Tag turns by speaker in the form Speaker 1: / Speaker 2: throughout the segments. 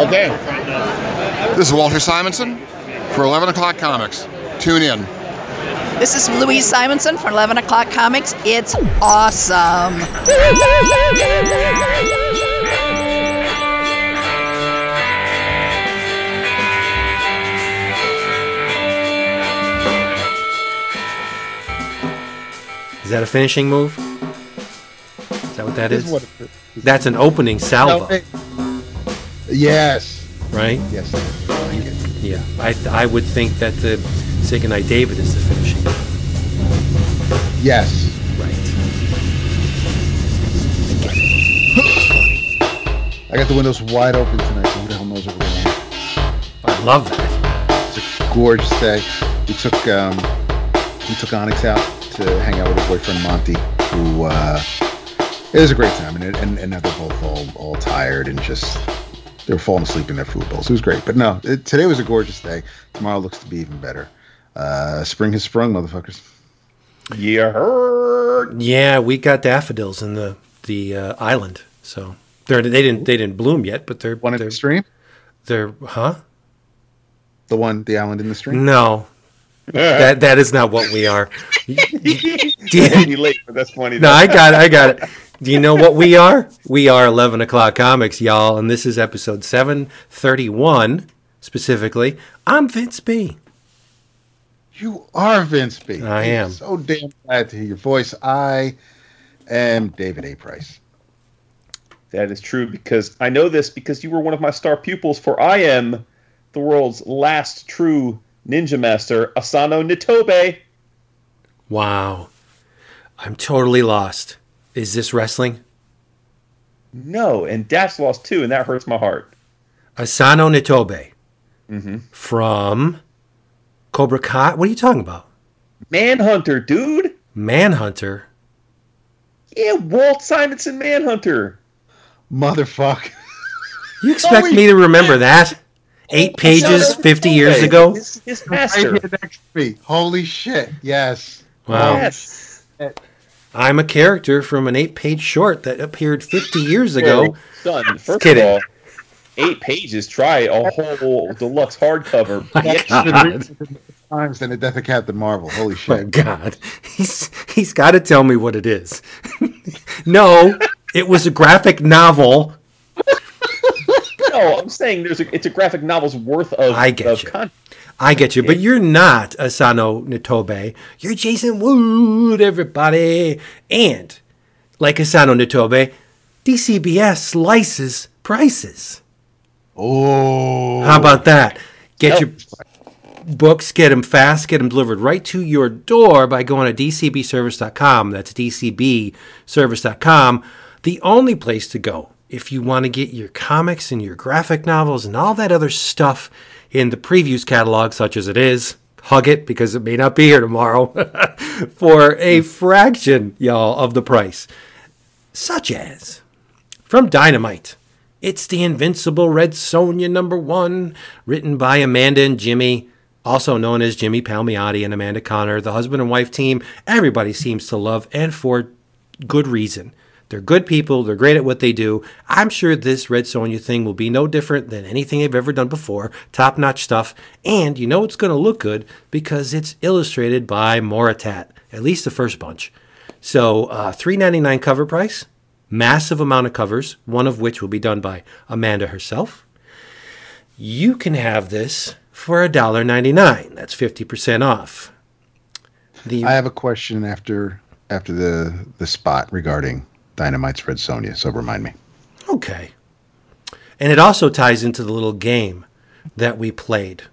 Speaker 1: Okay. This is Walter Simonson for 11 O'Clock Comics. Tune in.
Speaker 2: This is Louise Simonson from 11 O'Clock Comics. It's awesome.
Speaker 3: Is that a finishing move? Is that what that
Speaker 4: is?
Speaker 3: Is?
Speaker 4: is what it-
Speaker 3: That's an opening salvo,
Speaker 4: No, hey. Yes.
Speaker 3: right?
Speaker 4: Yes. Like.
Speaker 3: Yeah. I, I would think that the Say Night David is the finishing.
Speaker 4: Yes.
Speaker 3: Right.
Speaker 4: I got the windows wide open tonight. So who the hell knows what we're?
Speaker 3: I love that.
Speaker 4: It's a gorgeous day. We took um, we took Onyx out to hang out with her boyfriend Monty, who uh, it was a great time, and it, and, and now they're both all all tired and just they were falling asleep in their food bowls. It was great, but no, it, today was a gorgeous day. Tomorrow looks to be even better. Uh, spring has sprung, motherfuckers.
Speaker 5: Yeah, heard.
Speaker 3: Yeah, we got daffodils in the the uh, island, so they're they didn't they didn't bloom yet, but they're
Speaker 4: One in
Speaker 3: they're,
Speaker 4: the stream,
Speaker 3: they're huh?
Speaker 4: the one, the island in the stream.
Speaker 3: No, that that is not what we are.
Speaker 5: you late, but that's funny.
Speaker 3: No, I got it. I got it. Do you know what we are? We are 11 o'clock comics, y'all, and this is episode 731 specifically. I'm Vince B.
Speaker 4: You are Vince B.
Speaker 3: I am.
Speaker 4: So damn glad to hear your voice. I am David A. Price.
Speaker 5: That is true because I know this because you were one of my star pupils. For I am the world's last true ninja master, Asano Nitobe.
Speaker 3: Wow. I'm totally lost. Is this wrestling?
Speaker 5: No, and Dash lost too, and that hurts my heart.
Speaker 3: Asano Nitobe
Speaker 5: Mm-hmm.
Speaker 3: from Cobra Kai. What are you talking about?
Speaker 5: Manhunter, dude.
Speaker 3: Manhunter.
Speaker 5: Yeah, Walt Simonson Manhunter.
Speaker 4: Motherfucker.
Speaker 3: You expect
Speaker 4: Holy
Speaker 3: me to remember that? Eight pages 50 years ago?
Speaker 5: His, his master.
Speaker 4: here next to me. Holy shit. Yes.
Speaker 3: Wow.
Speaker 5: Yes.
Speaker 3: I'm a character from an eight page short that appeared 50 years ago.
Speaker 5: Son, first
Speaker 3: Kidding.
Speaker 5: of all, eight pages. Try a whole deluxe hardcover. Get
Speaker 3: God.
Speaker 4: Times than the death of Captain Marvel. Holy shit! My.
Speaker 3: God. He's, he's got to tell me what it is. no, it was a graphic novel.
Speaker 5: No, I'm saying there's a, it's a graphic novel's worth of,
Speaker 3: I get
Speaker 5: of
Speaker 3: you.
Speaker 5: content.
Speaker 3: I get you, but you're not Asano Nitobe. You're Jason Wood, everybody. And like Asano Nitobe, DCBS slices prices.
Speaker 4: Oh.
Speaker 3: How about that? Get
Speaker 5: Yep.
Speaker 3: your books, get them fast, get them delivered right to your door by going to dcbservice.com. That's dcbservice.com. The only place to go if you want to get your comics and your graphic novels and all that other stuff in the previews catalog, such as it is. Hug it because it may not be here tomorrow for a fraction, y'all, of the price. Such as from Dynamite. It's the Invincible Red Sonja number one, written by Amanda and Jimmy, also known as Jimmy Palmiotti and Amanda Conner, the husband and wife team. Everybody seems to love, and for good reason. They're good people. They're great at what they do. I'm sure this Red Sonja thing will be no different than anything they've ever done before. Top notch stuff. And you know it's going to look good because it's illustrated by Moritat, at least the first bunch. So, uh, $3.99 cover price, massive amount of covers, one of which will be done by Amanda herself. You can have this for $1.99. That's 50% off. The
Speaker 4: I have a question after after the the spot regarding Dynamite's Red Sonja. So remind me.
Speaker 3: Okay. And it also ties into the little game that we played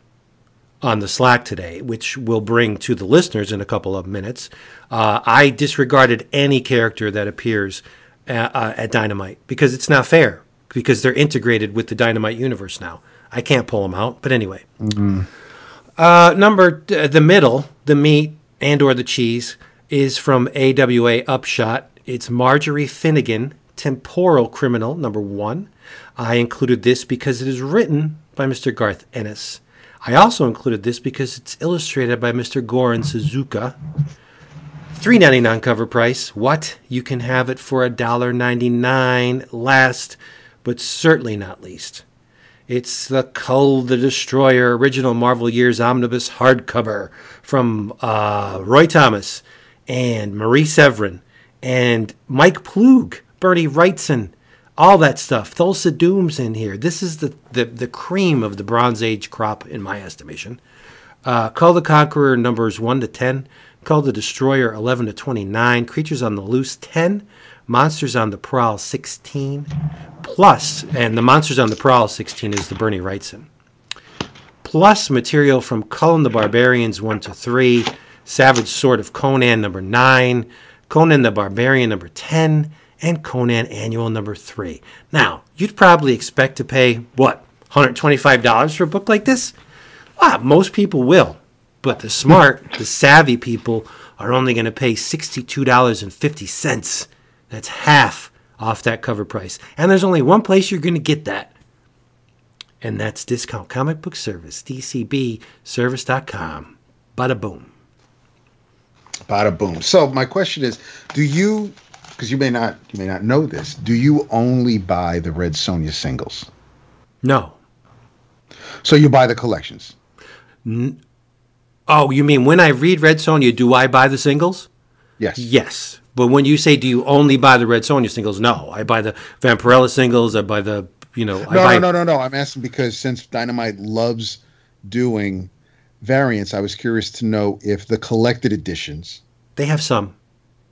Speaker 3: on the Slack today, which we'll bring to the listeners in a couple of minutes. Uh, I disregarded any character that appears at, uh, at Dynamite because it's not fair, because they're integrated with the Dynamite universe now. I can't pull them out. But anyway. Uh, number uh, the middle, the meat and or the cheese is from AWA Upshot. It's Marjorie Finnegan, Temporal Criminal, number one. I included this because it is written by Mr. Garth Ennis. I also included this because it's illustrated by Mr. Goran Sudžuka. $3.99 cover price. What? You can have it for $1.99. Last, but certainly not least, It's the Kull the Destroyer original Marvel Years Omnibus hardcover from uh, Roy Thomas and Marie Severin and Mike Ploog, Bernie Wrightson, all that stuff. Thulsa Doom's in here. This is the, the, the cream of the Bronze Age crop, in my estimation. Uh, Kull the Conqueror numbers 1 to 10. Kull the Destroyer 11 to 29. Creatures on the Loose 10. Monsters on the Prowl 16. Plus, and the Monsters on the Prowl 16 is the Bernie Wrightson. Plus material from Kull and the Barbarians 1 to 3. Savage Sword of Conan number 9. Conan the Barbarian number 10. And Conan Annual number 3. Now, you'd probably expect to pay, what, $125 for a book like this? Ah, most people will. But the smart, the savvy people are only going to pay $62.50. That's half off that cover price. And there's only one place you're going to get that. And that's Discount Comic Book Service, dcbservice.com. Bada boom.
Speaker 4: Bada boom. So my question is, do you because you may not you may not know this, do you only buy the Red Sonja singles?
Speaker 3: No.
Speaker 4: So you buy the collections?
Speaker 3: Oh, you mean when I read Red Sonja, do I buy the singles?
Speaker 4: Yes.
Speaker 3: Yes. But when you say, do you only buy the Red Sonja singles? No, I buy the Vampirella singles. I buy the, you know, I
Speaker 4: No,
Speaker 3: buy,
Speaker 4: no, no, no, no. I'm asking because since Dynamite loves doing variants, I was curious to know if the collected editions
Speaker 3: They have some.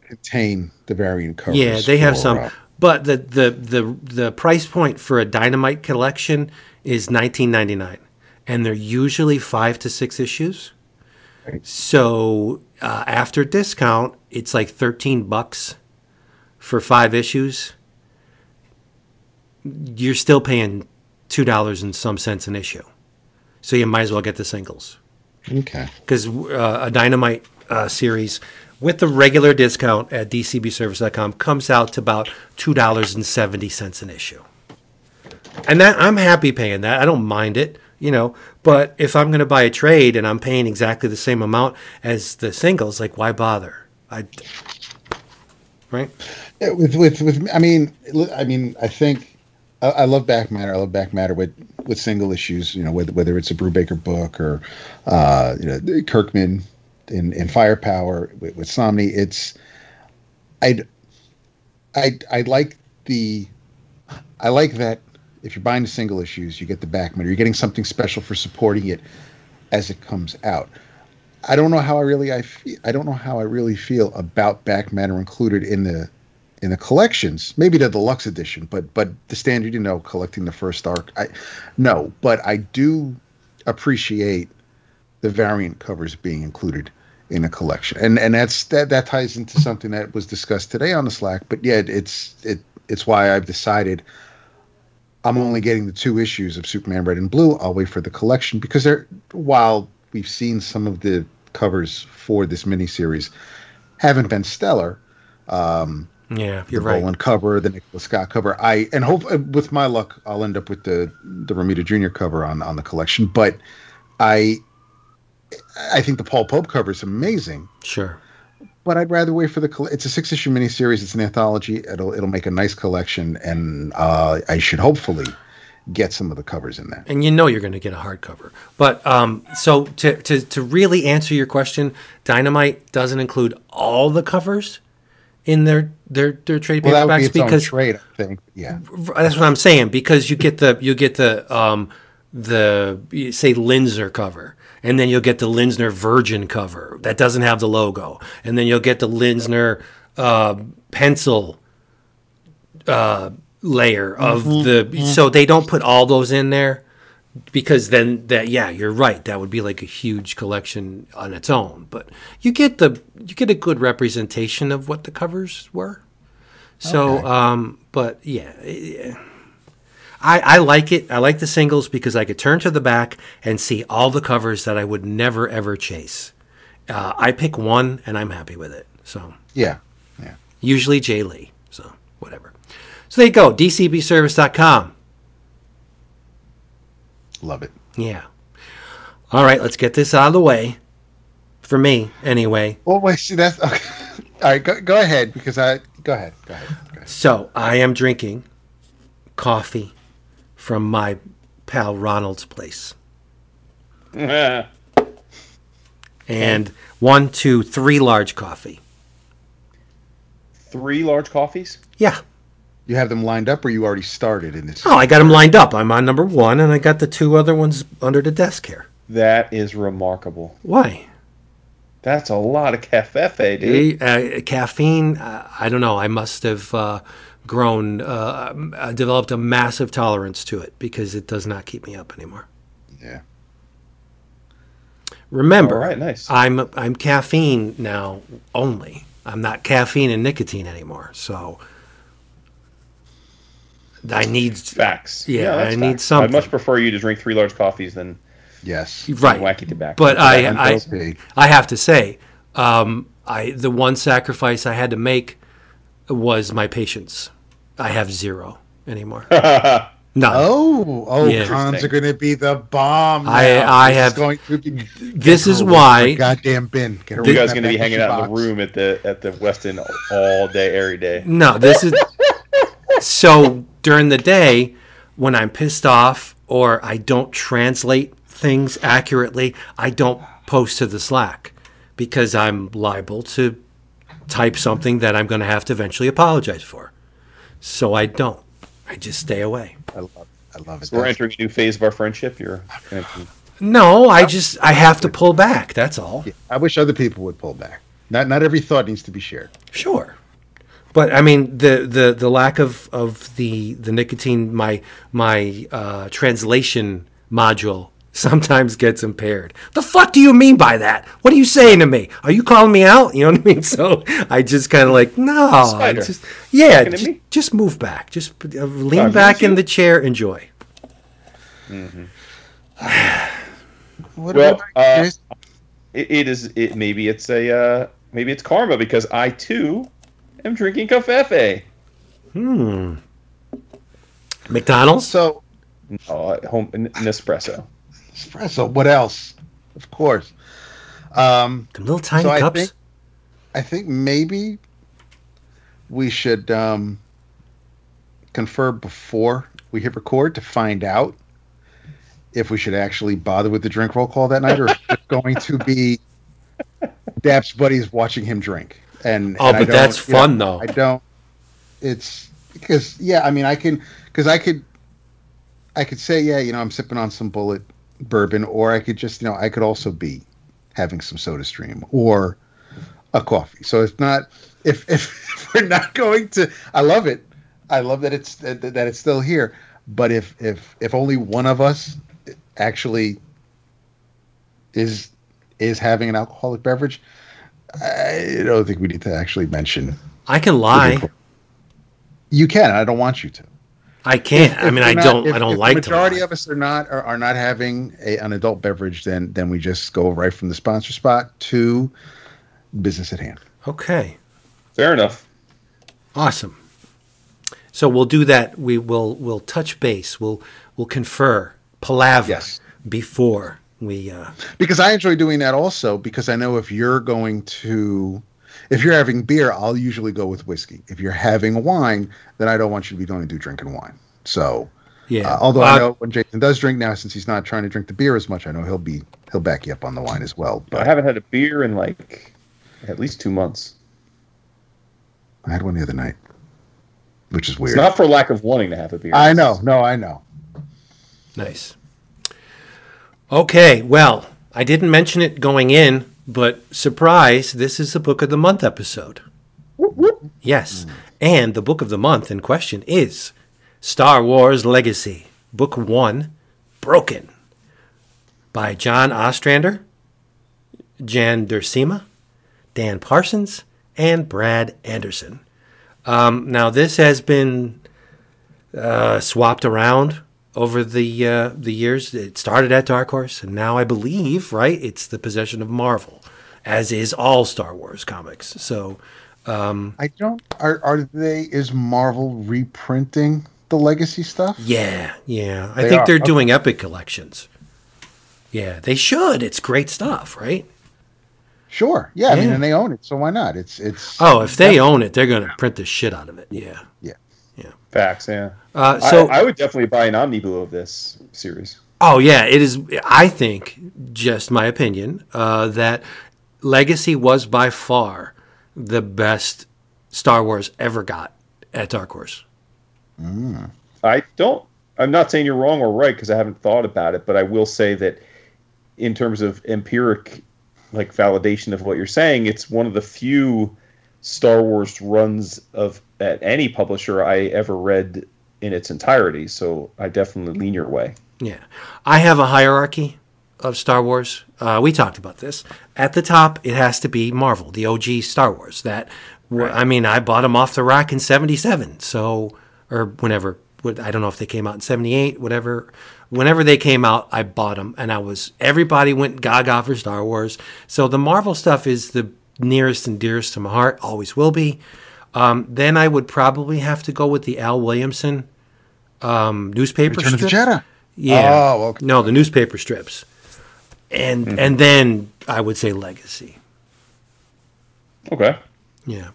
Speaker 4: contain the variant covers.
Speaker 3: Yeah, they have
Speaker 4: for,
Speaker 3: some.
Speaker 4: uh,
Speaker 3: But the, the the the price point for a Dynamite collection is nineteen ninety nine, and they're usually five to six issues. So uh, after discount, it's like thirteen bucks for five issues. You're still paying two dollars and some cents an issue, so you might as well get the singles
Speaker 4: okay.
Speaker 3: because uh, a Dynamite uh, series with the regular discount at dcbservice.com comes out to about two dollars and seventy cents an issue, and that I'm happy paying that. I don't mind it, you know. But if I'm going to buy a trade and I'm paying exactly the same amount as the singles, like why bother? I right?
Speaker 4: Yeah, with with with I mean I mean I think I, love back matter. I love back matter with with single issues. You know whether whether it's a Brubaker book or uh, you know Kirkman in in Firepower with, with Samnee. It's I I I like the I like that if you're buying the single issues, you get the back matter. You're getting something special for supporting it as it comes out. I don't know how I really I feel, I don't know how I really feel about back matter included in the in the collections. Maybe the deluxe edition, but but the standard, you know, collecting the first arc. I no, but I do appreciate the variant covers being included in a collection, and and that's that that ties into something that was discussed today on the Slack. But yeah, it's it it's why I've decided I'm only getting the two issues of Superman Red and Blue. I'll wait for the collection because they're while we've seen some of the covers for this miniseries haven't been stellar. Um,
Speaker 3: Yeah,
Speaker 4: the
Speaker 3: you're right.
Speaker 4: Bolland cover, the Nicholas Scott cover. I and hope uh, with my luck, I'll end up with the the Romita Jr. cover on on the collection. But I I think the Paul Pope cover is amazing.
Speaker 3: Sure.
Speaker 4: But I'd rather wait for the. It's a six issue miniseries. It's an anthology. It'll it'll make a nice collection, and uh, I should hopefully get some of the covers in there.
Speaker 3: and you know you're going to get a hardcover. But um, so to, to to really answer your question, Dynamite doesn't include all the covers in their their their trade
Speaker 4: Well, that would be
Speaker 3: paperbacks
Speaker 4: its own
Speaker 3: because
Speaker 4: trade, I think. Yeah.
Speaker 3: that's what I'm saying. Because you get the you get the um the say Linsner cover, and then you'll get the Linsner Virgin cover that doesn't have the logo, and then you'll get the Linsner uh, pencil uh, layer of the. So they don't put all those in there because then that yeah you're right that would be like a huge collection on its own but you get the you get a good representation of what the covers were so
Speaker 4: Okay.
Speaker 3: um but yeah I, I like it. I like the singles because I could turn to the back and see all the covers that I would never ever chase. Uh, I pick one and I'm happy with it. So
Speaker 4: Yeah. Yeah.
Speaker 3: usually Jae Lee. So whatever. So there you go. DCBService.com.
Speaker 4: Love it.
Speaker 3: Yeah. All right, let's get this out of the way. For me, anyway.
Speaker 4: Well, wait. See, that's okay. All right. Go, go ahead because I go ahead. Go ahead. Go ahead.
Speaker 3: So I am drinking coffee from my pal Ronald's place.
Speaker 5: Three
Speaker 3: And one, two, three large coffee.
Speaker 5: Three large coffees.
Speaker 3: Yeah.
Speaker 4: You have them lined up, or you already started in this?
Speaker 3: Oh, I got them lined up. I'm on number one, and I got the two other ones under the desk here.
Speaker 5: That is remarkable.
Speaker 3: Why?
Speaker 5: That's a lot of cafe, dude.
Speaker 3: Uh, caffeine, uh, I don't know. I must have uh, grown, uh, uh, developed a massive tolerance to it because it does not keep me up anymore.
Speaker 4: Yeah.
Speaker 3: Remember,
Speaker 5: All right, nice.
Speaker 3: I'm I'm caffeine now only. I'm not caffeine and nicotine anymore. So I need
Speaker 5: Facts.
Speaker 3: Yeah,
Speaker 5: that's
Speaker 3: I need
Speaker 5: facts.
Speaker 3: something.
Speaker 5: I'd much prefer you to drink three large coffees than
Speaker 4: Yes.
Speaker 3: right.
Speaker 5: wacky tobacco.
Speaker 3: But I I,
Speaker 4: LP.
Speaker 3: I have to say, um, I the one sacrifice I had to make was my patience. I have zero anymore. None.
Speaker 4: Oh, oh,
Speaker 3: Yeah.
Speaker 4: cons are going to be the bomb.
Speaker 3: I-
Speaker 4: now.
Speaker 3: I
Speaker 4: This is
Speaker 3: have-
Speaker 4: going to be.
Speaker 3: This is why-
Speaker 4: away from her Goddamn bin. Get her
Speaker 5: you guys
Speaker 4: from
Speaker 5: going to be hanging
Speaker 4: empty
Speaker 5: out in the room at the at the Westin all day, every day.
Speaker 3: No, this is so during the day when I'm pissed off or I don't translate things accurately, I don't post to the Slack because I'm liable to type something that I'm going to have to eventually apologize for. So I don't. I just stay away.
Speaker 4: I love it. I love it.
Speaker 5: We're entering a new phase of our friendship. You're gonna be-
Speaker 3: No, I just I have to pull back. That's all.
Speaker 4: I wish other people would pull back. Not not every thought needs to be shared.
Speaker 3: Sure. But I mean the, the, the lack of, of the the nicotine my my uh, translation module sometimes gets impaired. The fuck do you mean by that? What are you saying to me? Are you calling me out? You know what I mean? So I just kind of like no,
Speaker 5: Spider.
Speaker 3: just yeah,
Speaker 5: Looking at
Speaker 3: ju-
Speaker 5: me?
Speaker 3: just move back. Just uh, lean
Speaker 5: Sorry,
Speaker 3: back
Speaker 5: you?
Speaker 3: in the chair, enjoy.
Speaker 4: What
Speaker 5: Well,
Speaker 4: about
Speaker 5: uh, it, it is. It maybe it's a uh, maybe it's karma because I too am drinking cafefe. Hmm.
Speaker 3: McDonald's.
Speaker 4: so
Speaker 5: Oh, at home N- Nespresso.
Speaker 4: espresso. What else? Of course. Um,
Speaker 3: Them little tiny
Speaker 4: So I
Speaker 3: cups.
Speaker 4: think- I think maybe we should um, confer before we hit record to find out if we should actually bother with the drink roll call that night, or if it's going to be Dap's buddies watching him drink. And
Speaker 3: Oh,
Speaker 4: and
Speaker 3: but that's
Speaker 4: you know,
Speaker 3: fun, though.
Speaker 4: I don't. It's because yeah, I mean, I can because I could, I could say yeah, you know, I'm sipping on some Bulleit bourbon, or I could just you know, I could also be having some Soda Stream or a coffee. So it's not if if we're not going to. I love it. I love that it's that, that it's still here. But if if if only one of us actually is is having an alcoholic beverage, I don't think we need to actually mention.
Speaker 3: I can lie.
Speaker 4: You can. I don't want you to.
Speaker 3: I can't. I
Speaker 4: If
Speaker 3: mean, I
Speaker 4: not-
Speaker 3: don't.
Speaker 4: if-
Speaker 3: I don't
Speaker 4: if
Speaker 3: like
Speaker 4: the
Speaker 3: to.
Speaker 4: majority
Speaker 3: lie.
Speaker 4: of us are not are, are not having a, an adult beverage. Then then we just go right from the sponsor spot to business at hand.
Speaker 3: Okay.
Speaker 5: Fair enough.
Speaker 3: Awesome. So we'll do that. We will we'll touch base. We'll we'll confer, palaver
Speaker 4: Yes.
Speaker 3: before we. Uh,
Speaker 4: because I enjoy doing that also because I know if you're going to if you're having beer, I'll usually go with whiskey. If you're having wine, then I don't want you to be only do drinking wine. So,
Speaker 3: yeah.
Speaker 4: uh, although I know when Jason does drink now, since he's not trying to drink the beer as much, I know he'll be he'll back you up on the wine as well. But I
Speaker 5: haven't had a beer in like at least two months.
Speaker 4: I had one the other night, which is
Speaker 5: It's
Speaker 4: weird.
Speaker 5: not for lack of wanting to have a beer.
Speaker 4: I know, no, I know.
Speaker 3: Nice. Okay. Well, I didn't mention it going in, but surprise! This is the book of the month episode. Yes, and the book of the month in question is Star Wars Legacy, Book One, Broken, by John Ostrander, Jan Duursema, Dan Parsons, and Brad Anderson. Um, now, this has been uh, swapped around over the uh, the years. It started at Dark Horse, and now I believe, right, it's the possession of Marvel, as is all Star Wars comics. So,
Speaker 4: I don't. Are are they? Is Marvel reprinting the legacy stuff?
Speaker 3: yeah, yeah, I
Speaker 4: They
Speaker 3: think
Speaker 4: are,
Speaker 3: they're
Speaker 4: okay.
Speaker 3: doing epic collections. Yeah, they should. It's great stuff, right?
Speaker 4: Sure. Yeah, I mean,
Speaker 3: Yeah.
Speaker 4: and they own it, so why not? It's it's.
Speaker 3: Oh, if they own it, they're going to print the shit out of it. Yeah.
Speaker 5: Facts, yeah.
Speaker 3: Uh, so
Speaker 5: I, I would definitely buy an omnibus of this series.
Speaker 3: Oh yeah, it is. I think, just my opinion, uh, that Legacy was by far the best Star Wars ever got at Dark Horse.
Speaker 5: I don't. I'm not saying you're wrong or right because I haven't thought about it, but I will say that in terms of empiric, like validation of what you're saying, it's one of the few Star Wars runs of at any publisher I ever read in its entirety. So I definitely lean your way.
Speaker 3: Yeah, I have a hierarchy of Star Wars. Uh, we talked about this. At the top, it has to be Marvel, the OG Star Wars. That were- I mean, I bought them off the rack in '77, so or whenever. I don't know if they came out in '78, whatever. Whenever they came out, I bought them, and I was everybody went gaga for Star Wars. So the Marvel stuff is the nearest and dearest to my heart, always will be. Um, then I would probably have to go with the Al Williamson um, newspaper
Speaker 4: Return of the
Speaker 3: strips.
Speaker 4: Jedi.
Speaker 3: Yeah.
Speaker 4: Oh, okay.
Speaker 3: No, the newspaper strips. And and then I would say legacy.
Speaker 5: Okay.
Speaker 3: Yeah.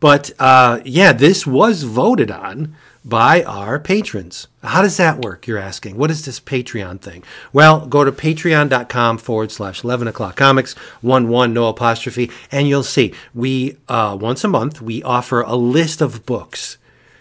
Speaker 3: But uh, yeah, this was voted on by our patrons. How does that work? You're asking. What is this Patreon thing? Well, go to patreon.com forward slash 11 o'clock comics, 1 1, no apostrophe, and you'll see we, uh, once a month, we offer a list of books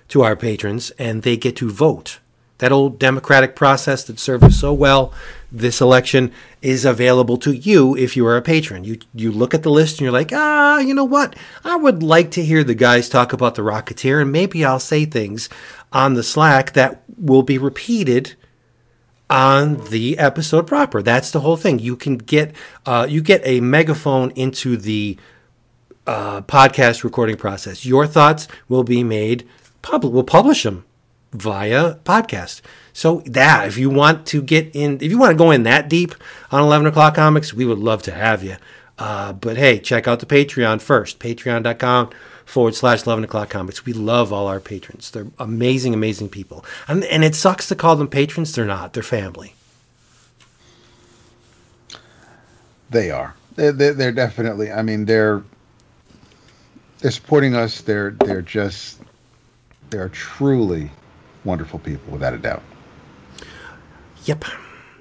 Speaker 3: to our patrons and they get to vote. That old democratic process that served us so well this election is available to you if you are a patron. You you look at the list and you're like, ah, you know what? I would like to hear the guys talk about the Rocketeer, and maybe I'll say things on the Slack that will be repeated on the episode proper. That's the whole thing. You can get uh, you get a megaphone into the uh, podcast recording process. Your thoughts will be made public. We'll publish them via podcast. So that if you want to get in, if you want to go in that deep on 11 o'clock comics, we would love to have you. Uh, but hey, check out the Patreon first, patreon.com forward slash 11 o'clock comics. We love all our patrons. They're amazing, amazing people. And, and it sucks to call them patrons. They're not, they're family.
Speaker 4: They are. They're, they're, definitely. I mean, they're they're supporting us. They're they're just they're truly wonderful people, without a doubt.
Speaker 3: Yep,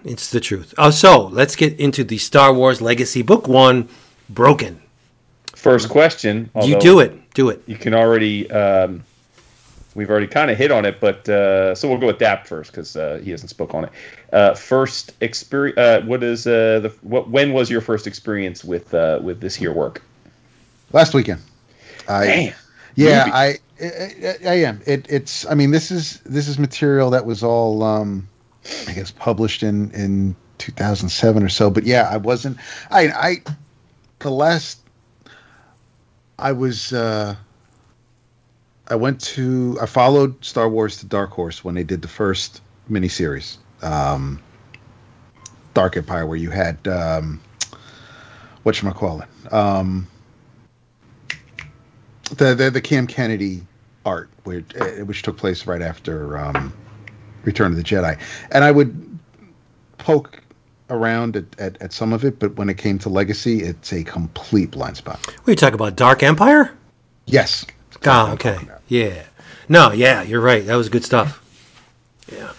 Speaker 3: it's the truth. Oh, so let's get into the Star Wars Legacy Book One, Broken.
Speaker 5: First question.
Speaker 3: you do it, do it.
Speaker 5: You can already. Um, we've already kind of hit on it, but uh, so we'll go with Dap first because uh, he hasn't spoke on it. Uh, first experience. Uh, what is uh, the what? When was your first experience with uh, with this here work?
Speaker 4: Last weekend. I,
Speaker 5: Damn.
Speaker 4: Yeah,
Speaker 5: Movie.
Speaker 4: I, I I am. It, it's. I mean, this is this is material that was all, um, I guess, published in in 2007 or so. But yeah, I wasn't. I I the last. I was. uh I went to. I followed Star Wars to Dark Horse when they did the first miniseries, um, Dark Empire, where you had um, what you call it. Um, the, the the Cam Kennedy art, which uh, which took place right after um, Return of the Jedi, and I would poke around at, at, at some of it, but when it came to Legacy, it's a complete blind spot.
Speaker 3: What are you talking about? Dark Empire?
Speaker 4: Yes.
Speaker 3: Oh, okay. Yeah. No, yeah, you're right. That was good stuff. Yeah.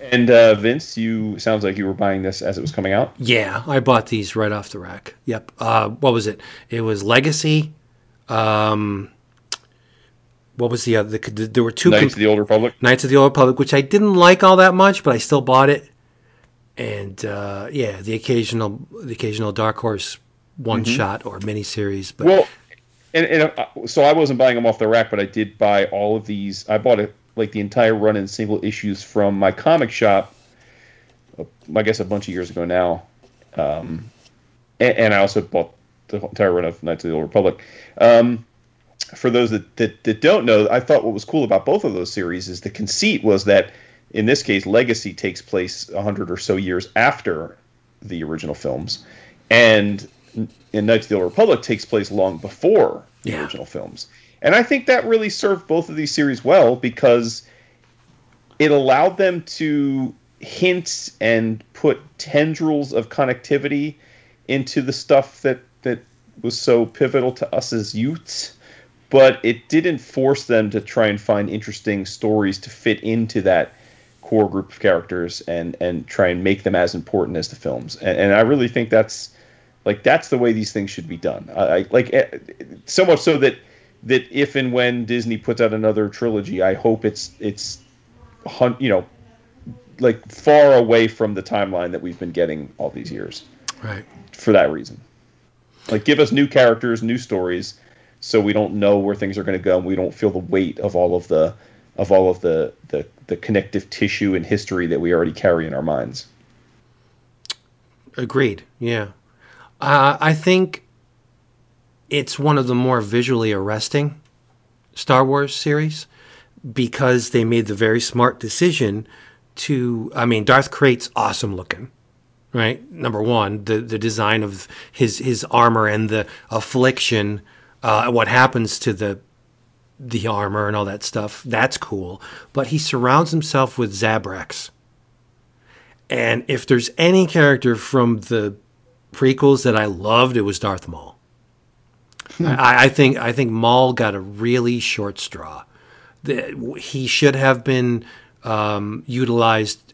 Speaker 5: And uh, Vince, you sounds like you were buying this as it was coming out.
Speaker 3: Yeah, I bought these right off the rack. Yep. Uh, what was it? It was Legacy. Um, what was the other? The, there were two
Speaker 5: Knights
Speaker 3: com-
Speaker 5: of the Old Republic.
Speaker 3: Knights of the Old Republic, which I didn't like all that much, but I still bought it. And uh, yeah, the occasional, the occasional Dark Horse one shot or miniseries. But
Speaker 5: Well, and, and uh, so I wasn't buying them off the rack, but I did buy all of these. I bought it like the entire run in single issues from my comic shop. uh, I guess a bunch of years ago now, um, and, and I also bought the entire run of Knights of the Old Republic. Um, for those that, that that don't know, I thought what was cool about both of those series is the conceit was that in this case, Legacy takes place a hundred or so years after the original films, and in Knights of the Old Republic takes place long before the
Speaker 3: Yeah.
Speaker 5: original films. And I think that really served both of these series well because it allowed them to hint and put tendrils of connectivity into the stuff that that was so pivotal to us as youths. but it didn't force them to try and find interesting stories to fit into that core group of characters and and try and make them as important as the films. And, and I really think that's like that's the way these things should be done. I, I like eh, so much so that that if and when Disney puts out another trilogy, I hope it's it's you know like far away from the timeline that we've been getting all these years.
Speaker 3: Right.
Speaker 5: For that reason. Like give us new characters, new stories so we don't know where things are going to go and we don't feel the weight of all of the of all of the the the connective tissue and history that we already carry in our minds.
Speaker 3: Agreed. Yeah. Uh, I think it's one of the more visually arresting Star Wars series because they made the very smart decision to. I mean, Darth Krayt's awesome looking, right? Number one, the the design of his his armor and the affliction, uh, what happens to the the armor and all that stuff. That's cool. But he surrounds himself with Zabraks. And if there's any character from the prequels that I loved, it was Darth Maul. Hmm. I, I, think I think Maul got a really short straw. The, he should have been um, utilized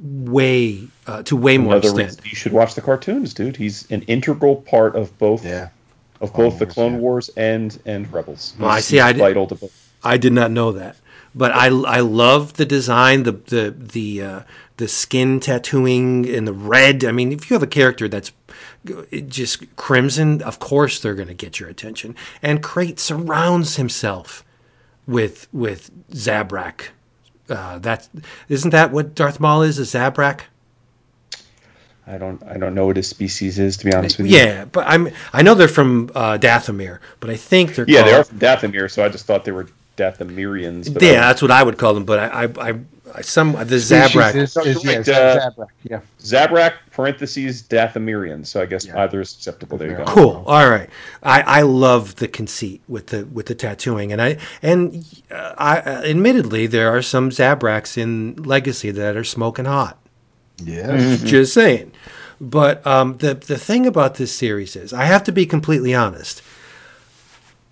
Speaker 3: way uh, to way more extent.
Speaker 5: You should watch the cartoons, dude. He's an integral part of both
Speaker 4: yeah
Speaker 5: of both the Clone Wars and and Rebels.
Speaker 3: Well, I see. I did, I did not know that, but I I love the design, the the the uh, the skin tattooing and the red. I mean, if you have a character that's just crimson, of course they're going to get your attention. And Krayt surrounds himself with with Zabrak. Uh, that isn't that what Darth Maul is? A Zabrak?
Speaker 5: I don't I don't know what his species is to be honest with you.
Speaker 3: Yeah, but I'm I know they're from uh, Dathomir, but I think they're
Speaker 5: yeah
Speaker 3: called,
Speaker 5: they are from Dathomir, so I just thought they were Dathomirians.
Speaker 3: Yeah, that's what I would call them. But I I, I some the Zabrak
Speaker 4: is, is, yeah, uh, Zabrak, yeah.
Speaker 5: Zabrak parentheses Dathomirians. So I guess yeah. either is acceptable. There you go.
Speaker 3: Cool. All right. I, I love the conceit with the with the tattooing, and I and uh, I uh, admittedly there are some Zabraks in Legacy that are smoking hot.
Speaker 4: Yeah. Mm-hmm.
Speaker 3: Just saying. But um, the the thing about this series is, I have to be completely honest.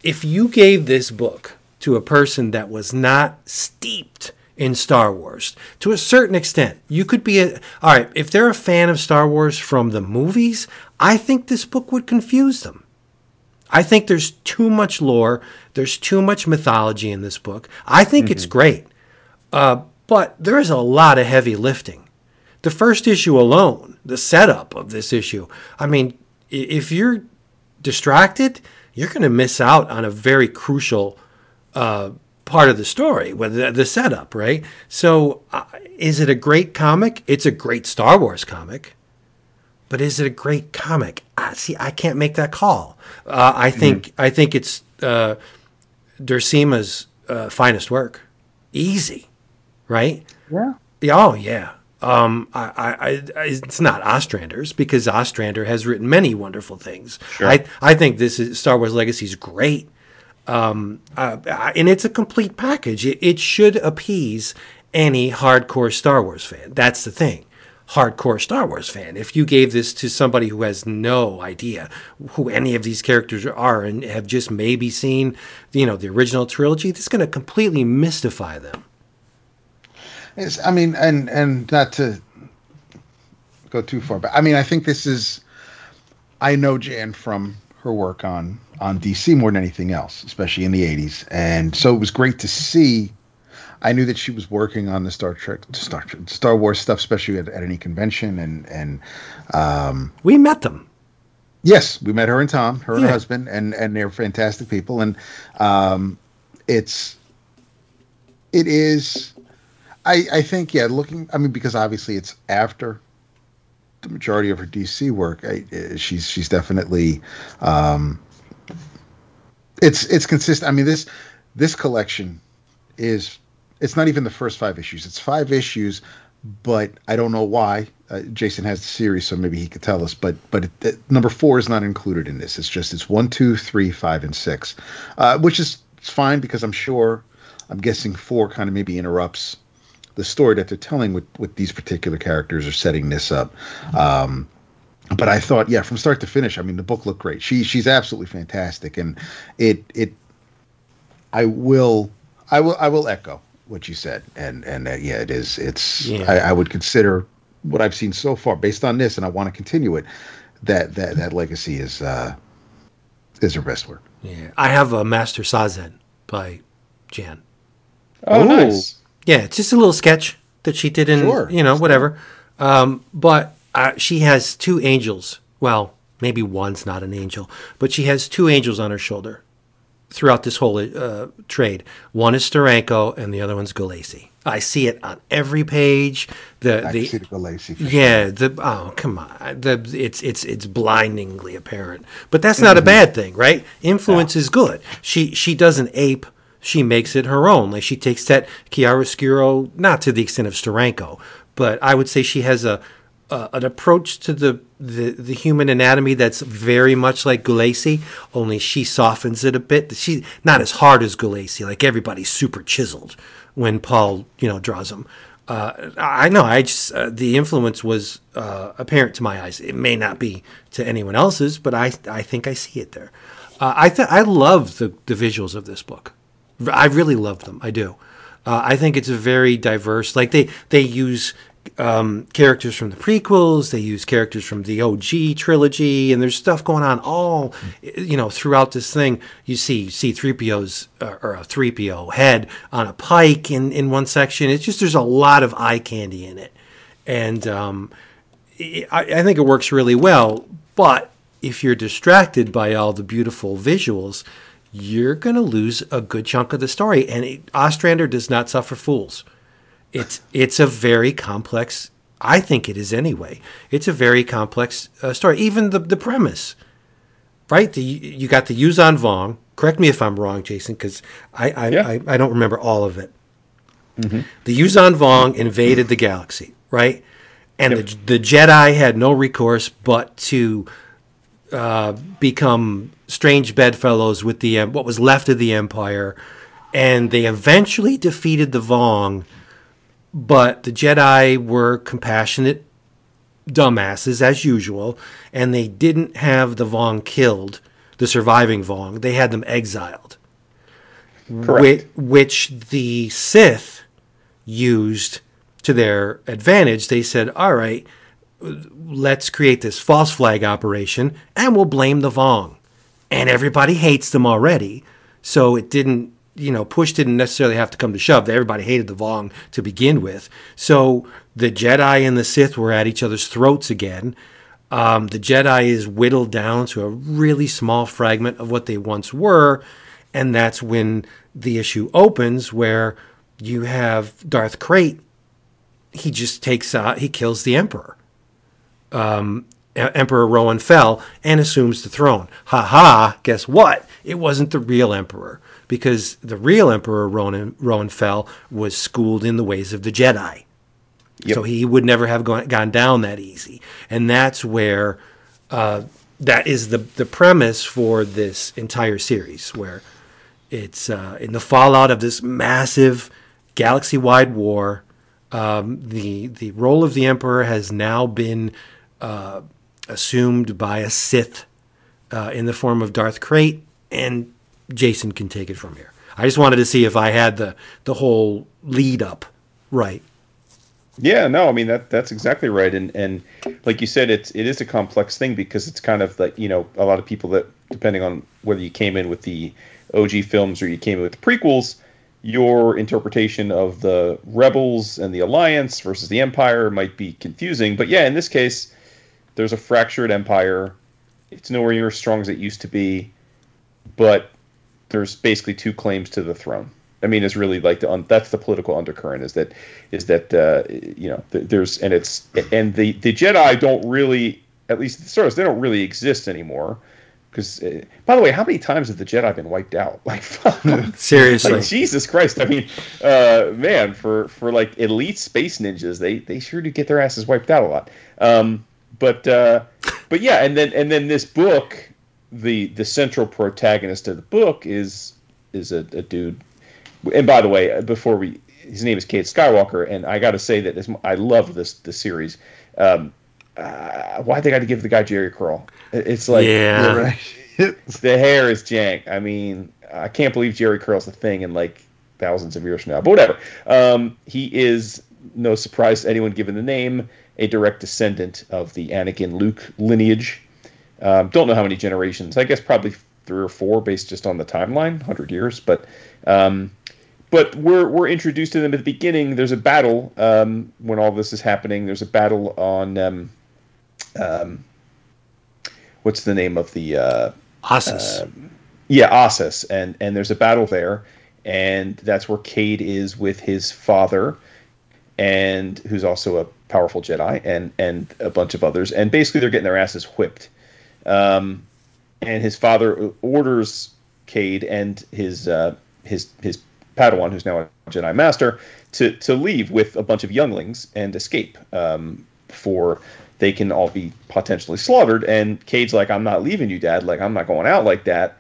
Speaker 3: If you gave this book to a person that was not steeped in Star Wars to a certain extent, you could be a all right. If they're a fan of Star Wars from the movies, I think this book would confuse them. I think there's too much lore. There's too much mythology in this book. I think mm-hmm. it's great, uh, but there is a lot of heavy lifting the first issue alone, the setup of this issue, I mean, if you're distracted, you're going to miss out on a very crucial uh, part of the story, the, the setup, right? So, uh, is it a great comic? It's a great Star Wars comic. But is it a great comic? I, see, I can't make that call. Uh, I think mm-hmm. I think it's uh, Duursema's uh, finest work. Easy, right?
Speaker 4: Yeah.
Speaker 3: Oh yeah. Um, I, I, I, it's not Ostrander's because Ostrander has written many wonderful things. Sure. I, I think this is Star Wars Legacy is great, um, uh, and it's a complete package. It, it should appease any hardcore Star Wars fan. That's the thing, hardcore Star Wars fan. If you gave this to somebody who has no idea who any of these characters are and have just maybe seen, you know, the original trilogy, this is going to completely mystify them.
Speaker 4: It's, I mean, and and not to go too far, but I mean, I think this is. I know Jan from her work on on DC more than anything else, especially in the '80s, and so it was great to see. I knew that she was working on the Star Trek, Star Star Wars stuff, especially at, at any convention, and and um,
Speaker 3: we met them.
Speaker 4: Yes, we met her and Tom, her and her husband, and and they're fantastic people, and um, it's it is I, I think yeah, looking. I mean, because obviously it's after the majority of her DC work. I, she's she's definitely. Um, it's it's consistent. I mean this this collection is it's not even the first five issues. It's five issues, but I don't know why. Uh, Jason has the series, so maybe he could tell us. But but it, it, number four is not included in this. It's just it's one, two, three, five, and six, uh, which is it's fine because I'm sure I'm guessing four kind of maybe interrupts the story that they're telling with with these particular characters or setting this up. Um, but I thought, yeah, from start to finish, I mean, the book looked great. She she's absolutely fantastic, and it it I will, I will, I will echo what you said, and and uh, yeah, it is. It's.
Speaker 3: Yeah.
Speaker 4: I, I would consider what I've seen so far, based on this, and I want to continue it. That that that legacy is uh, is a best work.
Speaker 3: Yeah, I have a Master Sazen by Jan.
Speaker 5: Oh,
Speaker 4: Ooh.
Speaker 5: nice.
Speaker 3: Yeah, it's just a little sketch that she did in,
Speaker 4: Sure.
Speaker 3: you know, whatever. Um, but uh, she has two angels. Well, maybe one's not an angel, but she has two angels on her shoulder throughout this whole uh, trade. One is Steranko, and the other one's Gulacy. I see it on every page. The
Speaker 4: I
Speaker 3: the
Speaker 4: see the for
Speaker 3: yeah, the oh come on, the it's it's it's blindingly apparent, but that's not a bad thing, right? Influence is good. She she doesn't ape, she makes it her own. Like she takes that chiaroscuro, not to the extent of Steranko, but I would say she has a, a an approach to the, the the human anatomy that's very much like Gulacy, only she softens it a bit. She not as hard as Gulacy, like everybody's super chiseled when Paul you know draws them. Uh, I know. I just uh, the influence was uh, apparent to my eyes. It may not be to anyone else's, but I I think I see it there. Uh, I th- I love the the visuals of this book. I really love them. I do. Uh, I think it's a very diverse. Like they they use um, characters from the prequels. They use characters from the OG trilogy, and there's stuff going on all you know throughout this thing. You see C three PO's uh, or a three PO head on a pike in in one section. It's just there's a lot of eye candy in it, and um, I, I think it works really well. But if you're distracted by all the beautiful visuals, you're going to lose a good chunk of the story. And it, Ostrander does not suffer fools. It's it's a very complex. I think it is anyway. It's a very complex uh, story. Even the the premise, right? The, you got the Yuuzhan Vong. Correct me if I'm wrong, Jason, because I I,
Speaker 5: Yeah.
Speaker 3: I I don't remember all of it. The Yuuzhan Vong invaded the galaxy, right? And the, the Jedi had no recourse but to uh, become strange bedfellows with the um, what was left of the Empire, and they eventually defeated the Vong. But the Jedi were compassionate dumbasses as usual, and they didn't have the Vong killed, the surviving Vong. They had them exiled
Speaker 5: Correct.
Speaker 3: whi- which the Sith used to their advantage. They said, "All right, let's create this false flag operation, and we'll blame the Vong." And everybody hates them already, so it didn't. You know, push didn't necessarily have to come to shove. Everybody hated the Vong to begin with. So the Jedi and the Sith were at each other's throats again. Um, the Jedi is whittled down to a really small fragment of what they once were, and that's when the issue opens, where you have Darth Krayt. He just takes out, he kills the Emperor. Um, Emperor Roan Fel and assumes the throne. Ha ha! Guess what? It wasn't the real Emperor because the real Emperor Roan Fel was schooled in the ways of the Jedi.
Speaker 5: Yep.
Speaker 3: So he would never have gone, gone down that easy. And that's where uh, that is the, the premise for this entire series, where it's uh, in the fallout of this massive galaxy wide war. Um, the, the role of the Emperor has now been uh, assumed by a Sith uh, in the form of Darth Krayt, and Jason can take it from here. I just wanted to see if I had the, the whole lead up right.
Speaker 5: Yeah, no, I mean that that's exactly right, and and like you said, it's it is a complex thing because it's kind of like you know a lot of people that depending on whether you came in with the OG films or you came in with the prequels, your interpretation of the rebels and the alliance versus the empire might be confusing. But yeah, in this case, there's a fractured empire. It's nowhere near as strong as it used to be, but there's basically two claims to the throne. I mean, it's really like the un, that's the political undercurrent is that is that uh, you know there's and it's and the the Jedi don't really at least the Star they don't really exist anymore because uh, by the way, how many times have the Jedi been wiped out? Like,
Speaker 3: Seriously.
Speaker 5: like Jesus Christ! I mean, uh, man, for for like elite space ninjas, they they sure do get their asses wiped out a lot. Um, but uh, but yeah, and then and then this book, the the central protagonist of the book is is a, a dude. And by the way, before we, his name is Cade Skywalker, and I got to say that this, I love this this series. Um, uh, why they got to give the guy Jheri curl? It's like
Speaker 3: Yeah.
Speaker 4: Right.
Speaker 5: the hair is jank. I mean, I can't believe Jheri curl's a thing in like thousands of years from now. But whatever. Um, he is no surprise to anyone given the name, a direct descendant of the Anakin Luke lineage. Um, don't know how many generations. I guess probably three or four, based just on the timeline, hundred years. But um, but we're we're introduced to them at the beginning. There's a battle um, when all this is happening. There's a battle on um, um, what's the name of the uh,
Speaker 3: Ossus.
Speaker 5: yeah Ossus, and and there's a battle there, and that's where Cade is with his father, and who's also a powerful Jedi, and and a bunch of others, and basically they're getting their asses whipped. Um, and his father orders Cade and his uh, his his Padawan, who's now a Jedi Master, to to leave with a bunch of younglings and escape um, before they can all be potentially slaughtered. And Cade's like, "I'm not leaving you, Dad. Like, I'm not going out like that,"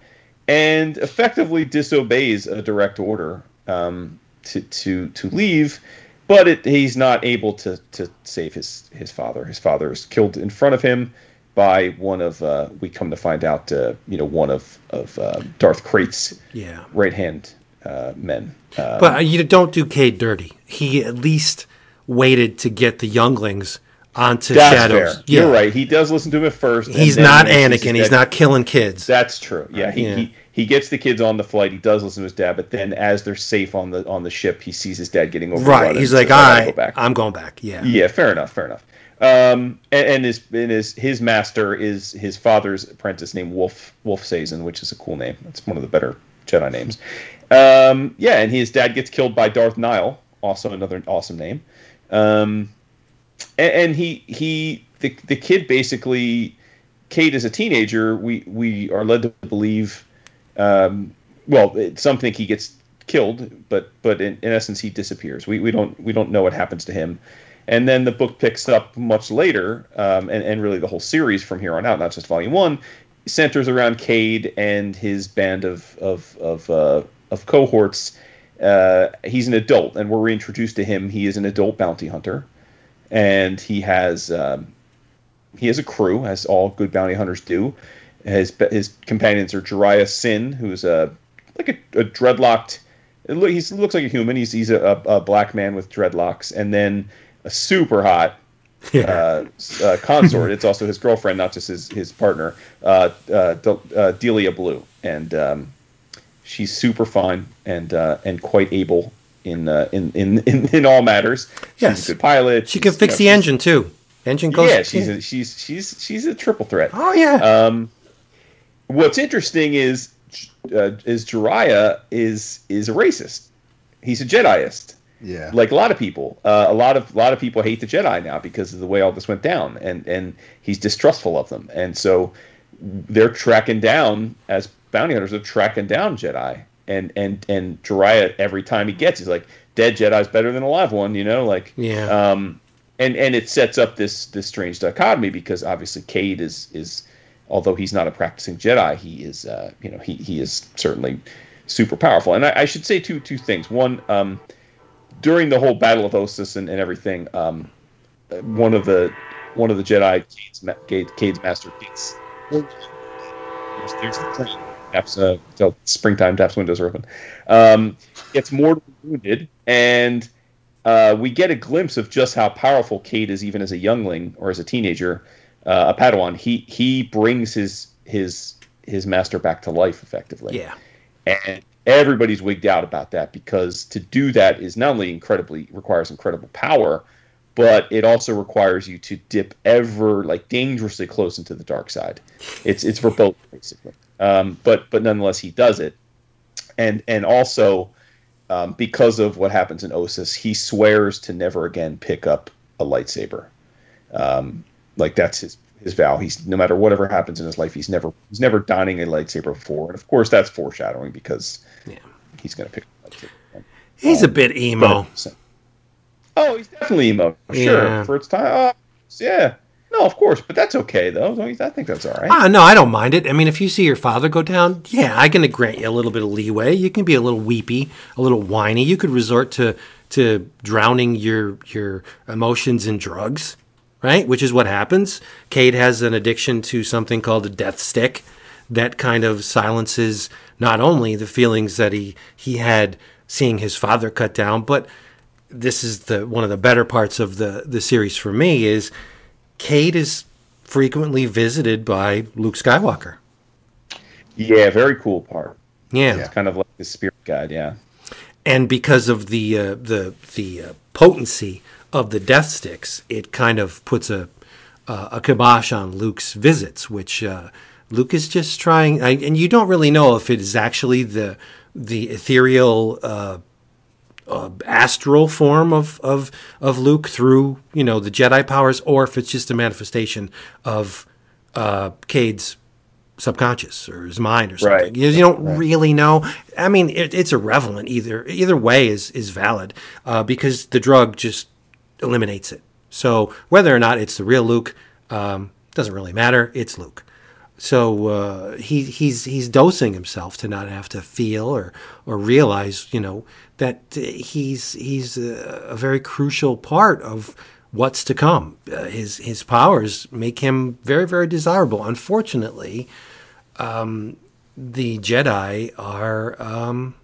Speaker 5: and effectively disobeys a direct order um, to to to leave. But it, he's not able to to save his his father. His father is killed in front of him by one of uh, we come to find out uh, you know one of of uh, Darth Krayt's
Speaker 3: yeah.
Speaker 5: right hand uh, men. Uh,
Speaker 3: But you don't do Cade dirty. He at least waited to get the younglings onto
Speaker 5: that's
Speaker 3: Shadows.
Speaker 5: fair. You're right. He does listen to him at first.
Speaker 3: He's not Anakin. He's not killing kids.
Speaker 5: That's true. Yeah, he,
Speaker 3: Yeah.
Speaker 5: he he gets the kids on the flight. He does listen to his dad, but then as they're safe on the on the ship, he sees his dad getting over.
Speaker 3: right. He's like, right,
Speaker 5: back.
Speaker 3: I'm going back. Yeah.
Speaker 5: Yeah, fair enough, fair enough. Um, and, and his and his his master is his father's apprentice named Wolf Wolf Sazen, which is a cool name. It's one of the better Jedi names. Um, yeah, and his dad gets killed by Darth Nihl, also another awesome name. Um, and, and he he the the kid basically, Cade is a teenager, we we are led to believe, um, well, some think he gets killed, but but in, in essence he disappears. We we don't we don't know what happens to him. And then the book picks up much later, um, and, and really the whole series from here on out, not just volume one, centers around Cade and his band of of of, uh, of cohorts. Uh, he's an adult, and we're reintroduced to him. He is an adult bounty hunter, and he has um, he has a crew, as all good bounty hunters do. His his companions are Jariah Syn, who's a like a, a dreadlocked. He looks like a human. He's he's a, a black man with dreadlocks, and then super hot uh, uh, consort. it's also his girlfriend, not just his his partner, uh, uh, Del- uh, Deliah Blue, and um, she's super fine and uh, and quite able in, uh, in in in in all matters. She's
Speaker 3: Yes.
Speaker 5: a good pilot.
Speaker 3: She can fix
Speaker 5: you
Speaker 3: the
Speaker 5: know, she's-
Speaker 3: engine too. Engine goes.
Speaker 5: Yeah, she's a, she's she's she's a triple threat.
Speaker 3: oh yeah.
Speaker 5: Um, what's interesting is uh, is Jariah is is a racist. He's a Jediist
Speaker 4: Yeah.
Speaker 5: like a lot of people. Uh, a lot of a lot of people hate the Jedi now because of the way all this went down, and and he's distrustful of them, and so they're tracking down as bounty hunters. They're tracking down Jedi, and and and Jariah every time he gets, he's like, "Dead Jedi's better than a live one," you know, like
Speaker 3: Yeah.
Speaker 5: Um, and and it sets up this this strange dichotomy because obviously Cade is is although he's not a practicing Jedi, he is uh, you know he he is certainly super powerful. And I, I should say two two things. One, um, during the whole Battle of Ossus and, and everything, um, one of the one of the Jedi, Cade's, ma- Cade, Cade's master, gets there's, there's the plane. Taps, uh, springtime taps windows are open. Um, gets mortally wounded, and uh, we get a glimpse of just how powerful Cade is, even as a youngling or as a teenager, uh, a Padawan. He he brings his his his master back to life effectively
Speaker 3: yeah.
Speaker 5: and everybody's wigged out about that because to do that is not only incredibly requires incredible power but it also requires you to dip ever like dangerously close into the dark side. It's it's for both basically. Um, but but nonetheless he does it. And and also um, because of what happens in Ossus he swears to never again pick up a lightsaber. Um, like that's his his vow. He's no matter whatever happens in his life, he's never he's never donning a lightsaber before. And of course, that's foreshadowing because
Speaker 3: Yeah.
Speaker 5: he's going to pick. lightsaber.
Speaker 3: He's a bit emo.
Speaker 5: Oh, he's definitely emo. Sure,
Speaker 3: Yeah.
Speaker 5: for its time. Oh, yeah. No, of course, but that's okay though. I think that's all right.
Speaker 3: Ah, no, I don't mind it. I mean, if you see your father go down, yeah, I can grant you a little bit of leeway. You can be a little weepy, a little whiny. You could resort to to drowning your your emotions in drugs, right? Which is what happens. Cade has an addiction to something called a death stick that kind of silences not only the feelings that he he had seeing his father cut down, but this is the one of the better parts of the the series for me is Cade is frequently visited by Luke Skywalker.
Speaker 5: Yeah, very cool part.
Speaker 3: Yeah,
Speaker 5: It's kind of like the spirit guide. Yeah.
Speaker 3: and because of the uh, the the uh, potency of the death sticks, it kind of puts a uh, a kibosh on Luke's visits, which uh, Luke is just trying. I, and you don't really know if it is actually the the ethereal. Uh, uh, astral form of, of of Luke through you know the Jedi powers, or if it's just a manifestation of uh, Cade's subconscious or his mind or something.
Speaker 5: Right.
Speaker 3: You, you don't really know. I mean, it, it's irrelevant either. Either way is is valid uh, because the drug just eliminates it. So whether or not it's the real Luke um, doesn't really matter. It's Luke. So uh, he he's he's dosing himself to not have to feel or or realize, you know, that he's he's a, a very crucial part of what's to come. Uh, his his powers make him very very desirable. Unfortunately, um, the Jedi are um,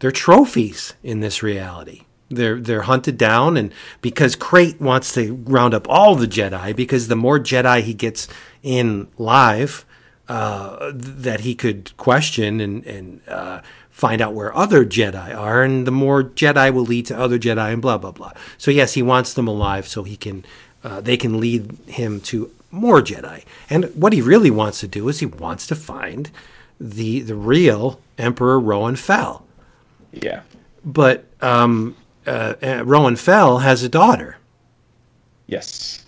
Speaker 3: they're trophies in this reality. They're they're hunted down, and because Krayt wants to round up all the Jedi, because the more Jedi he gets in live, uh, that he could question and and uh, find out where other Jedi are, and the more Jedi will lead to other Jedi, and blah blah blah. So yes, he wants them alive so he can uh, they can lead him to more Jedi. And what he really wants to do is he wants to find the the real Emperor Roan Fel.
Speaker 5: Yeah.
Speaker 3: But um, uh, uh, Roan Fel has a daughter.
Speaker 5: Yes.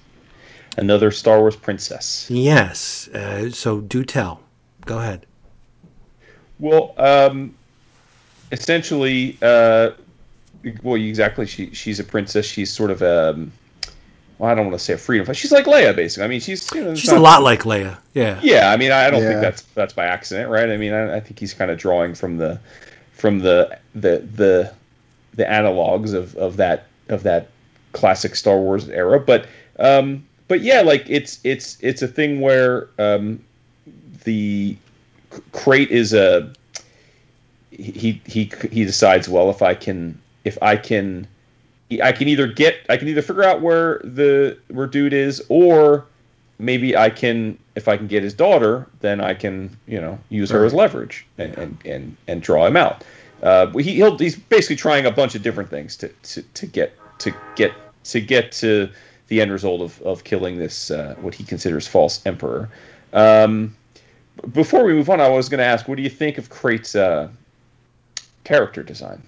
Speaker 5: Another Star Wars princess.
Speaker 3: Yes. Uh, so do tell. Go ahead.
Speaker 5: Well, um, essentially, uh, well, exactly. She she's a princess. She's sort of um, well, I don't want to say a freedom. fighter. She's like Leia, basically. I mean, she's you know, it's
Speaker 3: She's a lot like Leia. Yeah.
Speaker 5: Yeah, I mean, I, I don't
Speaker 4: Yeah.
Speaker 5: think that's that's by accident, right? I mean, I, I think he's kind of drawing from the from the the the the analogs of, of that of that classic Star Wars era. But um, but yeah, like it's it's it's a thing where um, the Krayt is a he he he decides well if I can if I can I can either get I can either figure out where the where dude is or maybe I can if I can get his daughter then I can you know use her as leverage and and, and, and draw him out. Uh, he, he'll he's basically trying a bunch of different things to, to, to get to get to get to the end result of, of killing this uh, what he considers false emperor. Um, before we move on, I was going to ask, what do you think of Krayt's uh, character design?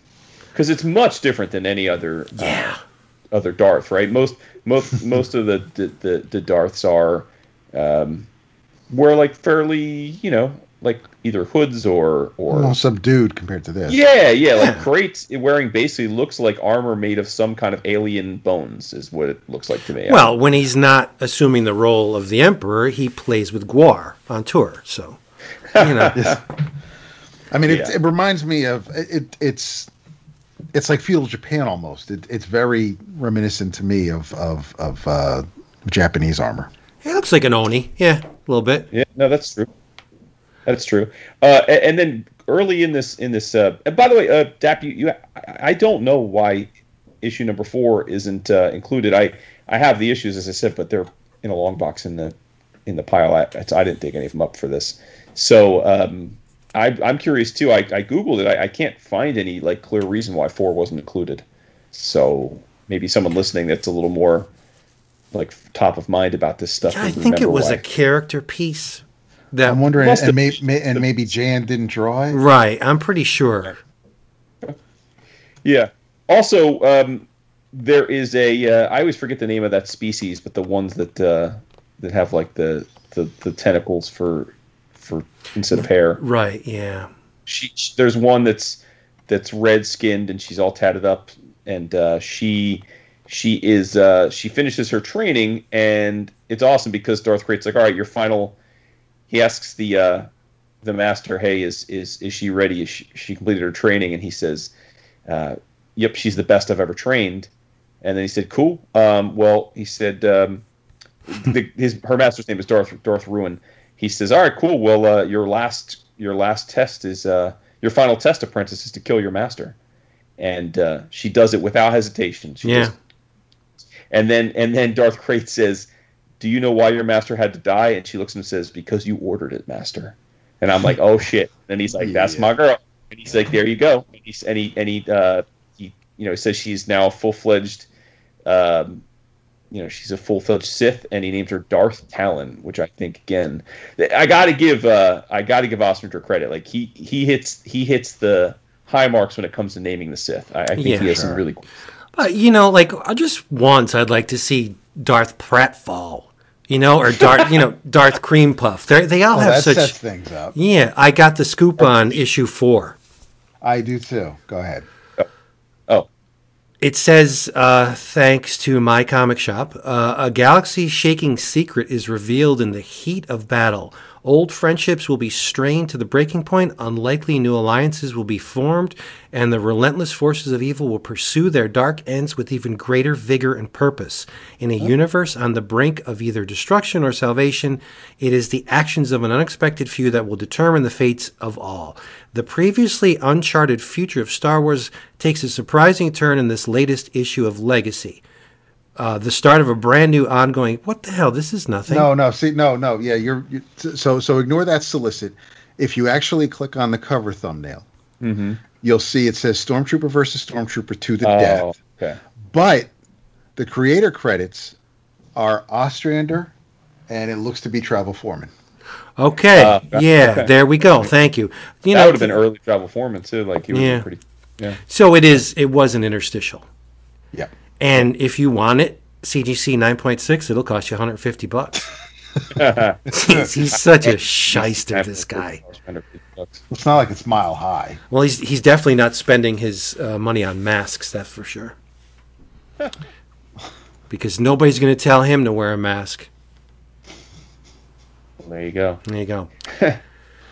Speaker 5: Because it's much different than any other uh, other Darth, right? Most most most of the the, the, the Darths are um, wear like fairly, you know, like either hoods or or
Speaker 4: More subdued compared to this.
Speaker 5: yeah, yeah, like
Speaker 3: Yeah.
Speaker 5: Krayt wearing basically looks like armor made of some kind of alien bones, is what it looks like to me.
Speaker 3: Well, when he's not assuming the role of the Emperor, he plays with GWAR on tour. So, you know.
Speaker 4: I mean, it,
Speaker 5: Yeah.
Speaker 4: it reminds me of it. It's it's like feudal Japan almost. It, it's very reminiscent to me of of of uh, Japanese armor.
Speaker 3: It looks like an Oni. Yeah, a little bit.
Speaker 5: Yeah, no, that's true. That's true. Uh, a- and, then early in this, in this, uh, and by the way, uh, Dap, you, you, I- don't know why issue number four isn't uh, included. I, I have the issues as I said, but they're in a long box in the, in the pile. I, I didn't dig any of them up for this, so um, I, I'm curious too. I, I googled it. I, I can't find any like clear reason why four wasn't included. So maybe someone listening that's a little more like top of mind about this stuff.
Speaker 3: I think it was
Speaker 5: why.
Speaker 3: a character piece. That
Speaker 4: I'm wondering, and, may, may, and maybe Jan didn't draw it.
Speaker 3: right. I'm pretty sure.
Speaker 5: Yeah. Also, um, there is a. Uh, I always forget the name of that species, but the ones that uh, that have like the, the the tentacles for for instead of hair.
Speaker 3: Right. Yeah.
Speaker 5: She, she- there's one that's that's red skinned and she's all tatted up, and uh, she she is uh, she finishes her training, and it's awesome because Darth Krayt's like, all right, your final. He asks the uh, the master, hey, is is is she ready? Is she, she completed her training? And he says, uh, yep, she's the best I've ever trained. And then he said, cool. Um, well, he said, um, the, his her master's name is Darth Darth Ruin. he says, "All right, cool. Well, uh, your last your last test is uh, your final test, apprentice, is to kill your master." And uh, she does it without hesitation. She
Speaker 3: Yeah.
Speaker 5: just- and then and then Darth Krayt says, "Do you know why your master had to die?" And she looks at him and says, "Because you ordered it, master." And I'm like, "Oh shit!" And he's like, "That's
Speaker 4: Yeah.
Speaker 5: my girl." And he's like, "There you go." And he's and he and he uh, he you know says she's now a full fledged, um, you know, she's a full fledged Sith, and he names her Darth Talon, which I think again, I got to give uh, I got to give Ostrander credit. Like he he hits he hits the high marks when it comes to naming the Sith. I, I think
Speaker 3: Yeah.
Speaker 5: he has some really cool.
Speaker 3: You know, like uh, just once, I'd like to see Darth Pratfall, you know, or Darth, you know, Darth Cream Puff. They they all
Speaker 4: Well,
Speaker 3: have
Speaker 4: that
Speaker 3: such.
Speaker 4: sets things up.
Speaker 3: Yeah, I got the scoop on issue four.
Speaker 4: I do too. Go ahead.
Speaker 5: Oh,
Speaker 3: It says, uh, thanks to my comic shop, uh, a galaxy shaking secret is revealed in the heat of battle. Old friendships will be strained to the breaking point, unlikely new alliances will be formed, and the relentless forces of evil will pursue their dark ends with even greater vigor and purpose. In a universe on the brink of either destruction or salvation, it is the actions of an unexpected few that will determine the fates of all. The previously uncharted future of Star Wars takes a surprising turn in this latest issue of Legacy. Uh, the start of a brand new ongoing. What the hell? This is nothing.
Speaker 4: No, no, see, no, no, yeah, you're, you so so ignore that solicit. If you actually click on the cover thumbnail, you'll see it says Stormtrooper versus Stormtrooper to the
Speaker 5: oh,
Speaker 4: death.
Speaker 5: okay.
Speaker 4: But the creator credits are Ostrander, and it looks to be Travel Foreman.
Speaker 3: Okay.
Speaker 5: Uh,
Speaker 3: yeah.
Speaker 5: okay.
Speaker 3: There we go. Thank you. You
Speaker 5: that
Speaker 3: know,
Speaker 5: would have been early travel foreman too. Like he would
Speaker 3: Yeah.
Speaker 5: have been pretty. Yeah.
Speaker 3: so it is. It was an interstitial,
Speaker 4: Yeah.
Speaker 3: And if you want it, CGC 9.6, it'll cost you 150 bucks. he's, he's such a shyster, this guy.
Speaker 4: It's not like it's mile high.
Speaker 3: Well, he's he's definitely not spending his uh, money on masks. That's for sure. because nobody's going to tell him to wear a mask.
Speaker 5: There you go.
Speaker 3: There you go.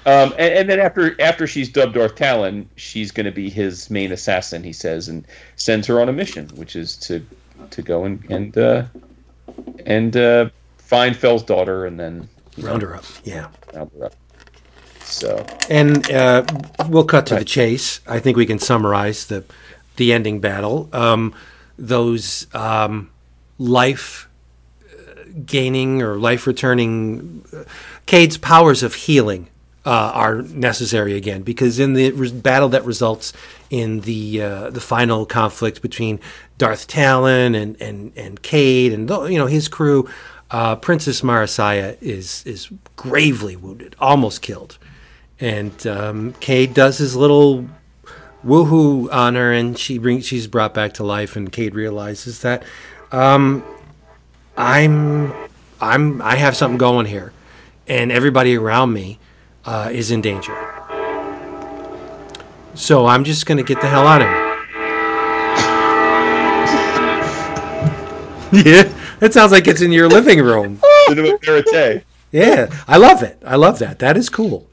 Speaker 5: Um, and, and then after after she's dubbed Darth Talon, she's going to be his main assassin. He says, and sends her on a mission, which is to to go and and uh, and uh, find Fel's daughter, and then
Speaker 3: Round her up. Yeah.
Speaker 5: round her up. So
Speaker 3: And uh, we'll cut to the chase. I think we can summarize the the ending battle. Um, those um, life uh, gaining or life returning, uh, Cade's powers of healing uh, are necessary again because in the res- battle that results in the uh, the final conflict between Darth Talon and and and Cade and the- you know his crew. Uh, Princess Marasiah is is gravely wounded, almost killed, and um, Cade does his little woohoo on her, and she brings she's brought back to life, and Cade realizes that um, I'm I'm I have something going here, and everybody around me uh, is in danger. So I'm just gonna get the hell out of here. yeah, that sounds like it's in your living room. Yeah, I love it. I love that. That is cool.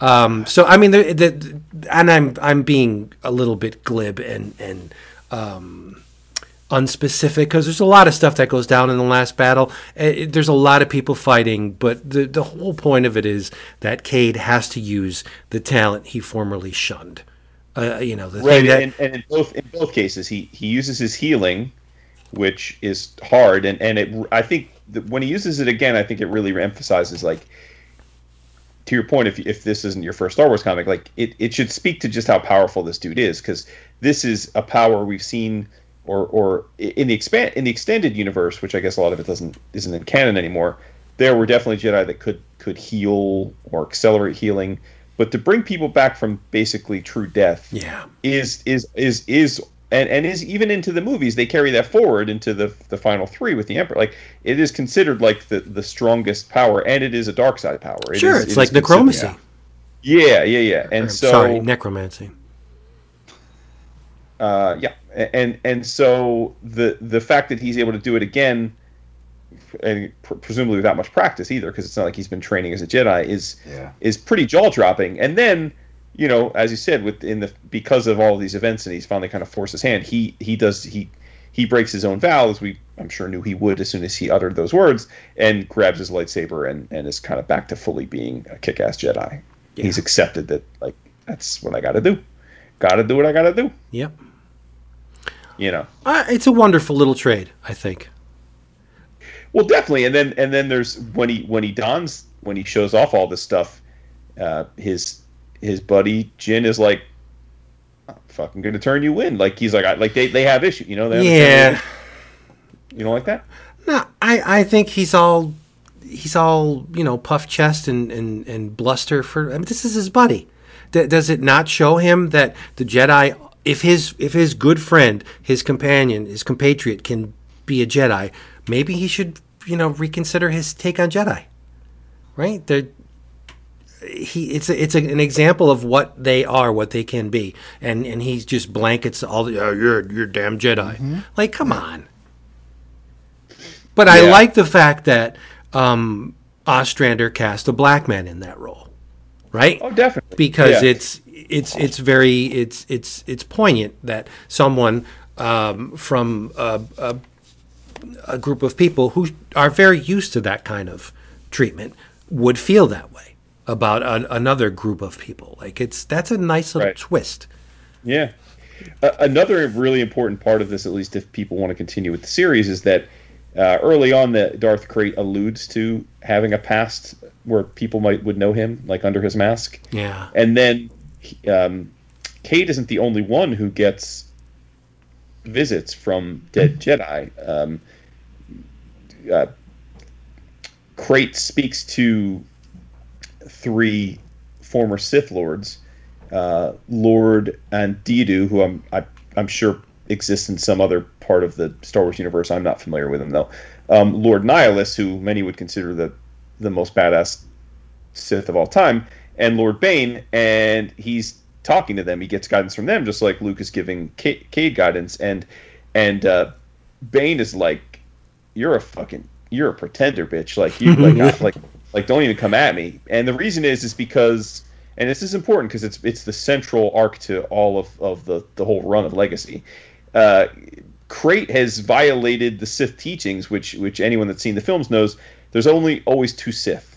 Speaker 3: Um, so I mean, the, the, and I'm I'm being a little bit glib and and um, unspecific because there's a lot of stuff that goes down in the last battle. Eh, there's a lot of people fighting, but the the whole point of it is that Cade has to use the talent he formerly shunned. Uh, you know, the
Speaker 5: Right,
Speaker 3: thing that
Speaker 5: and, and in both in both cases, he he uses his healing, which is hard, and and it I think when he uses it again, I think it really emphasizes like. To your point, if if this isn't your first Star Wars comic, like it, it should speak to just how powerful this dude is, because this is a power we've seen, or or in the expand in the extended universe, which I guess a lot of it doesn't isn't in canon anymore. There were definitely Jedi that could could heal or accelerate healing, but to bring people back from basically true death,
Speaker 3: yeah,
Speaker 5: is is is is and, and is even into the movies they carry that forward into the the final three with the emperor like it is considered like the the strongest power and it is a dark side power It
Speaker 3: sure,
Speaker 5: is-
Speaker 3: it's
Speaker 5: it
Speaker 3: like necromancy.
Speaker 5: yeah yeah yeah and so
Speaker 3: sorry, necromancy.
Speaker 5: uh, yeah, and and so the the fact that he's able to do it again, and pr- presumably without much practice either, because it's not like he's been training as a Jedi, is
Speaker 4: Yeah.
Speaker 5: is pretty jaw dropping. And then, you know, as you said, with in the because of all of these events, and he's finally kind of forced his hand. He he does he he breaks his own vow, as we I'm sure knew he would as soon as he uttered those words, and grabs his lightsaber and, and is kind of back to fully being a kick-ass Jedi.
Speaker 3: Yeah.
Speaker 5: He's accepted that like that's what I got to do. Got to do what I got to do.
Speaker 3: Yep.
Speaker 5: You know.
Speaker 3: Uh, it's a wonderful little trade, I think.
Speaker 5: Well, definitely, and then and then there's when he when he dons when he shows off all this stuff, uh, his his buddy Jin is like, I'm fucking gonna turn you in. Like he's like, I, like they, they have issue, you know? They have
Speaker 3: Yeah.
Speaker 5: issue. You don't like that?
Speaker 3: No, I, I think he's all he's all you know puff chest and, and, and bluster for. I mean, this is his buddy. D- does it not show him that the Jedi, if his if his good friend, his companion, his compatriot can be a Jedi, maybe he should you know reconsider his take on Jedi, right? They're, he it's a, it's a, an example of what they are, what they can be, and and he just blankets all the oh, you're you're damn Jedi. Like, come on. But I like the fact that um, Ostrander cast a black man in that role, right?
Speaker 5: Oh, definitely.
Speaker 3: Because
Speaker 5: Yeah.
Speaker 3: it's it's it's very it's it's it's poignant that someone um, from a, a, a group of people who are very used to that kind of treatment would feel that way about an, another group of people. Like it's that's a nice little
Speaker 5: Right.
Speaker 3: twist.
Speaker 5: Yeah. Uh, another really important part of this, at least if people want to continue with the series, is that uh, early on, that Darth Krayt alludes to having a past where people might would know him, like under his mask.
Speaker 3: Yeah.
Speaker 5: And then um, Cade isn't the only one who gets visits from dead Jedi. Um, uh, Krayt speaks to three former Sith lords, uh, Lord Andeddu, who I'm I, I'm sure exists in some other part of the Star Wars universe. I'm not familiar with him though. Um, Lord Nihilus, who many would consider the the most badass Sith of all time, and Lord Bane, and he's talking to them. He gets guidance from them, just like Luke is giving Cade, Cade guidance, and and uh, Bane is like, "You're a fucking, you're a pretender, bitch. Like you, like, I- like, like, don't even come at me." And the reason is, is because, and this is important because it's it's the central arc to all of of the the whole run of Legacy. Uh, Krayt has violated the Sith teachings, which which anyone that's seen the films knows. There's only always two Sith.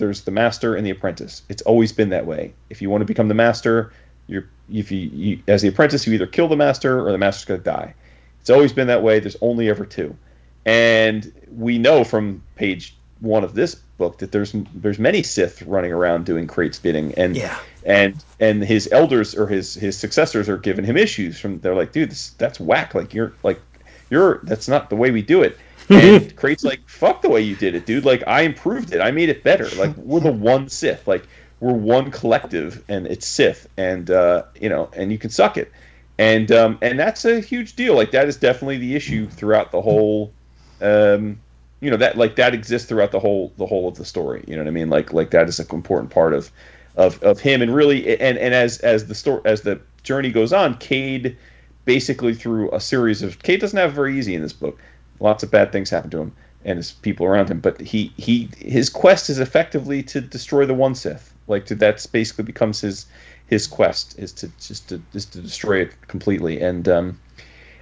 Speaker 5: There's the master and the apprentice. It's always been that way. If you want to become the master, you're if you, you as the apprentice, you either kill the master or the master's gonna die. It's always been that way. There's only ever two, and we know from page one of this book that there's there's many Sith running around doing Krayt's bidding, and
Speaker 3: Yeah.
Speaker 5: and and his elders or his his successors are giving him issues from they're like dude this, that's whack like you're like you're that's not the way we do it and Krayt's like fuck the way you did it dude. Like I improved it. I made it better. Like we're the one Sith. Like we're one collective and it's Sith. And uh, you know and you can suck it. And um, and that's a huge deal. Like that is definitely the issue throughout the whole um, you know that like that exists throughout the whole the whole of the story. You know what I mean? Like like that is an important part of of of him. And really and and as as the story as the journey goes on Cade basically through a series of Cade doesn't have it very easy in this book lots of bad things happen to him and his people around him but he he his quest is effectively to destroy the one Sith like to that's basically becomes his his quest is to just to just to destroy it completely and um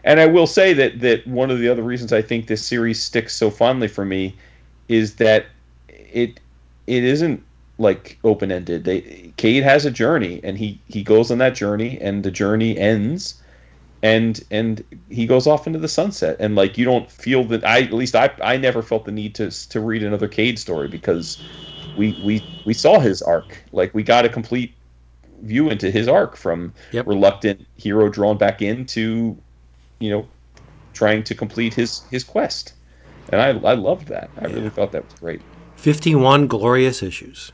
Speaker 5: and I will say that that one of the other reasons I think this series sticks so fondly for me is that it it isn't like open ended. They Cade has a journey and he he goes on that journey and the journey ends and and he goes off into the sunset and like you don't feel that I at least I I never felt the need to to read another Cade story because we we we saw his arc. Like we got a complete view into his arc from
Speaker 3: Yep.
Speaker 5: reluctant hero drawn back into you know trying to complete his his quest. And I I loved that. I really thought that was great.
Speaker 3: 51 glorious issues.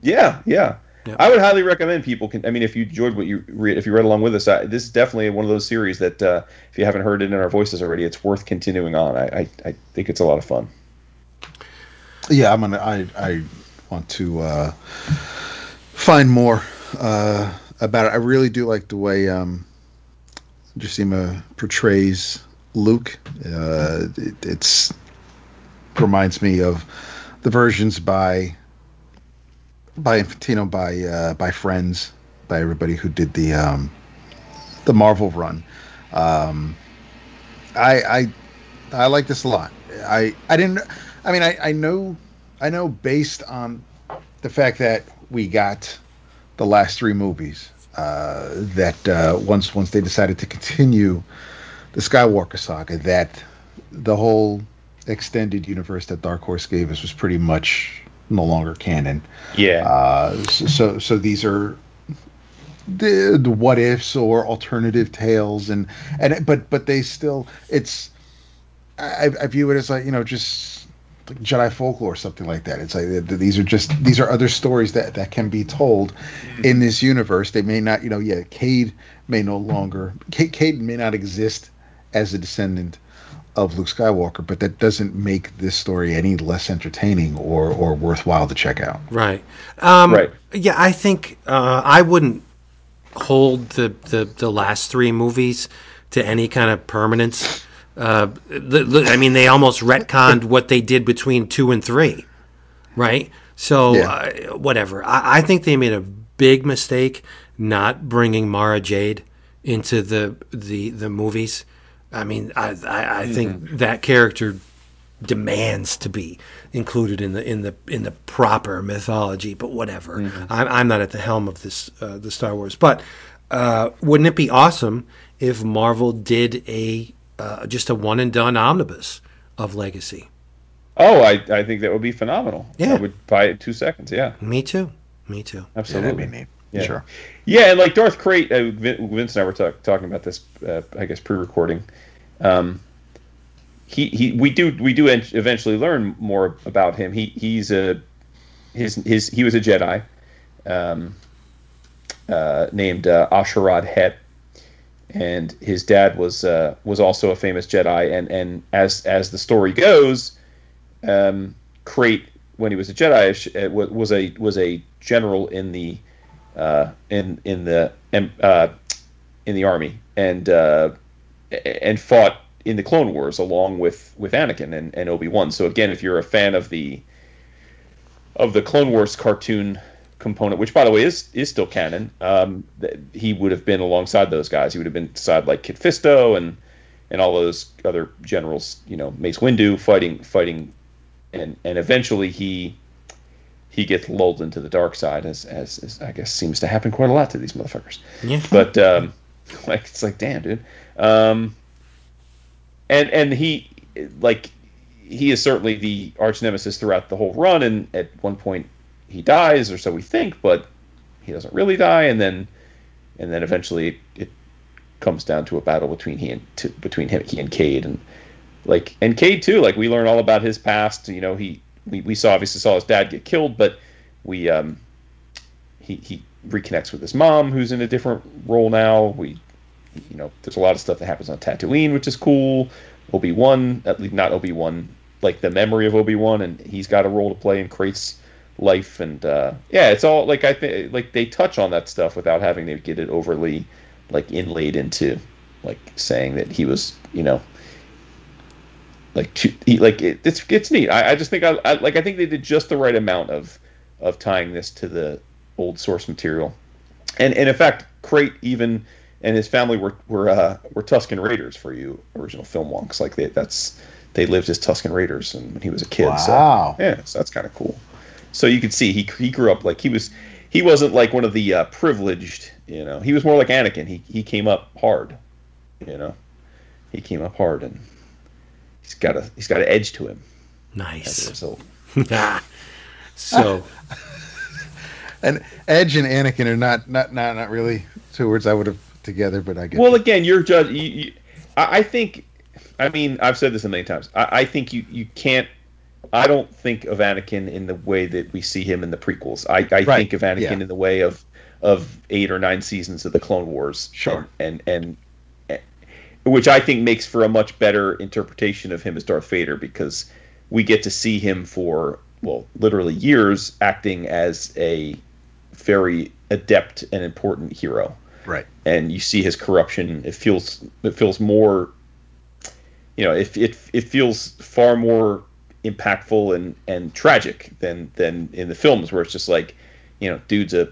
Speaker 5: Yeah, yeah.
Speaker 3: Yep.
Speaker 5: I would highly recommend people can. I mean, if you enjoyed what you read, if you read along with us, I, this is definitely one of those series that uh, if you haven't heard it in our voices already, it's worth continuing on. I, I, I think it's a lot of fun.
Speaker 4: Yeah, I'm gonna. I I want to uh, find more uh, about it. I really do like the way um, Duursema portrays Luke. Uh, it, it's reminds me of the versions by by Infantino, by uh, by friends, by everybody who did the um, the Marvel run. Um, I I I like this a lot. I I didn't. I mean, I I know I know based on the fact that we got the last three movies uh, that uh, once once they decided to continue the Skywalker saga, that the whole extended universe that Dark Horse gave us was pretty much no longer canon.
Speaker 5: Yeah.
Speaker 4: Uh, so so these are the, the what ifs or alternative tales and and but but they still it's I, I view it as like you know just like Jedi folklore or something like that. It's like these are just these are other stories that that can be told in this universe. They may not you know yeah Cade may no longer Cade, Cade may not exist as a descendant of Luke Skywalker, but that doesn't make this story any less entertaining or or worthwhile to check out.
Speaker 3: Right. Um,
Speaker 5: Right.
Speaker 3: Yeah, I think uh, I wouldn't hold the, the, the last three movies to any kind of permanence. Uh, the, the- I mean, they almost retconned what they did between two and three, right? So,
Speaker 4: Yeah.
Speaker 3: uh, whatever. I, I think they made a big mistake not bringing Mara Jade into the the, the movies. I mean, I, I, I think that character demands to be included in the in the in the proper mythology. But whatever, I'm, I'm not at the helm of this uh, the Star Wars. But uh, wouldn't it be awesome if Marvel did a uh, just a one and done omnibus of Legacy?
Speaker 5: Oh, I, I think that would be phenomenal.
Speaker 3: Yeah.
Speaker 5: I would buy it two seconds. Yeah,
Speaker 3: Me too. Me too.
Speaker 5: absolutely.
Speaker 4: neat.
Speaker 5: Yeah.
Speaker 4: Sure.
Speaker 5: Yeah, and like Darth Krayt, uh, Vince and I were talk, talking about this, uh, I guess, pre-recording. Um, he, he, we do, we do en- eventually learn more about him. He, he's a, his, his, he was a Jedi, um, uh, named uh, A'Sharad Hett, and his dad was, uh, was also a famous Jedi. And, and as, as the story goes, um, Krayt, when he was a Jedi, uh, wa- was a, was a general in the, uh, in in the uh, in the army and uh, and fought in the Clone Wars along with with Anakin and, and Obi Wan. So again, if you're a fan of the of the Clone Wars cartoon component, which by the way is is still canon, um, he would have been alongside those guys. He would have been beside like Kit Fisto and and all those other generals. You know, Mace Windu fighting fighting, and and eventually he he gets lulled into the dark side, as, as, as I guess seems to happen quite a lot to these motherfuckers.
Speaker 3: Yeah.
Speaker 5: But um, like it's like, damn, dude. Um, and and he like he is certainly the arch nemesis throughout the whole run, and at one point he dies, or so we think, but he doesn't really die, and then and then eventually it, comes down to a battle between he and to, between him he and Cade, and like and Cade too. Like we learn all about his past. You know, he we, we saw obviously saw his dad get killed, but we um he he reconnects with his mom, who's in a different role now. We you know, there's a lot of stuff that happens on Tatooine, which is cool. Obi Wan, at least not Obi Wan, like the memory of Obi Wan, and he's got a role to play in Krayt's life, and uh, yeah, it's all like I think like they touch on that stuff without having to get it overly like inlaid into like saying that he was you know like he, like it, it's it's neat. I, I just think I, I like I think they did just the right amount of of tying this to the old source material, and and in fact, Krayt even and his family were were uh, were Tusken Raiders for you original film wonks. Like they, that's they lived as Tusken Raiders and when he was a kid.
Speaker 4: Wow.
Speaker 5: So yeah, so that's kind of cool. So you could see he he grew up like he was he wasn't like one of the uh, privileged. You know, he was more like Anakin. He he came up hard. You know, he came up hard and he's got a he's got an edge to him
Speaker 3: Nice.
Speaker 5: result. Ah.
Speaker 3: so
Speaker 4: And Edge and Anakin are not not not not really two words I would have together, but I guess.
Speaker 5: Well,
Speaker 4: you.
Speaker 5: again, you're judge. You, you, I, I think. I mean, I've said this a million times. I, I think you you can't. I don't think of Anakin in the way that we see him in the prequels. I, I
Speaker 4: Right,
Speaker 5: think of Anakin
Speaker 4: yeah.
Speaker 5: in the way of of eight or nine seasons of the Clone Wars.
Speaker 4: Sure.
Speaker 5: And and, and which I think makes for a much better interpretation of him as Darth Vader because we get to see him for well, literally years acting as a very adept and important hero
Speaker 4: right.
Speaker 5: and you see his corruption. It feels it feels more, you know, it it, it feels far more impactful and and tragic than than in the films where it's just like, you know, dude's a,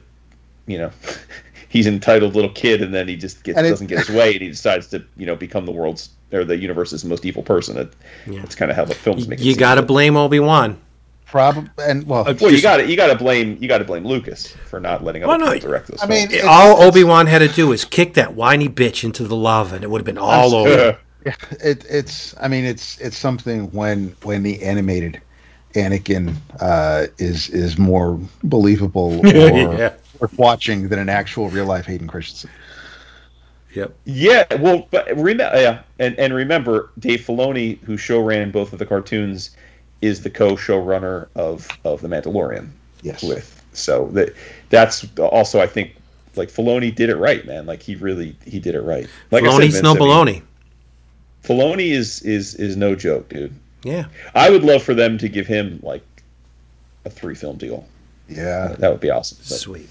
Speaker 5: you know, he's an entitled little kid and then he just gets doesn't get his way and he decides to you know become the world's or the universe's most evil person. It, It's kind of how the films make it.
Speaker 3: You
Speaker 5: seem.
Speaker 3: got to blame Obi Wan.
Speaker 4: Probably, and well,
Speaker 5: Well, you got to you got to blame you got to blame Lucas for not letting other
Speaker 3: Well, no,
Speaker 5: direct this.
Speaker 4: I mean, it-
Speaker 3: All Obi Wan had to do was kick that whiny bitch into the lava, and it would have been all over.
Speaker 4: it, it's i mean it's it's something when when the animated anakin uh is is more believable or
Speaker 3: Yeah.
Speaker 4: Worth watching than an actual real life hayden christensen
Speaker 3: Yep.
Speaker 5: Yeah, well, but remember, oh, yeah, and and remember, Dave Filoni, who show ran both of the cartoons, is the co-showrunner of of the Mandalorian.
Speaker 4: Yes.
Speaker 5: With so that that's also I think like Filoni did it right, man. Like he really he did it right. Like I said, Vince,
Speaker 3: no
Speaker 5: I mean. Filoni is is is no joke, dude.
Speaker 3: Yeah.
Speaker 5: I would love for them to give him like a three film deal.
Speaker 4: yeah
Speaker 5: That would be awesome. But-
Speaker 3: Sweet.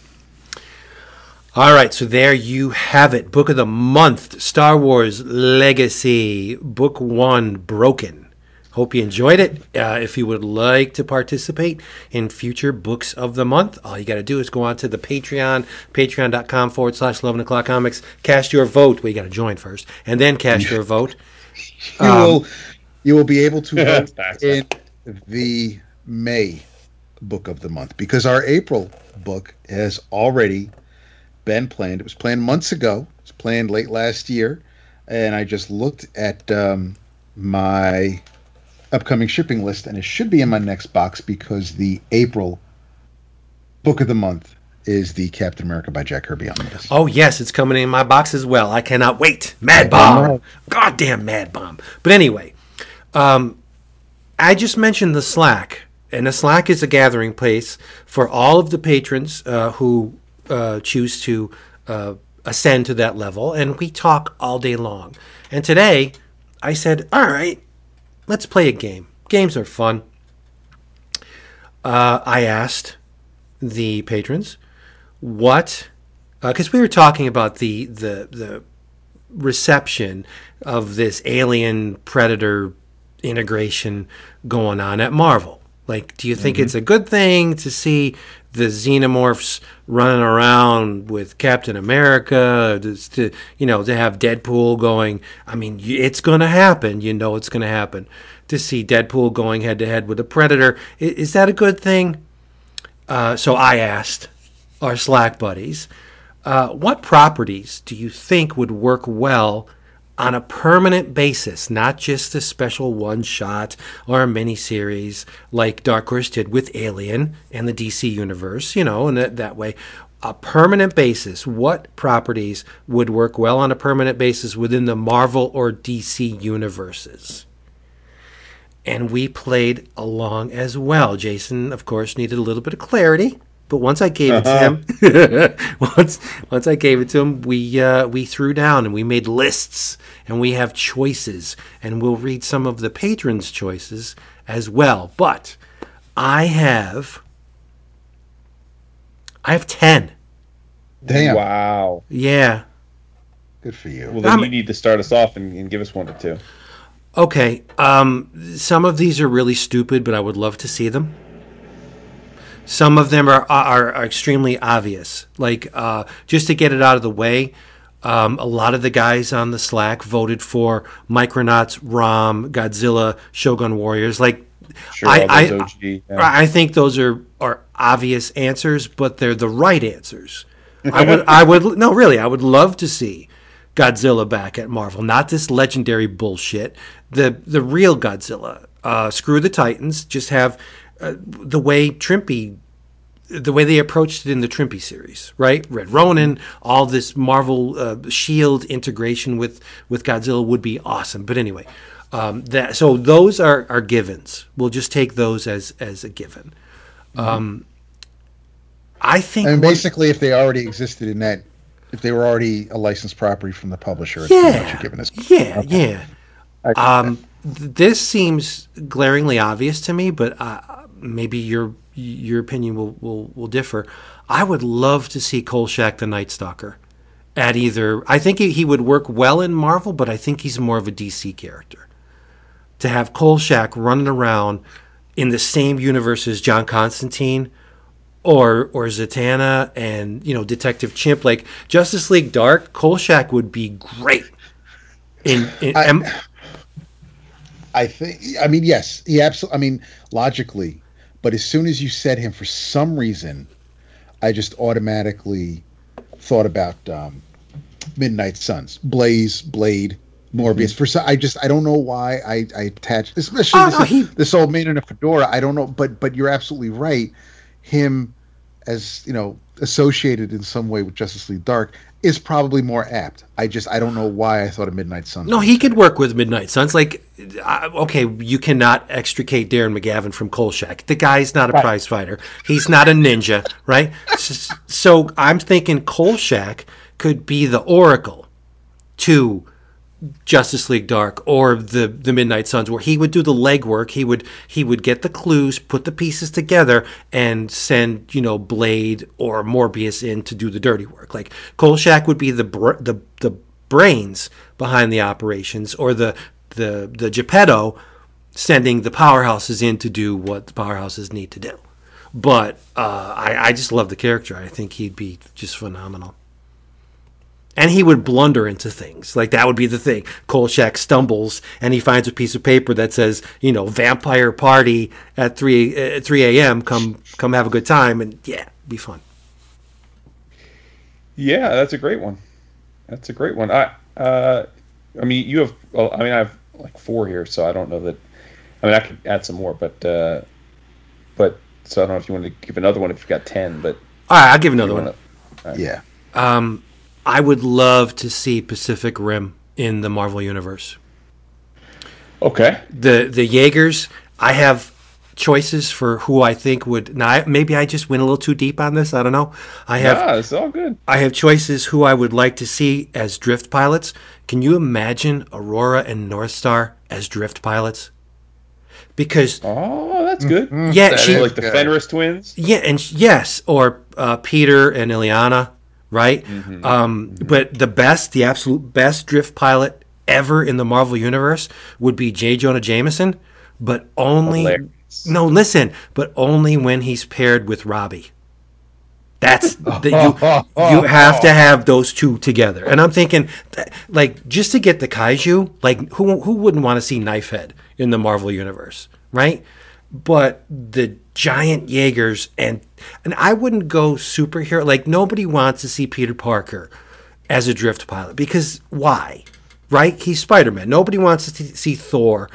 Speaker 3: All right, so there you have it. Book of the month Star Wars Legacy, Book One Broken. Hope you enjoyed it. Uh, if you would like to participate in future books of the month, all you got to do is go on to the Patreon, patreon.com forward slash 11 o'clock comics. Cast your vote. Well, you got to join first, and then cast your vote.
Speaker 4: you will you will be able to vote in the may book of the month because our april book has already been planned it was planned months ago it was planned late last year and i just looked at um, my upcoming shipping list and it should be in my next box because the april book of the month is the captain america by jack kirby omnibus
Speaker 3: Oh yes, it's coming in my box as well. I cannot wait. Mad Bomb. Goddamn Mad Bomb. But anyway, um, I just mentioned the Slack, and the Slack is a gathering place for all of the patrons uh, who uh, choose to uh, ascend to that level, and we talk all day long. And today, I said, "All right, let's play a game. Games are fun." Uh, I asked the patrons what because we were talking about the the the reception of this alien predator integration going on at Marvel. Like, do you think it's a good thing to see the xenomorphs running around with Captain America? Just to you know, to have Deadpool going. I mean, it's going to happen. You know, it's going to happen. To see Deadpool going head to head with a predator, i- is that a good thing? Uh, so I asked our Slack buddies, uh, what properties do you think would work well on a permanent basis, not just a special one shot or a miniseries like Dark Horse did with Alien and the DC universe, you know, and that, that way. A permanent basis, what properties would work well on a permanent basis within the Marvel or DC universes? and we played along as well. Jason, of course, needed a little bit of clarity, but once I gave it to him, once once I gave it to him, we uh, we threw down and we made lists and we have choices, and we'll read some of the patrons' choices as well. But I have I have ten.
Speaker 4: damn
Speaker 5: Wow.
Speaker 3: Yeah.
Speaker 4: good for you
Speaker 5: Well, then
Speaker 3: I'm-
Speaker 5: you need to start us off and, and give us one or two.
Speaker 3: Okay. Um, some of these are really stupid, but I would love to see them. Some of them are are, are extremely obvious. Like uh, just to get it out of the way, um, a lot of the guys on the Slack voted for Micronauts, Rom, Godzilla, Shogun Warriors. Like
Speaker 5: Sure,
Speaker 3: I, I,
Speaker 5: OG, yeah.
Speaker 3: I think those are are obvious answers, but they're the right answers. I would I would no really I would love to see Godzilla back at Marvel, not this legendary bullshit. The the real Godzilla. Uh, screw the Titans. Just have uh, the way Trimpe the way they approached it in the Trimpe series, right? Red Ronin, all this Marvel uh, Shield integration with with Godzilla would be awesome. But anyway, um, that so those are are givens. We'll just take those as as a given. Um, I think
Speaker 4: I mean,
Speaker 3: one-
Speaker 4: basically, if they already existed in that, if they were already a licensed property from the publisher, it's pretty much
Speaker 3: yeah,
Speaker 4: a given. As,
Speaker 3: yeah, yeah. Um, th- this seems glaringly obvious to me, but uh, maybe your your opinion will, will will differ. I would love to see Kolchak the Night Stalker at either. I think he, he would work well in Marvel, but I think he's more of a DC character. To have Kolchak running around in the same universe as John Constantine or or Zatanna and you know Detective Chimp, like Justice League Dark, Kolchak would be great. In, in
Speaker 4: I- I think. I mean, yes, he absolutely. I mean, logically, but as soon as you said him, for some reason, I just automatically thought about um, Midnight Suns, Blaze, Blade, Morbius. For some, I just I don't know why I I attached, especially
Speaker 3: Oh,
Speaker 4: this,
Speaker 3: no, he-
Speaker 4: this old man in a fedora. I don't know, but but you're absolutely right. Him as you know associated in some way with Justice League Dark is probably more apt. I just I don't know why I thought of Midnight Suns.
Speaker 3: No, he could work with Midnight Suns. Like, uh, okay, you cannot extricate Darren McGavin from Kolchak. The guy's not a prize fighter. He's not a ninja, right? S- so I'm thinking Kolchak could be the oracle to Justice League Dark or the the Midnight Suns, where he would do the legwork. He would he would get the clues, put the pieces together, and send you know Blade or Morbius in to do the dirty work. Like Kolchak would be the br- the the brains behind the operations, or the the the Geppetto sending the powerhouses in to do what the powerhouses need to do. But uh, I, I just love the character. I think he'd be just phenomenal and he would blunder into things. Like that would be the thing. Kolchak stumbles and he finds a piece of paper that says, you know, vampire party at three at three a.m. Come come have a good time and yeah, be fun.
Speaker 5: Yeah, that's a great one. That's a great one. I uh, I mean, you have. Well, I mean, I have like four here, so I don't know that. I mean, I could add some more, but uh, but so I don't know if you want to give another one if you've got ten, but
Speaker 3: All right, I'll give another one.
Speaker 5: wanna-
Speaker 4: Yeah.
Speaker 3: I would love to see Pacific Rim in the Marvel universe.
Speaker 5: Okay.
Speaker 3: The the Jaegers, I have choices for who I think would. Now, I, maybe I just went a little too deep on this. I don't know. I have
Speaker 5: Yeah, it's all good.
Speaker 3: I have choices who I would like to see as drift pilots. Can you imagine Aurora and North Star as drift pilots? Because
Speaker 5: Oh, that's good.
Speaker 3: yeah,
Speaker 4: that
Speaker 3: she
Speaker 5: like the
Speaker 4: good.
Speaker 5: Fenris twins.
Speaker 3: yeah, and yes, or uh, Peter and Illyana, right? Um, but the best, the absolute best drift pilot ever in the Marvel universe would be J. Jonah Jameson, but only
Speaker 5: Hilarious.
Speaker 3: no, listen, but only when he's paired with Robbie. That's the, you. You have to have those two together, and I'm thinking, like, just to get the kaiju, like, who who wouldn't want to see Knifehead in the Marvel universe, right? But the giant Jaegers and and I wouldn't go superhero. Like, nobody wants to see Peter Parker as a drift pilot because why? Right? He's Spider Man. Nobody wants to see- Thor.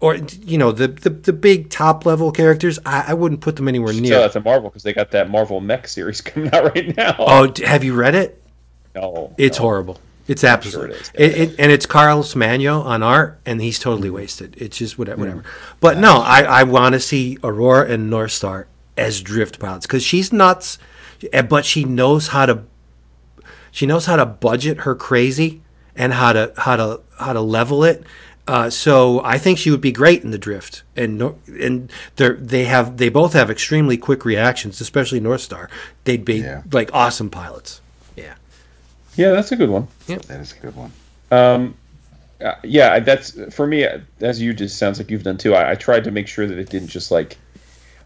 Speaker 3: Or you know the, the the big top level characters, I, I wouldn't put them anywhere
Speaker 5: So
Speaker 3: near.
Speaker 5: that's a Marvel because they got that Marvel Mech series coming out right now.
Speaker 3: Oh, have you read it?
Speaker 5: no,
Speaker 3: It's
Speaker 5: no.
Speaker 3: horrible. It's absolute.
Speaker 5: it is.
Speaker 3: it, it, and it's Carlos Magno on art, and he's totally wasted. It's just whatever. whatever. But no, I, I want to see Aurora and North Star as drift pilots because she's nuts, eh, but she knows how to. She knows how to budget her crazy and how to how to how to level it. Uh, so I think she would be great in the drift, and and they they have they both have extremely quick reactions, especially North Star. They'd be
Speaker 4: Yeah.
Speaker 3: like awesome pilots. Yeah.
Speaker 5: Yeah, that's a good one.
Speaker 4: Yeah, that is a good one.
Speaker 5: Um, uh, yeah, that's for me. uh, As you just sounds like you've done too. I, I tried to make sure that it didn't just like,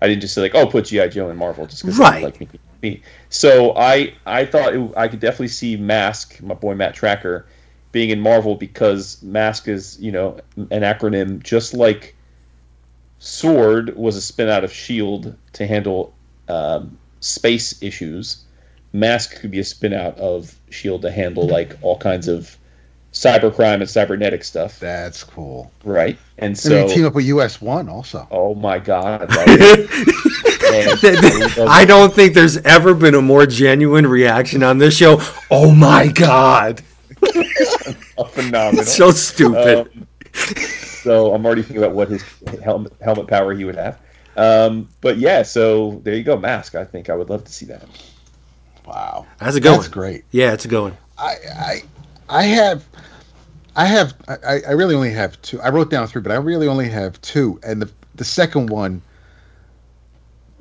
Speaker 5: I didn't just say like, oh, put GI Joe in Marvel just because
Speaker 3: Right.
Speaker 5: like me, me. So I I thought it, I could definitely see Mask, my boy Matt Tracker, being in Marvel because Mask is you know an acronym just like Sword was a spin out of Shield to handle um, space issues. Mask could be a spin out of Shield to handle like all kinds of cybercrime and cybernetic stuff,
Speaker 4: That's cool.
Speaker 5: right? And
Speaker 4: And
Speaker 5: so,
Speaker 4: they team up with US One also.
Speaker 5: oh my god, I. And-
Speaker 3: I don't think there's ever been a more genuine reaction on this show. Oh my god,
Speaker 5: phenomenal.
Speaker 3: it's so stupid.
Speaker 5: Um, so I'm already thinking about what his helmet helmet power he would have. Um, but yeah, so there you go, Mask. I think I would love to see that.
Speaker 4: Wow.
Speaker 3: That's a good
Speaker 4: That's
Speaker 3: one.
Speaker 4: great.
Speaker 3: Yeah, it's a good one.
Speaker 4: I, I, I have, I have, I, I really only have two. I wrote down three, but I really only have two. And the the second one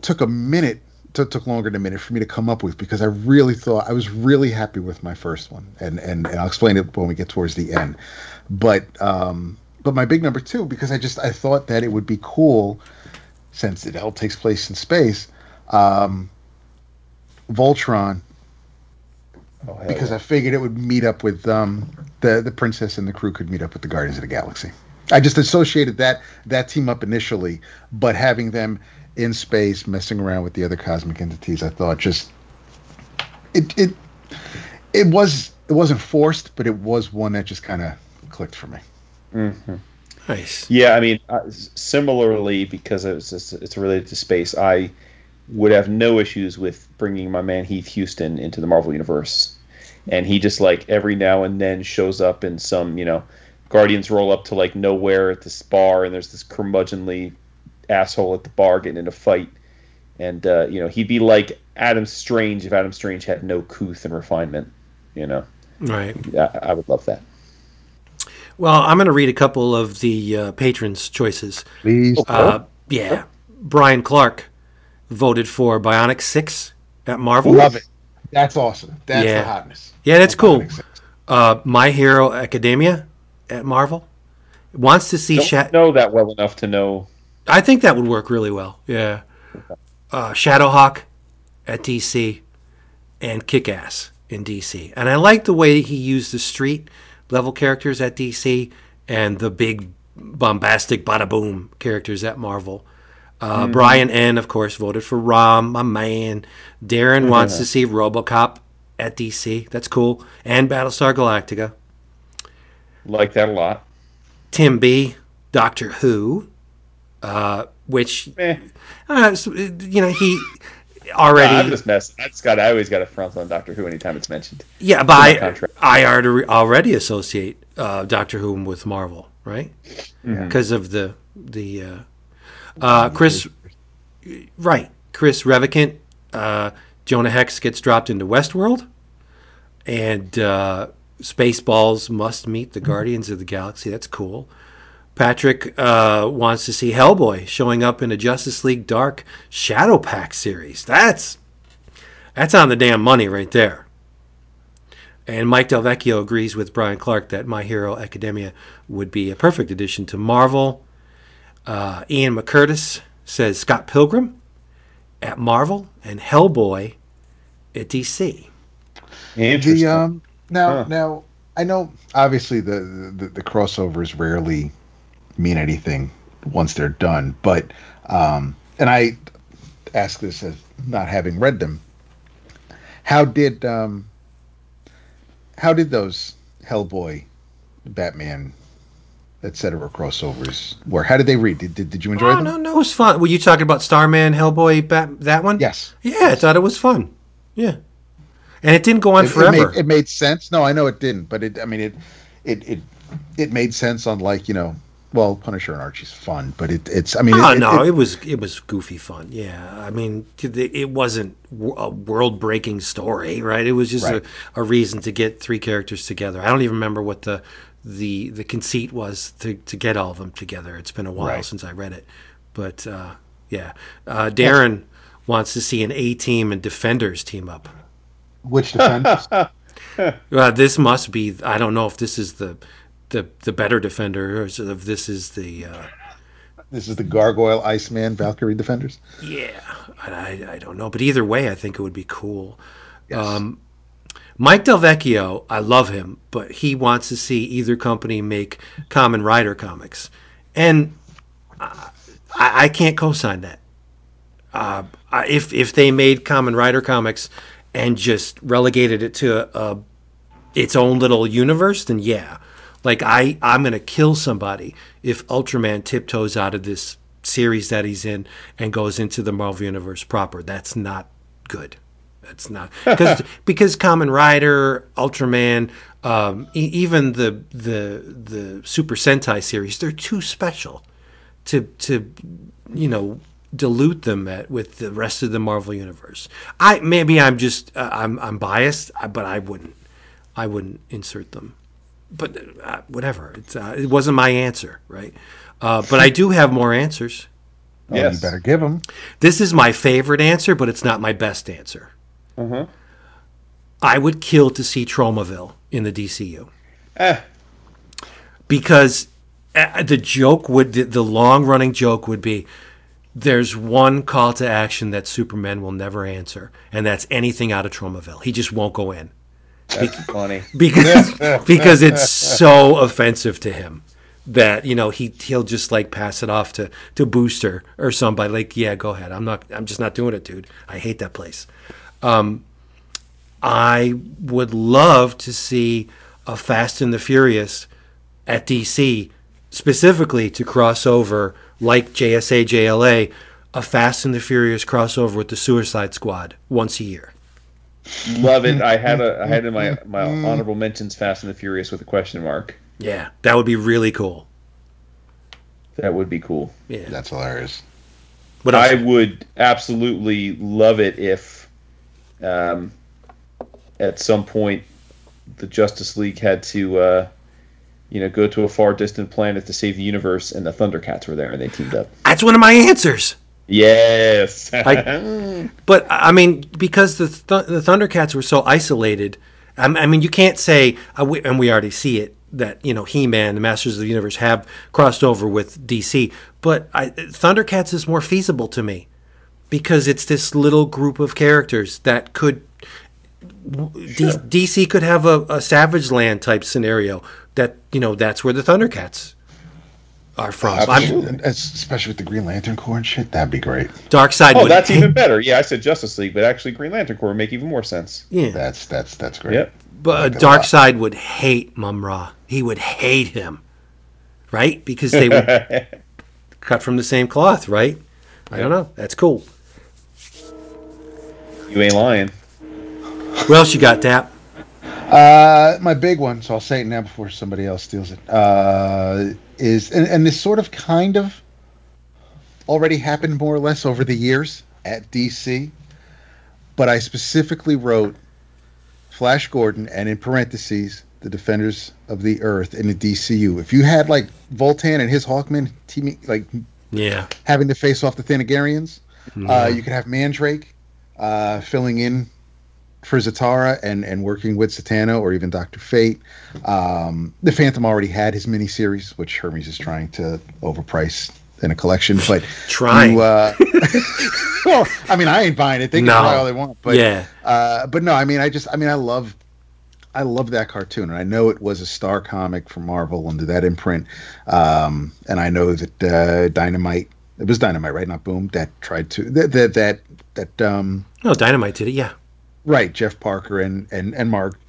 Speaker 4: took a minute. Took, took longer than a minute for me to come up with because I really thought I was really happy with my first one, and and, and I'll explain it when we get towards the end. But um, but my big number two because I just I thought that it would be cool since it all takes place in space. Um, Voltron
Speaker 5: Oh,
Speaker 4: because
Speaker 5: yeah.
Speaker 4: I figured it would meet up with um, the the princess and the crew could meet up with the Guardians of the Galaxy. I just associated that that team up initially, but having them in space messing around with the other cosmic entities, I thought just it it it was it wasn't forced, but it was one that just kind of clicked for me.
Speaker 5: Mm-hmm.
Speaker 3: Nice.
Speaker 5: Yeah, I mean, uh, similarly, because it's just, it's related to space, I would have no issues with bringing my man Heath Houston into the Marvel universe, and he just like every now and then shows up in some, you know, Guardians roll up to like nowhere at this bar, and there's this curmudgeonly asshole at the bar getting in a fight, and uh, you know he'd be like Adam Strange if Adam Strange had no couth and refinement, you know.
Speaker 3: Right.
Speaker 5: Yeah, I would love that.
Speaker 3: Well, I'm going to read a couple of the uh, patrons' choices.
Speaker 4: Please,
Speaker 3: Uh, yeah. Brian Clark voted for Bionic 6 at Marvel.
Speaker 4: love it. That's awesome. That's
Speaker 3: Yeah.
Speaker 4: the hotness.
Speaker 3: Yeah, that's cool. Uh, My Hero Academia at Marvel. Wants to see
Speaker 5: Don't
Speaker 3: Sha-
Speaker 5: know that well enough to know.
Speaker 3: I think that would work really well. Yeah. Uh, Shadowhawk at DC and Kick Ass in DC. And I like the way he used the street level characters at DC and the big bombastic bada boom characters at Marvel. Uh, Brian N, of course, voted for Rom, my man. Darren wants to see Robocop at DC. That's cool. And Battlestar Galactica.
Speaker 5: Like that a lot.
Speaker 3: Tim B, Doctor Who, uh, which
Speaker 5: Eh.
Speaker 3: uh, uh, you know he already
Speaker 5: I'm just messing. I just got. I always got a front on Doctor Who anytime it's mentioned.
Speaker 3: yeah, but I. I already associate uh, Doctor Who with Marvel, right?
Speaker 5: Mm-hmm.
Speaker 3: Because of the the uh, Chris, right? Chris Revicant, uh, Jonah Hex gets dropped into Westworld, and uh, Spaceballs must meet the Guardians of the Galaxy. That's cool. Patrick uh, wants to see Hellboy showing up in a Justice League Dark Shadow Pack series. That's that's on the damn money right there. And Mike Delvecchio agrees with Brian Clark that My Hero Academia would be a perfect addition to Marvel. Uh, Ian McCurtis says Scott Pilgrim at Marvel and Hellboy at DC.
Speaker 5: Interesting.
Speaker 4: The um now
Speaker 5: Huh.
Speaker 4: now I know obviously the, the the crossovers rarely mean anything once they're done, but um and I ask this as not having read them. How did um how did those Hellboy, Batman, etc. crossovers work? How did they read? Did, did, did you enjoy
Speaker 3: Oh
Speaker 4: them?
Speaker 3: no, no, it was fun. Were you talking about Starman, Hellboy, Bat, that one?
Speaker 4: Yes.
Speaker 3: Yeah, I thought it was fun. Yeah, and it didn't go on
Speaker 4: It, it
Speaker 3: forever.
Speaker 4: made, it made sense. No, I know it didn't, but it. I mean, it, it, it, it made sense on like you know, well, Punisher and Archie's fun, but it, it's. I mean,
Speaker 3: oh
Speaker 4: it,
Speaker 3: no,
Speaker 4: it-
Speaker 3: it, was it was goofy fun. Yeah, I mean, it wasn't a world breaking story, right? It was just
Speaker 4: Right.
Speaker 3: a, a reason to get three characters together. I don't even remember what the the the conceit was to to get all of them together. It's been a while
Speaker 4: Right.
Speaker 3: since I read it, but uh, yeah, uh, Darren wants to see an A team and Defenders team up.
Speaker 4: which defenders?
Speaker 3: Uh, this must be. I don't know if this is the the the better defender or if this is the. Uh,
Speaker 4: this is the Gargoyle, Iceman, Valkyrie defenders.
Speaker 3: Yeah, I, I don't know, but either way, I think it would be cool.
Speaker 4: Yes.
Speaker 3: Um, Mike Delvecchio, I love him, but he wants to see either company make Kamen Rider comics, and I, I can't co-sign that. Uh, if if they made Kamen Rider comics and just relegated it to a, its own little universe, then yeah. Like I, I'm gonna kill somebody if Ultraman tiptoes out of this series that he's in and goes into the Marvel universe proper. That's not good. That's not because because Kamen Rider, Ultraman, um, e- even the the the Super Sentai series, they're too special to to you know dilute them at, with the rest of the Marvel universe. I maybe I'm just uh, I'm I'm biased, but I wouldn't I wouldn't insert them. But uh, whatever, it's uh, it wasn't my answer, right? Uh, but I do have more answers.
Speaker 4: Oh,
Speaker 5: Yes.
Speaker 4: you better give them.
Speaker 3: This is my favorite answer, but it's not my best answer.
Speaker 5: Mhm.
Speaker 3: I would kill to see Tromaville in the DCU
Speaker 5: Eh,
Speaker 3: because uh, the joke would the, long running joke would be there's one call to action that Superman will never answer, and that's anything out of Tromaville. He just won't go in
Speaker 5: that's funny.
Speaker 3: because because it's so offensive to him. that you know he he'll just like pass it off to to Booster or somebody like yeah go ahead I'm not I'm just not doing it dude I hate that place. Um, I would love to see a Fast and the Furious at DC specifically to cross over like JSA JLA a Fast and the Furious crossover with the Suicide Squad once a year.
Speaker 5: Love it. I had a I had in my my honorable mentions Fast and the Furious with a question mark.
Speaker 3: Yeah, that would be really cool.
Speaker 5: That would be cool.
Speaker 3: Yeah.
Speaker 4: That's hilarious.
Speaker 3: But?
Speaker 5: I would absolutely love it if, um, at some point, the Justice League had to, uh, you know, go to a far distant planet to save the universe, and the Thundercats were there, and they teamed up.
Speaker 3: That's one of my answers.
Speaker 5: Yes.
Speaker 3: I- But I mean, because the th- the Thundercats were so isolated, I, I mean, you can't say, uh, we- and we already see it that you know He-Man, the Masters of the Universe have crossed over with DC. But I, Thundercats is more feasible to me because it's this little group of characters that could. D- DC could have a, a Savage Land type scenario that you know that's where the Thundercats are from.
Speaker 4: Absolutely. Especially with the Green Lantern Corps and shit, that'd be great.
Speaker 3: Darkseid.
Speaker 5: oh,
Speaker 3: would
Speaker 5: that's
Speaker 3: hate-
Speaker 5: even better. Yeah, I said Justice League, but actually Green Lantern Corps would make even more sense.
Speaker 3: Yeah.
Speaker 4: That's that's that's great.
Speaker 5: Yep.
Speaker 3: But uh,
Speaker 4: like
Speaker 3: Dark. Side would hate Mumm-Ra. He would hate him, right? Because they were cut from the same cloth, right? I don't know. That's cool.
Speaker 5: You ain't lying.
Speaker 3: What else you got, Dap?
Speaker 4: Uh, my big one, so I'll say it now before somebody else steals it. Uh, is and, and this sort of kind of already happened more or less over the years at DC, but I specifically wrote Flash Gordon and in parentheses the Defenders of the Earth in the DCU. If you had like Vultan and his Hawkman teaming like
Speaker 3: Yeah.
Speaker 4: having to face off the Thanagarians. Uh, you could have Mandrake uh, filling in for Zatara and, and working with Satana or even Doctor Fate. Um, the Phantom already had his miniseries, which Hermes is trying to overprice in a collection. But
Speaker 3: Trying.
Speaker 4: you, uh, well, I mean, I ain't buying it. They can
Speaker 3: No.
Speaker 4: buy all they want. But
Speaker 3: Yeah.
Speaker 4: uh, but no, I mean, I just, I mean, I love, I love that cartoon, and I know it was a star comic from Marvel under that imprint, um, and I know that uh, Dynamite, it was Dynamite, right? Not Boom, that tried to that that that, that um,
Speaker 3: Oh, Dynamite did it. Yeah.
Speaker 4: right. Jeff Parker and and and Marc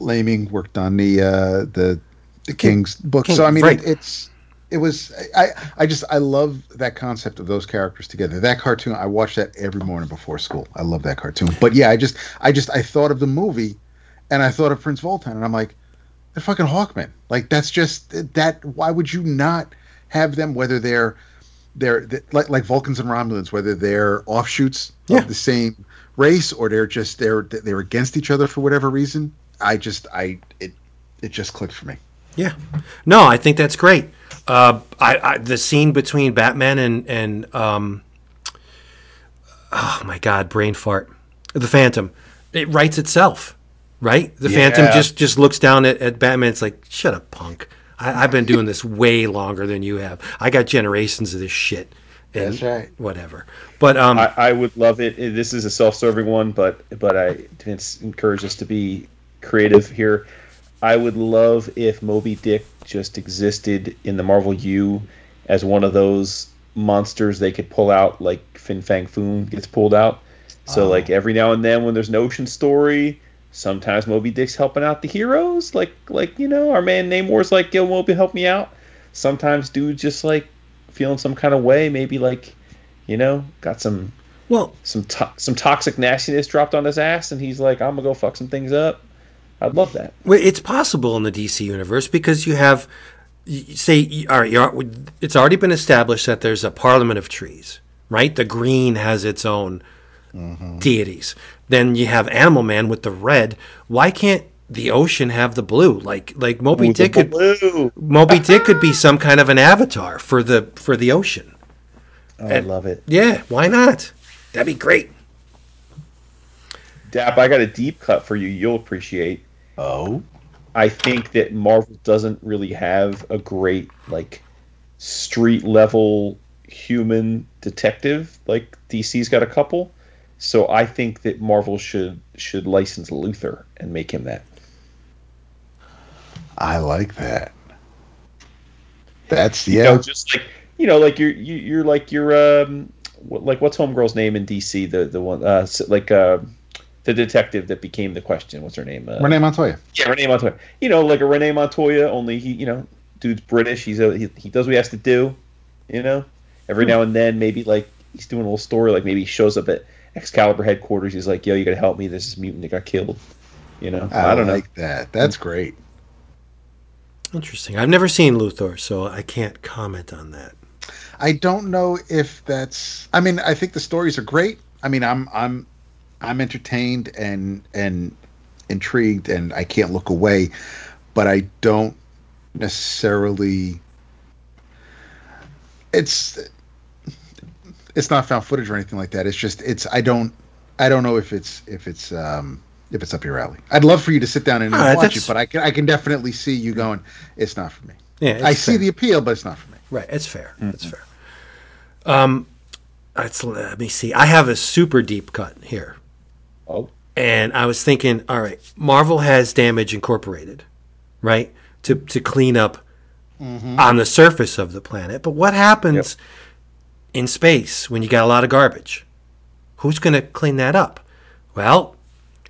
Speaker 4: Laming worked on the uh, the the King's book,
Speaker 3: King,
Speaker 4: so I mean,
Speaker 3: right.
Speaker 4: it, it's. It was I, I just I love that concept of those characters together. That cartoon I watch that every morning before school. I love that cartoon. But yeah, I just I just I thought of the movie and I thought of Prince Vultan and I'm like, they're fucking Hawkman. Like that's just that why would you not have them whether they're they're th- like like Vulcans and Romulans, whether they're offshoots
Speaker 3: Yeah.
Speaker 4: of the same race or they're just they're they're against each other for whatever reason. I just I it it just clicked for me.
Speaker 3: Yeah. No, I think that's great. Uh, I, I the scene between Batman and and um, oh my God, brain fart, the Phantom. It writes itself, right? The Phantom just just looks down at, at Batman. It's like, shut up, punk. I, I've been doing this way longer than you have. I got generations of this shit. And
Speaker 4: That's right.
Speaker 3: Whatever. But um,
Speaker 5: I, I would love it. This is a self-serving one, but but I to encourage us to be creative here. I would love if Moby Dick just existed in the Marvel U as one of those monsters they could pull out, like Fin Fang Foom gets pulled out. So like every now and then, when there's an ocean story, sometimes Moby Dick's helping out the heroes, like like you know our man Namor's like, "Yo, Moby, help me out." Sometimes dude just like feeling some kind of way, maybe like you know got some
Speaker 3: well,
Speaker 5: some to- some toxic nastiness dropped on his ass, and he's like, "I'm gonna go fuck some things up." I'd love that.
Speaker 3: Well, it's possible in the DC universe because you have, say, all right, it's already been established that there's a Parliament of Trees, right? The green has its own deities. Then you have Animal Man with the red. Why can't the ocean have the blue? Like, like Moby Dick could,
Speaker 5: Blue.
Speaker 3: Moby Dick could be some kind of an avatar for the for the ocean.
Speaker 5: Oh, I love it.
Speaker 3: Yeah, why not? That'd be great.
Speaker 5: Dap, I got a deep cut for you. You'll appreciate.
Speaker 4: Oh.
Speaker 5: I think that Marvel doesn't really have a great like street level human detective like DC's got a couple. So I think that Marvel should should license Luther and make him that.
Speaker 4: I like that. That's
Speaker 5: You
Speaker 4: yeah.
Speaker 5: know, just like you know, like you're you, you're like you're um, like what's Homegirl's name in DC? The the one uh, like uh, the detective that became the question. What's her name? Uh,
Speaker 4: Renee Montoya.
Speaker 5: Yeah, Renee Montoya. You know, like a Renee Montoya, only he, you know, dude's British. He's a, he, he does what he has to do. You know, every now and then, maybe like he's doing a little story, like maybe he shows up at Excalibur headquarters. He's like, "Yo, you gotta help me. This is mutant that got killed." You know,
Speaker 4: I,
Speaker 5: I, don't know.
Speaker 4: like that. That's great.
Speaker 3: Interesting. I've never seen Luther, so I can't comment on that.
Speaker 4: I don't know if that's. I mean, I think the stories are great. I mean, I'm I'm I'm entertained and and intrigued, and I can't look away. But I don't necessarily. It's it's not found footage or anything like that. It's just it's I don't I don't know if it's if it's um if it's up your alley. I'd love for you to sit down and
Speaker 3: right,
Speaker 4: watch
Speaker 3: that's-
Speaker 4: it, but I can I can definitely see you going. It's not for me.
Speaker 3: Yeah,
Speaker 4: I see the appeal, but it's not for me.
Speaker 3: Right, it's fair. It's fair. Um, let's let me see. I have a super deep cut here,
Speaker 5: Oh,
Speaker 3: and I was thinking, all right, Marvel has Damage Incorporated, right, to to clean up on the surface of the planet. But what happens in space when you got a lot of garbage? Who's going to clean that up? Well,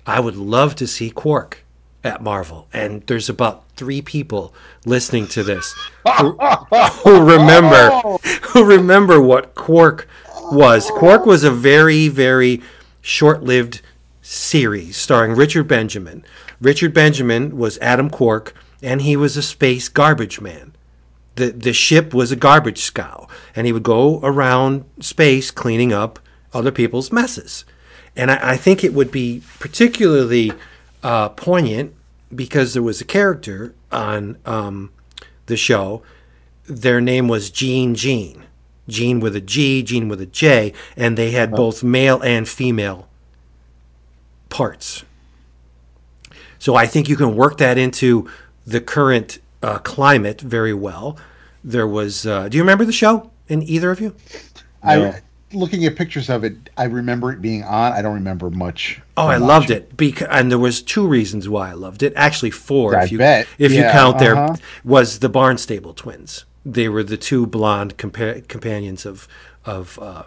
Speaker 3: I would love to see Quark at Marvel, and there's about three people listening to this who, who remember oh. who remember what Quark was. Quark was a very very short-lived series starring Richard Benjamin. Richard Benjamin was Adam Quark, and he was a space garbage man the the ship was a garbage scow, and he would go around space cleaning up other people's messes. And I, I think it would be particularly uh, poignant because there was a character on um, the show. Their name was Gene Gene, Gene with a G, Gene with a J, and they had both male and female parts. So I think you can work that into the current uh, climate very well. There was. Uh, do you remember the show? In either of you?
Speaker 5: No.
Speaker 4: I looking at pictures of it, I remember it being on. I don't remember much.
Speaker 3: Oh,
Speaker 4: from
Speaker 3: I loved it. Bec- and there was two reasons why I loved it. Actually, four.
Speaker 4: I
Speaker 3: if you
Speaker 4: bet.
Speaker 3: if you count there,
Speaker 4: uh-huh.
Speaker 3: was the Barnstable twins. They were the two blonde compa- companions of of uh,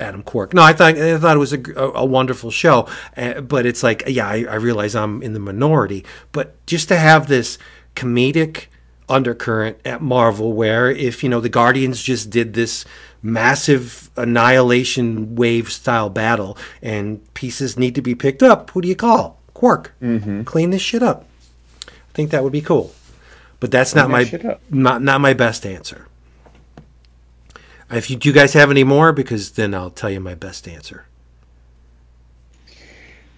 Speaker 3: Adam Quark. No, I thought I thought it was a, a, a wonderful show. Uh, but it's like, yeah, I, I realize I'm in the minority. But just to have this comedic undercurrent at Marvel, where if you know the Guardians just did this massive annihilation wave style battle and pieces need to be picked up, who do you call? Quark. Mm-hmm. Clean this shit up. I think that would be cool. But that's not
Speaker 5: Clean
Speaker 3: my
Speaker 5: that shit
Speaker 3: not not my best answer. If you do you guys have any more, because then I'll tell you my best answer.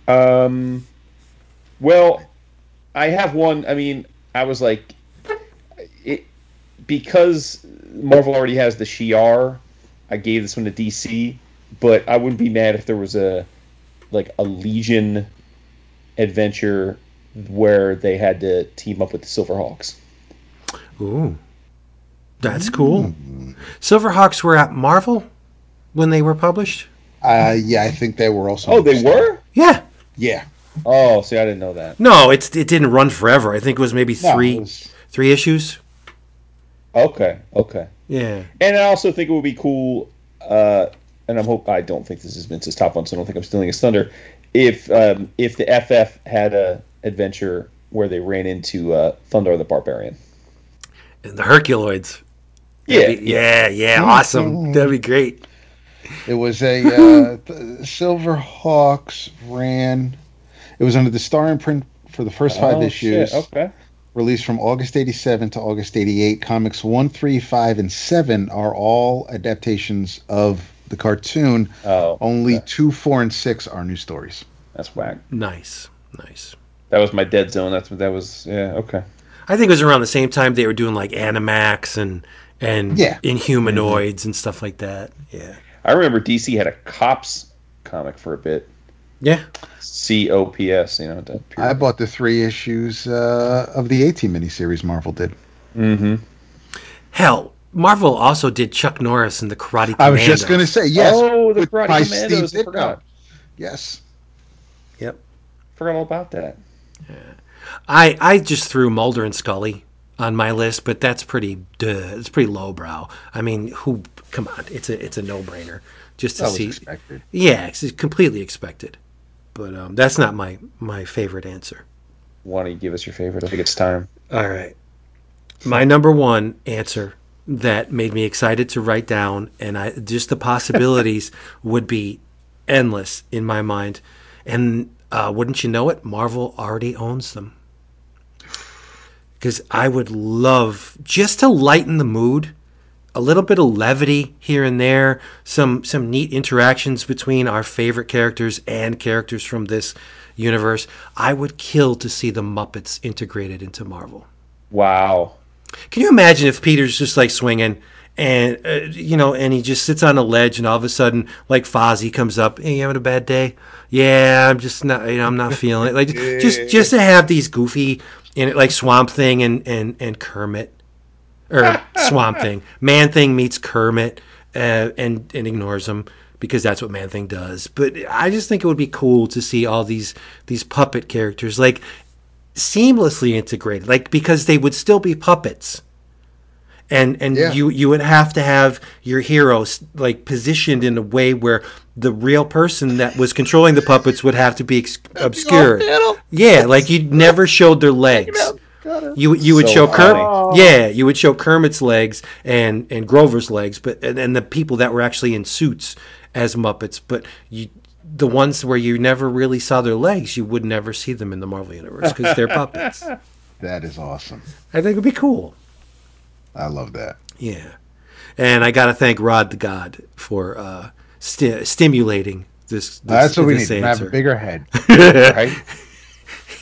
Speaker 5: Um, well, I have one. I mean, I was like, because Marvel already has the Shi'ar. I gave this one to DC, but I wouldn't be mad if there was a like a Legion adventure where they had to team up with the Silverhawks.
Speaker 3: Ooh, that's cool. Silverhawks were at Marvel when they were published.
Speaker 4: Uh, yeah, I think they were also.
Speaker 5: Oh, they were.
Speaker 3: Yeah.
Speaker 4: Yeah.
Speaker 5: Oh, see, I didn't know that.
Speaker 3: No, it's it didn't run forever. I think it was maybe
Speaker 4: No,
Speaker 3: three
Speaker 4: it was-
Speaker 3: three issues.
Speaker 5: Okay, okay.
Speaker 3: Yeah.
Speaker 5: And I also think it would be cool, uh, and I'm hope I don't think this is Vince's top one, so I don't think I'm stealing his thunder. If um, if the FF had a adventure where they ran into uh, Thunder the Barbarian,
Speaker 3: And the Herculoids.
Speaker 5: yeah,
Speaker 3: be- yeah, yeah, awesome. That'd be great.
Speaker 4: It was a uh, the Silver Hawks ran. It was under the Star imprint for the first five
Speaker 5: Oh,
Speaker 4: issues.
Speaker 5: shit, Okay,
Speaker 4: Released from August '87 to August '88. Comics one, three, five, and seven are all adaptations of the cartoon.
Speaker 5: oh,
Speaker 4: Only
Speaker 5: okay.
Speaker 4: two, four, and six are new stories.
Speaker 5: that's whack.
Speaker 3: Nice, nice.
Speaker 5: That was my dead zone. That's what that was. Yeah, okay.
Speaker 3: I think it was around the same time they were doing like Animax and and
Speaker 4: Yeah.
Speaker 3: Inhumanoids and stuff like that. Yeah.
Speaker 5: I remember DC had a cops comic for a bit.
Speaker 3: Yeah.
Speaker 5: C O P S. You know. that
Speaker 4: I bought the three issues uh, of the 18 miniseries Marvel did.
Speaker 5: Mm-hmm.
Speaker 3: Hell, Marvel also did Chuck Norris and the Karate
Speaker 4: I was just going to say yes.
Speaker 5: Oh, the
Speaker 4: with-
Speaker 5: Karate
Speaker 4: by
Speaker 5: Commandos.
Speaker 4: Steve
Speaker 5: I forgot.
Speaker 4: Yes.
Speaker 3: Yep.
Speaker 5: Forgot all about that. Yeah.
Speaker 3: I I just threw Mulder and Scully on my list, but that's pretty duh, it's pretty lowbrow. I mean, who? Come on, it's a it's a no brainer just to
Speaker 4: That was
Speaker 3: see.
Speaker 4: expected.
Speaker 3: Yeah, it's completely expected. But um, that's not my my favorite answer.
Speaker 5: Why don't you give us your favorite? I think it's time.
Speaker 3: All right. My number one answer that made me excited to write down, and I just the possibilities would be endless in my mind. And uh, wouldn't you know it, Marvel already owns them. Because I would love just to lighten the mood, a little bit of levity here and there, some some neat interactions between our favorite characters and characters from this universe. I would kill to see the Muppets integrated into Marvel.
Speaker 5: Wow.
Speaker 3: Can you imagine if Peter's just like swinging and, uh, you know, and he just sits on a ledge and all of a sudden, like Fozzie comes up, hey, you having a bad day? Yeah, I'm just not, you know, I'm not feeling it. Like, just, just to have these goofy, in it, like Swamp Thing and, and, and Kermit, or Swamp Thing. Man Thing meets Kermit uh, and, and ignores him because that's what Man Thing does. But I just think it would be cool to see all these, these puppet characters, like, seamlessly integrated, like because they would still be puppets, and and
Speaker 4: Yeah.
Speaker 3: you you would have to have your heroes like positioned in a way where the real person that was controlling the puppets would have to be ex- obscured. Yeah, like you'd never showed their legs. You you would
Speaker 5: So
Speaker 3: show
Speaker 5: funny.
Speaker 3: Kermit. Yeah, you would show Kermit's legs and and Grover's legs, but and, and the people that were actually in suits as Muppets, but you. The ones where you never really saw their legs, you would never see them in the Marvel universe because they're puppets.
Speaker 4: That is awesome.
Speaker 3: I think it'd be cool.
Speaker 4: I love that.
Speaker 3: Yeah, and I got to thank Rod the God for uh, sti- stimulating this. this
Speaker 4: That's what we need.
Speaker 3: this
Speaker 4: to Have a bigger head.
Speaker 5: Right?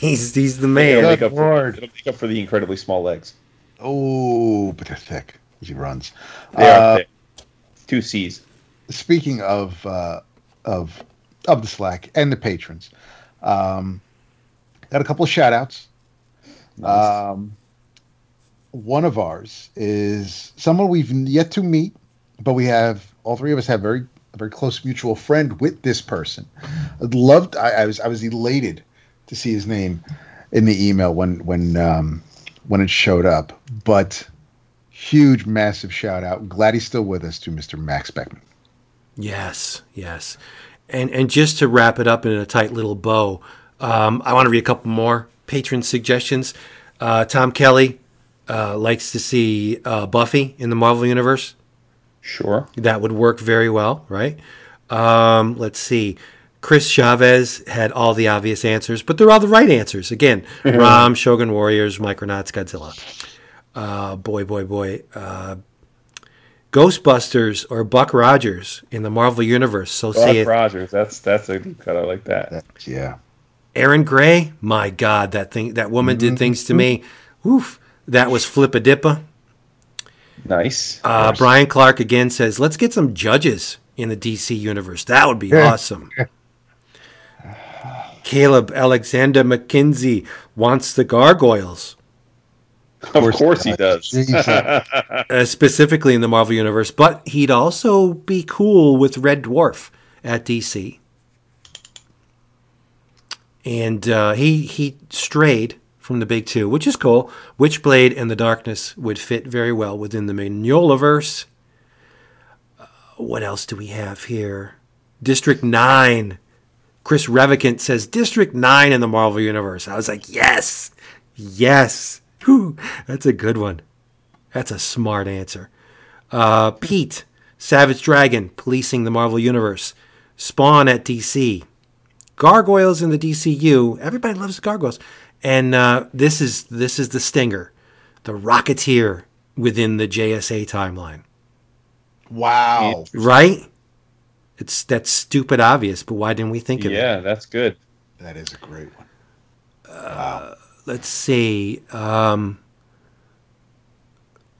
Speaker 3: He's he's the
Speaker 5: It'll
Speaker 3: man.
Speaker 5: make, up for, it'll make up for the incredibly small legs.
Speaker 4: Oh, but they're thick as he runs.
Speaker 5: They are
Speaker 4: Uh,
Speaker 5: thick. Two C's.
Speaker 4: speaking of uh, of of the Slack and the patrons, um, got a couple of shout outs. Um, one of ours is someone we've yet to meet, but we have all three of us have very a very close mutual friend with this person. I'd loved. I, I was I was elated to see his name in the email when when um, when it showed up. But huge, massive shout out. Glad he's still with us to Mr. Max Beckman.
Speaker 3: Yes, yes, and and just to wrap it up in a tight little bow, um, I want to read a couple more patron suggestions. Uh, Tom Kelly uh, likes to see uh, Buffy in the Marvel universe.
Speaker 5: Sure.
Speaker 3: That would work very well, right? Um, let's see. Chris Chavez had all the obvious answers, but they're all the right answers. Again, Rom, Shogun Warriors, Micronauts, Godzilla. Uh, boy, boy, boy. Uh, Ghostbusters or Buck Rogers in the Marvel Universe. So
Speaker 5: Buck
Speaker 3: say it.
Speaker 5: Rogers. That's that's a deep cut. I like that.
Speaker 4: That, yeah.
Speaker 3: Erin Gray. My God, that thing, that woman did things to me. Oof. That was flip a dippa.
Speaker 5: Nice.
Speaker 3: Uh, Brian Clark again says, let's get some judges in the DC universe. That would be awesome. Caleb Alexander McKinsey wants the gargoyles,
Speaker 5: of course he does.
Speaker 4: Jesus.
Speaker 3: uh, specifically in the Marvel universe, but he'd also be cool with Red Dwarf at DC. And uh, he he strayed from the big two, which is cool. Witchblade and the Darkness would fit very well within the Mignolaverse. Uh, what else do we have here? District 9. Chris Revicant says District 9 in the Marvel Universe. I was like, yes, yes. Whew, that's a good one. That's a smart answer. Uh, Pete, Savage Dragon, policing the Marvel Universe. Spawn at DC. Gargoyles in the DCU. Everybody loves gargoyles. And uh, this is this is the stinger, the Rocketeer within the JSA timeline.
Speaker 4: Wow.
Speaker 3: Right? It's that's stupid obvious, but why didn't we think of it?
Speaker 5: Yeah, that's good.
Speaker 4: That is a great one.
Speaker 3: let's see. Um,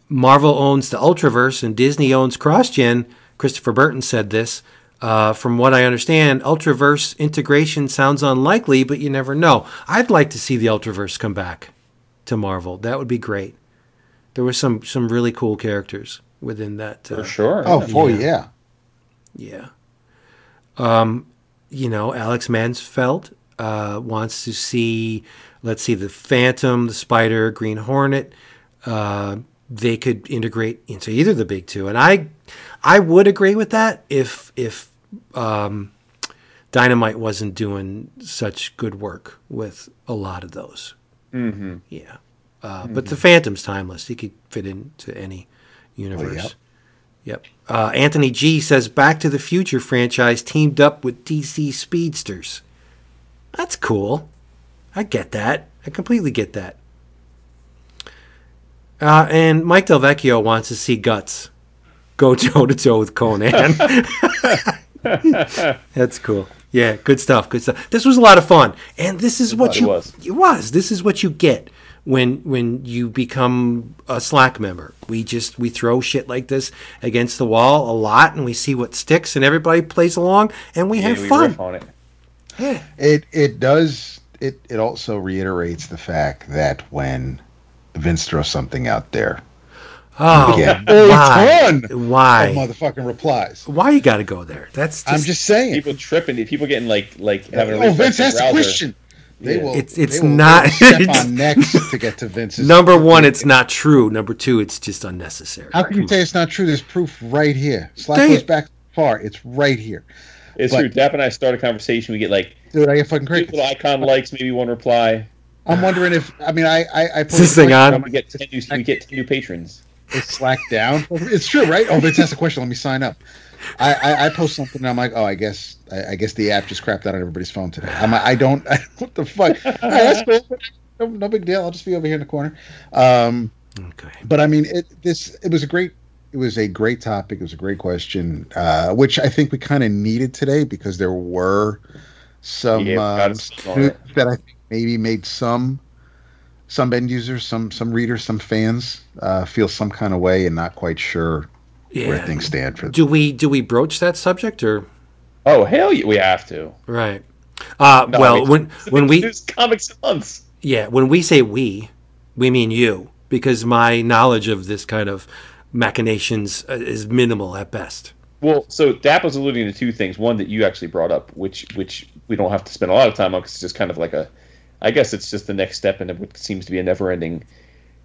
Speaker 3: Marvel owns the Ultraverse and Disney owns CrossGen. Christopher Burton said this. Uh, from what I understand, Ultraverse integration sounds unlikely, but you never know. I'd like to see the Ultraverse come back to Marvel. That would be great. There were some some really cool characters within that. Uh,
Speaker 5: For sure.
Speaker 4: Oh, boy,
Speaker 3: Yeah.
Speaker 4: yeah.
Speaker 3: Yeah. Um, you know, Alex Mansfeld uh, wants to see, let's see, the Phantom, the Spider, Green Hornet, uh, they could integrate into either the big two, and I I would agree with that if if um, Dynamite wasn't doing such good work with a lot of those.
Speaker 5: Mm-hmm.
Speaker 3: Yeah, uh, but the Phantom's timeless. He could fit into any universe.
Speaker 4: Yep.
Speaker 3: Uh, Anthony G says Back to the Future franchise teamed up with DC Speedsters. That's cool. I get that. I completely get that. Uh, and Mike Delvecchio wants to see Guts go toe to toe with Conan. That's cool. Yeah, good stuff. Good stuff. This was a lot of fun, and this is what
Speaker 5: it
Speaker 3: you
Speaker 5: was.
Speaker 3: it was. This is what you get when when you become a Slack member. We just we throw shit like this against the wall a lot, and we see what sticks, and everybody plays along, and we have
Speaker 5: we
Speaker 3: fun.
Speaker 5: riff on it.
Speaker 4: It it does it it also reiterates the fact that when Vince throws something out there,
Speaker 3: Oh,
Speaker 4: Yeah.
Speaker 3: why?
Speaker 4: Oh, it's fun.
Speaker 3: Why?
Speaker 4: oh, motherfucking replies.
Speaker 3: Why you got to go there? That's just,
Speaker 4: I'm just saying.
Speaker 5: People tripping, people getting like like oh, having a
Speaker 4: oh, Vince
Speaker 5: reflex
Speaker 4: asked a question. They
Speaker 5: Yeah.
Speaker 4: will.
Speaker 3: It's- it's
Speaker 4: will
Speaker 3: not-
Speaker 4: step on necks to get to Vince's.
Speaker 3: number one. It's not true. Number two, it's just unnecessary.
Speaker 4: How can you say it's not true? There's proof right here. Slack
Speaker 3: Dang
Speaker 4: goes back far. It's right here.
Speaker 5: It's
Speaker 4: But-
Speaker 5: true. Dap and I start a conversation. We get like
Speaker 4: Dude, I get fucking
Speaker 5: cute
Speaker 4: crickets.
Speaker 5: little icon likes, maybe one reply.
Speaker 4: I'm wondering if I mean I I, I
Speaker 3: Is this thing
Speaker 4: posted-
Speaker 3: on?
Speaker 5: We get ten new, we get ten new patrons.
Speaker 4: It's Slack down? It's true, right? Oh, Vince asked a question. Let me sign up. I, I, I post something and I'm like, oh, I guess I, I guess the app just crapped out on everybody's phone today. I'm like, I don't. I, what the fuck? All right, that's cool. No, no big deal. I'll just be over here in the corner. Um,
Speaker 3: Okay.
Speaker 4: but I mean, it this it was a great it was a great topic. It was a great question, uh, which I think we kind of needed today because there were some
Speaker 5: Yeah,
Speaker 4: uh,
Speaker 5: gotta speak on
Speaker 4: news
Speaker 5: it.
Speaker 4: that I think maybe made some some end users, some some readers, some fans uh, feel some kind of way and not quite sure where things stand for.
Speaker 3: Do we do we broach that subject or
Speaker 5: Oh hell yeah, we have to.
Speaker 3: right? Uh,
Speaker 5: No,
Speaker 3: well,
Speaker 5: I mean,
Speaker 3: when when we
Speaker 5: there's comics in months.
Speaker 3: yeah when we say we, we mean you because my knowledge of this kind of machinations uh, is minimal at best.
Speaker 5: Well, so Dap was alluding to two things. One that you actually brought up, which which we don't have to spend a lot of time on because it's just kind of like a, I guess it's just the next step in what seems to be a never-ending.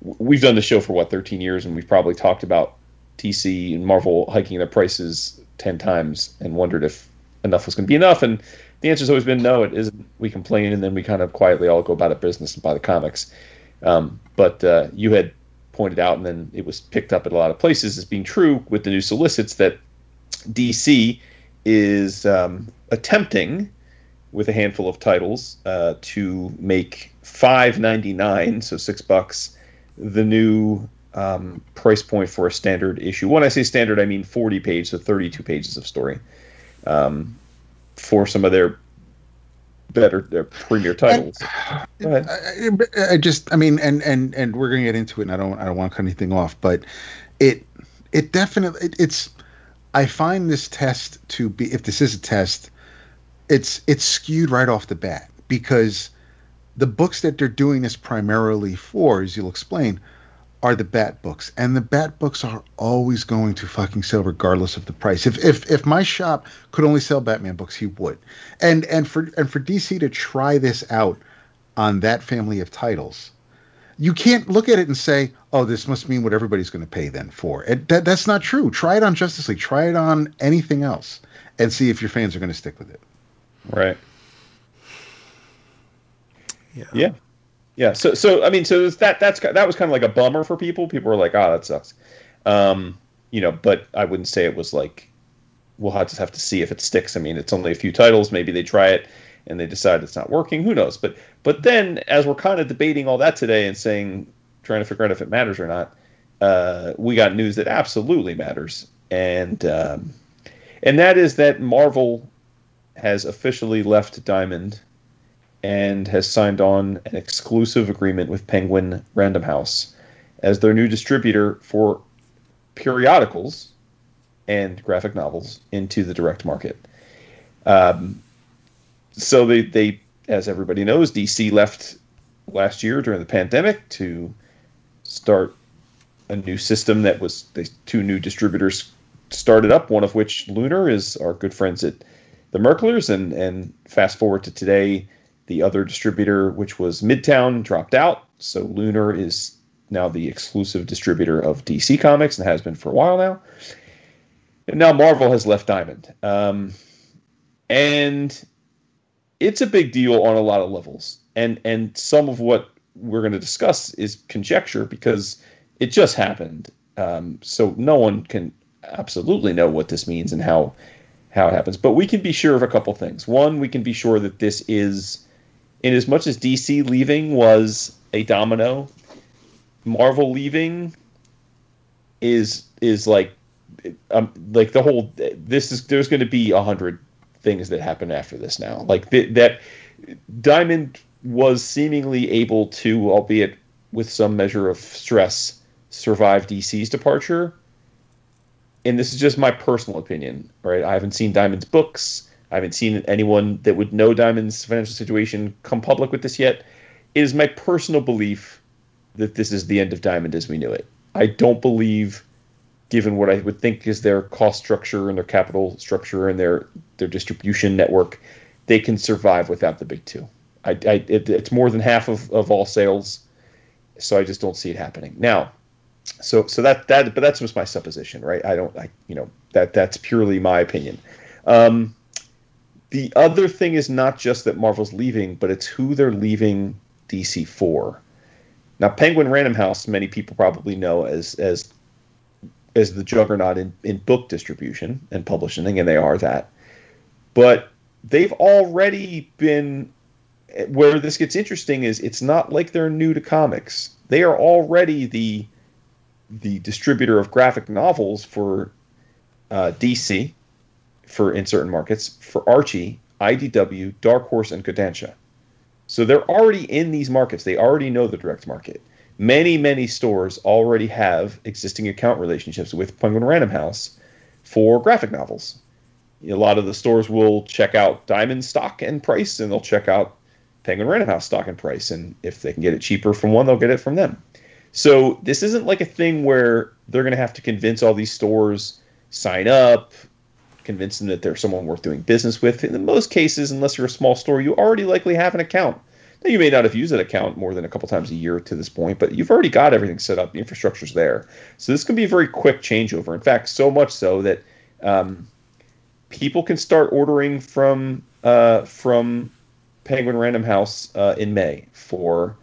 Speaker 5: We've done the show for what 13 years, and we've probably talked about DC and Marvel hiking their prices 10 times and wondered if enough was going to be enough. And the answer's always been no. It isn't. We complain, and then we kind of quietly all go about our business and buy the comics. Um, but uh, you had pointed out, and then it was picked up at a lot of places as being true with the new solicits that DC is um, attempting, with a handful of titles, uh, to make five ninety nine, so six bucks, the new um, price point for a standard issue. When I say standard, I mean forty pages, so thirty two pages of story, um, for some of their better their premier titles. Ahead.
Speaker 4: I, I just, I mean, and and and we're gonna get into it, and I don't, I don't want to cut anything off, but it, it definitely, it, it's. I find this test to be, if this is a test, it's it's skewed right off the bat because the books that they're doing this primarily for, as you'll explain, are the Bat books, and the Bat books are always going to fucking sell regardless of the price. If if if my shop could only sell Batman books, he would. And and for and for DC to try this out on that family of titles, you can't look at it and say, "Oh, this must mean what everybody's going to pay then for." It, that that's not true. Try it on Justice League. Try it on anything else, and see if your fans are going to stick with it.
Speaker 5: Right.
Speaker 3: Yeah.
Speaker 5: Yeah. Yeah. So, so I mean, so that that's that was kind of like a bummer for people. People were like, "Ah, that sucks," um, you know. But I wouldn't say it was like we'll have to have to see if it sticks. I mean, it's only a few titles. Maybe they try it and they decide it's not working. Who knows? But but then as we're kind of debating all that today and saying, trying to figure out if it matters or not, uh, we got news that absolutely matters, and um, and that is that Marvel has officially left Diamond and has signed on an exclusive agreement with Penguin Random House as their new distributor for periodicals and graphic novels into the direct market. Um, so they, they, as everybody knows, DC left last year during the pandemic to start a new system that was the two new distributors started up. One of which Lunar is our good friends at the Merklers, and and fast forward to today, the other distributor, which was Midtown, dropped out. So Lunar is now the exclusive distributor of DC Comics and has been for a while now. And now Marvel has left Diamond. Um, and it's a big deal on a lot of levels. And and some of what we're going to discuss is conjecture because it just happened. Um, so no one can absolutely know what this means and how how it happens. But we can be sure of a couple things. One, we can be sure that this is, in as much as DC leaving was a domino, Marvel leaving is is like um, like the whole this is there's going to be a hundred things that happen after this now. Like th- that Diamond was seemingly able to, albeit with some measure of stress, survive DC's departure. And this is just my personal opinion, right? I haven't seen Diamond's books. I haven't seen anyone that would know Diamond's financial situation come public with this yet. It is my personal belief that this is the end of Diamond as we knew it. I don't believe, given what I would think is their cost structure and their capital structure and their their distribution network, they can survive without the big two. I, I it, it's more than half of, of all sales, so I just don't see it happening now. So so that that but that's just my supposition, right? I don't I you know that that's purely my opinion. Um, the other thing is not just that Marvel's leaving, but it's who they're leaving DC for. Now, Penguin Random House, many people probably know as as as the juggernaut in, in book distribution and publishing, and they are that. But they've already been where this gets interesting is it's not like they're new to comics. They are already the the distributor of graphic novels for uh, DC, for in certain markets, for Archie, IDW, Dark Horse, and Kodansha. So they're already in these markets. They already know the direct market. Many, many stores already have existing account relationships with Penguin Random House for graphic novels. A lot of the stores will check out Diamond stock and price, and they'll check out Penguin Random House stock and price. And if they can get it cheaper from one, they'll get it from them. So this isn't like a thing where they're going to have to convince all these stores sign up, convince them that they're someone worth doing business with. In most cases, unless you're a small store, you already likely have an account. Now, you may not have used that account more than a couple times a year to this point, but you've already got everything set up. The infrastructure's there. So this can be a very quick changeover. In fact, so much so that um, people can start ordering from uh, from Penguin Random House uh, in May for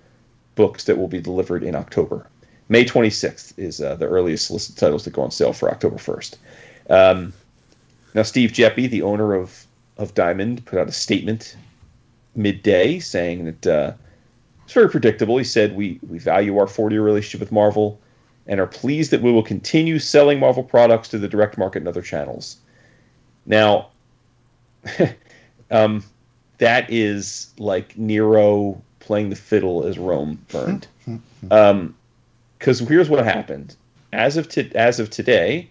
Speaker 5: books that will be delivered in October. May 26th is uh, the earliest listed titles that go on sale for October 1st. Um, now, Steve Geppi, the owner of, of Diamond, put out a statement midday saying that uh, it's very predictable. He said, we, we value our 40 year relationship with Marvel and are pleased that we will continue selling Marvel products to the direct market and other channels. Now, um, that is like Nero playing the fiddle as Rome burned. Um, because here's what happened. As of to, as of today,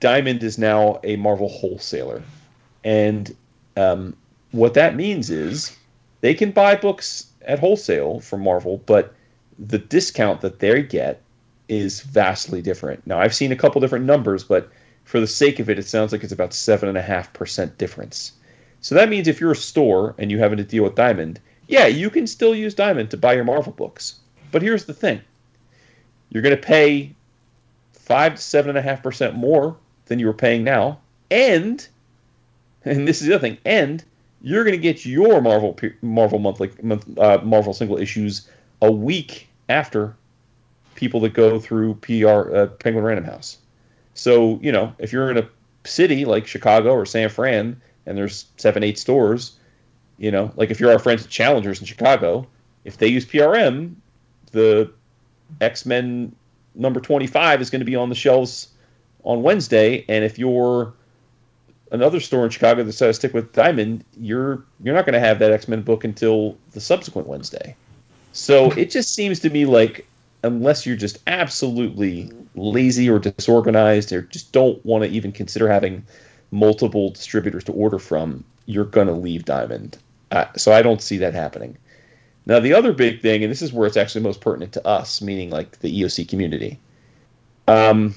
Speaker 5: Diamond is now a Marvel wholesaler, and um, what that means is they can buy books at wholesale from Marvel, but the discount that they get is vastly different. Now, I've seen a couple different numbers, but for the sake of it, it sounds like it's about seven and a half percent difference. So that means if you're a store and you happen to deal with Diamond, yeah, you can still use Diamond to buy your Marvel books. But here's the thing: you're going to pay five to seven and a half percent more than you were paying now, and and this is the other thing, and you're going to get your Marvel Marvel monthly uh, Marvel single issues a week after people that go through PR uh, Penguin Random House. So you know if you're in a city like Chicago or San Fran and there's seven eight stores, you know like if you're our friends at Challengers in Chicago, if they use PRM, the X Men number 25 is going to be on the shelves on Wednesday, and if you're another store in Chicago that decides to stick with Diamond, you're you're not going to have that X Men book until the subsequent Wednesday. So it just seems to me like unless you're just absolutely lazy or disorganized or just don't want to even consider having multiple distributors to order from, you're going to leave Diamond. Uh, so I don't see that happening. Now the other big thing, and this is where it's actually most pertinent to us, meaning like the EOC community. Um,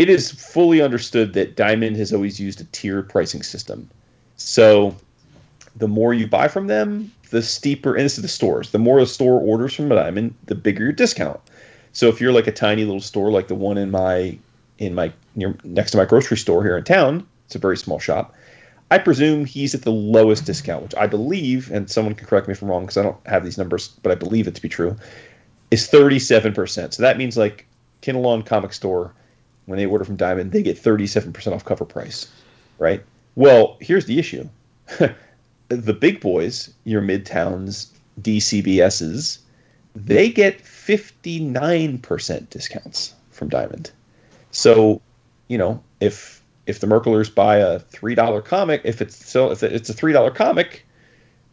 Speaker 5: it is fully understood that Diamond has always used a tiered pricing system. So the more you buy from them, the steeper, and this is the stores, the more a store orders from Diamond, the bigger your discount. So if you're like a tiny little store like the one in my in my near next to my grocery store here in town, it's a very small shop. I presume he's at the lowest discount, which I believe, and someone can correct me if I'm wrong because I don't have these numbers, but I believe it to be true, is 37%. So that means like Kinnelon Comic Store, when they order from Diamond, they get 37% off cover price, right? Well, here's the issue. the big boys, your Midtowns, DCBSs, they get 59% discounts from Diamond. So, you know, if if the Merklers buy a three dollar comic, if it's so if it's a three dollar comic,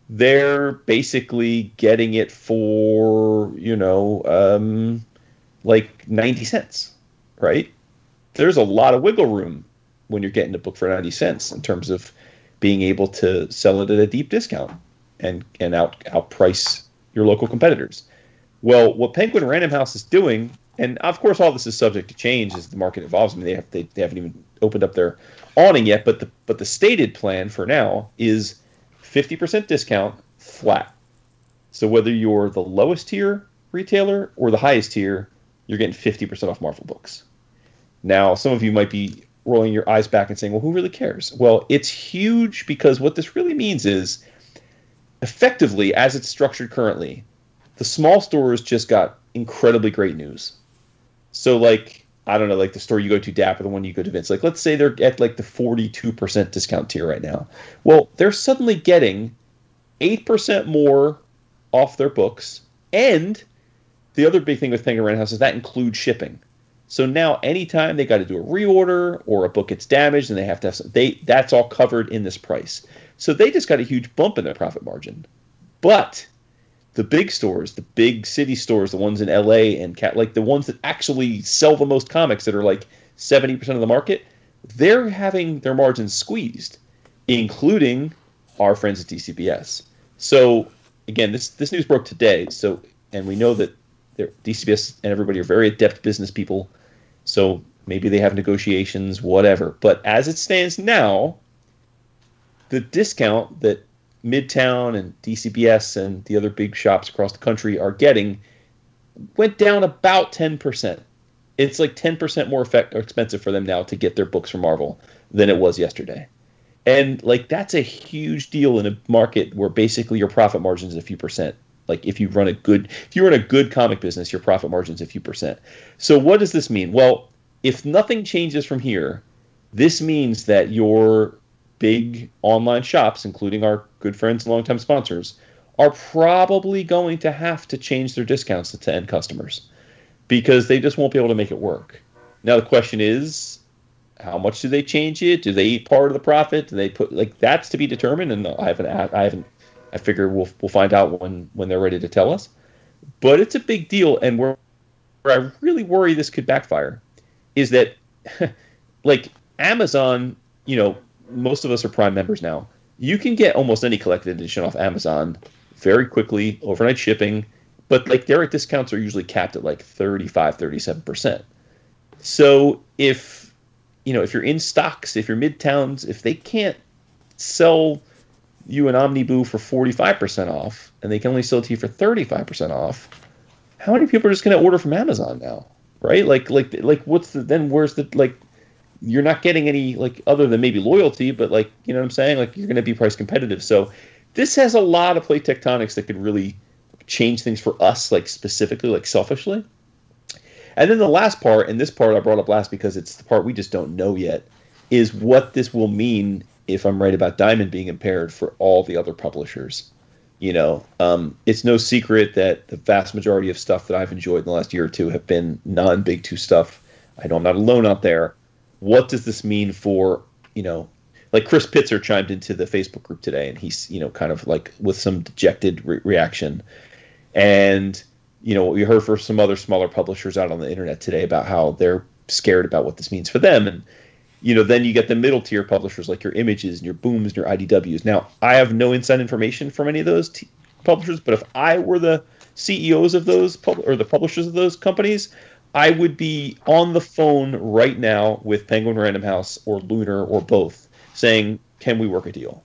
Speaker 5: they're basically getting it for you know um, like ninety cents, right? There's a lot of wiggle room when you're getting a book for ninety cents in terms of being able to sell it at a deep discount and and out outprice your local competitors. Well, what Penguin Random House is doing, and of course all this is subject to change as the market evolves. I mean, they have they, they haven't even opened up their awning yet, but the but the stated plan for now is 50% discount flat. So whether you're the lowest tier retailer or the highest tier, you're getting 50% off Marvel books. Now, some of you might be rolling your eyes back and saying, well, who really cares? Well, it's huge because what this really means is effectively, as it's structured currently, the small stores just got incredibly great news. So, like, I don't know, like the store you go to, DAP, or the one you go to Vince, like, let's say they're at like the 42% discount tier right now. Well, they're suddenly getting 8% more off their books. And the other big thing with Penguin Random House is that includes shipping. So now, anytime they got to do a reorder or a book gets damaged and they have to have some, they that's all covered in this price. So they just got a huge bump in their profit margin. But the big stores, the big city stores, the ones in LA and cat like the ones that actually sell the most comics that are like 70% of the market, they're having their margins squeezed, including our friends at DCBS. So again, this this news broke today. So and we know that DCBS and everybody are very adept business people. So maybe they have negotiations, whatever. But as it stands now, the discount that Midtown and DCBS and the other big shops across the country are getting went down about 10%. It's like 10% more effect, expensive for them now to get their books from Marvel than it was yesterday. And like that's a huge deal in a market where basically your profit margin is a few percent. Like if you run a good if you run a good comic business, your profit margin is a few percent. So what does this mean? Well, if nothing changes from here, this means that your big online shops, including our good friends and longtime sponsors, are probably going to have to change their discounts to end customers because they just won't be able to make it work. Now the question is, how much do they change it? Do they eat part of the profit? Do they put like that's to be determined? And I haven't I haven't I figure we'll we'll find out when when they're ready to tell us. But it's a big deal, and where, where I really worry this could backfire is that like Amazon, you know, most of us are Prime members now. You can get almost any collected edition off Amazon very quickly, overnight shipping, but like their discounts are usually capped at like 35, 37%. So if you know, if you're in stocks, if you're midtowns, if they can't sell you an Omniboo for 45% off and they can only sell it to you for 35% off, how many people are just going to order from Amazon now? Right? Like like like what's the then where's the like you're not getting any like other than maybe loyalty, but like you know what I'm saying? Like you're going to be price competitive. So this has a lot of plate tectonics that could really change things for us, like specifically, like selfishly. And then the last part, and this part I brought up last because it's the part we just don't know yet, is what this will mean if I'm right about Diamond being impaired for all the other publishers. You know, um, it's no secret that the vast majority of stuff that I've enjoyed in the last year or two have been non Big Two stuff. I know I'm not alone out there what does this mean for you know like Chris Pitzer chimed into the Facebook group today, and he's you know kind of like with some dejected re- reaction, and you know we heard from some other smaller publishers out on the internet today about how they're scared about what this means for them, and you know then you get the middle tier publishers like your Images and your Booms and your IDWs. Now I have no inside information from any of those t- publishers, but if I were the CEOs of those pub- or the publishers of those companies, I would be on the phone right now with Penguin Random House or Lunar or both saying, "Can we work a deal?"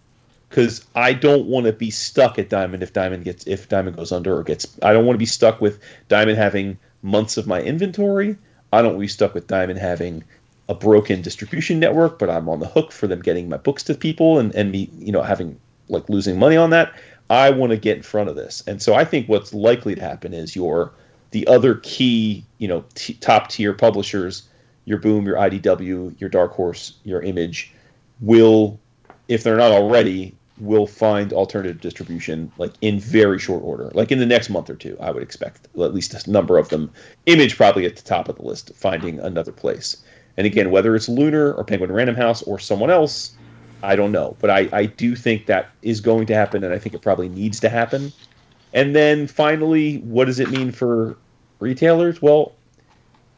Speaker 5: Because I don't want to be stuck at Diamond if Diamond gets if Diamond goes under or gets. I don't want to be stuck with Diamond having months of my inventory. I don't want to be stuck with Diamond having a broken distribution network, but I'm on the hook for them getting my books to people and, and me, you know, having like losing money on that. I want to get in front of this. And so I think what's likely to happen is your the other key, you know, t- top tier publishers, your Boom, your IDW, your Dark Horse, your Image, will, if they're not already, will find alternative distribution like in very short order, like in the next month or two. I would expect at least a number of them. Image probably at the top of the list, finding another place. And again, whether it's Lunar or Penguin Random House or someone else, I don't know. But I, I do think that is going to happen, and I think it probably needs to happen. And then finally, what does it mean for retailers? Well,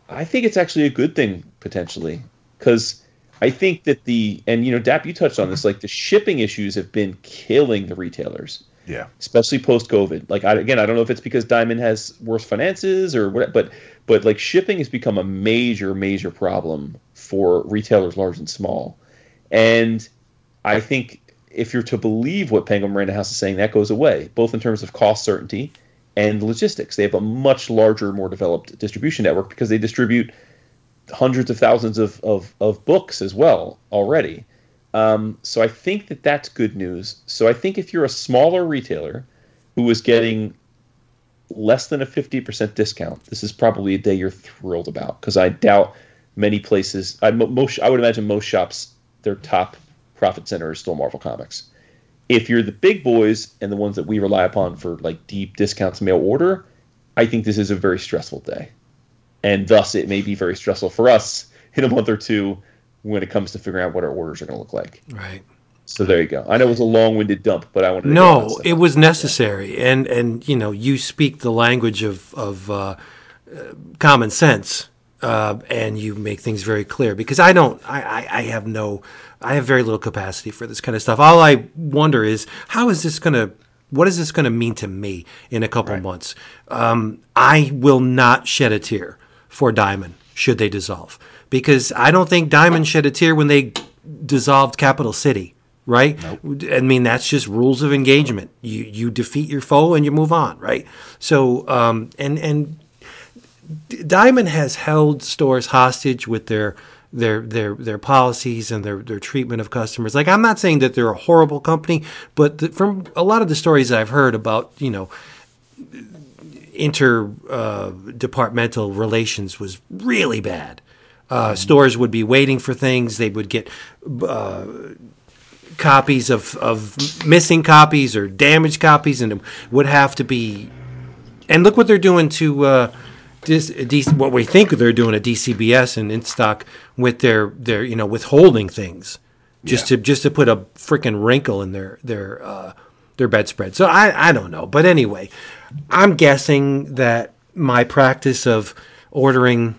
Speaker 5: I think it's actually a good thing potentially because I think that the and you know Dap, you touched on this, like the shipping issues have been killing the retailers.
Speaker 4: Yeah.
Speaker 5: especially post COVID. Like I, again, I don't know if it's because Diamond has worse finances or what, but but like shipping has become a major major problem for retailers large and small, and I think if you're to believe what Penguin Random House is saying, that goes away, both in terms of cost certainty and logistics. They have a much larger, more developed distribution network because they distribute hundreds of thousands of, of, of books as well already. Um, so I think that that's good news. So I think if you're a smaller retailer who is getting less than a 50% discount, this is probably a day you're thrilled about because I doubt many places, I, most, I would imagine most shops, their top profit center is still Marvel Comics. If you're the big boys and the ones that we rely upon for like deep discounts mail order, I think this is a very stressful day. And thus it may be very stressful for us in a month or two when it comes to figuring out what our orders are going to look like.
Speaker 3: Right.
Speaker 5: So there you go. I know it was a long-winded dump, but I wanted to
Speaker 3: No, it was necessary, and and you know you speak the language of of uh, uh, common sense, uh, and you make things very clear. Because I don't, I, I, I have no, I have very little capacity for this kind of stuff. All I wonder is how is this going to, what is this going to mean to me in a couple months? Um, I will not shed a tear for Diamond should they dissolve, because I don't think Diamond shed a tear when they dissolved Capital City right? I mean, that's just rules of engagement. You you defeat your foe and you move on, right? So, um, and and Diamond has held stores hostage with their their their their policies and their their treatment of customers. Like, I'm not saying that they're a horrible company, but the, from a lot of the stories I've heard about, you know. Inter uh, departmental relations was really bad. Uh, Stores would be waiting for things. They would get uh, copies of, of missing copies or damaged copies and it would have to be and look what they're doing to uh, what we think they're doing at DCBS and in stock with their their you know withholding things just to just to put a freaking wrinkle in their their uh, their bedspread. So I I don't know, but anyway, I'm guessing that my practice of ordering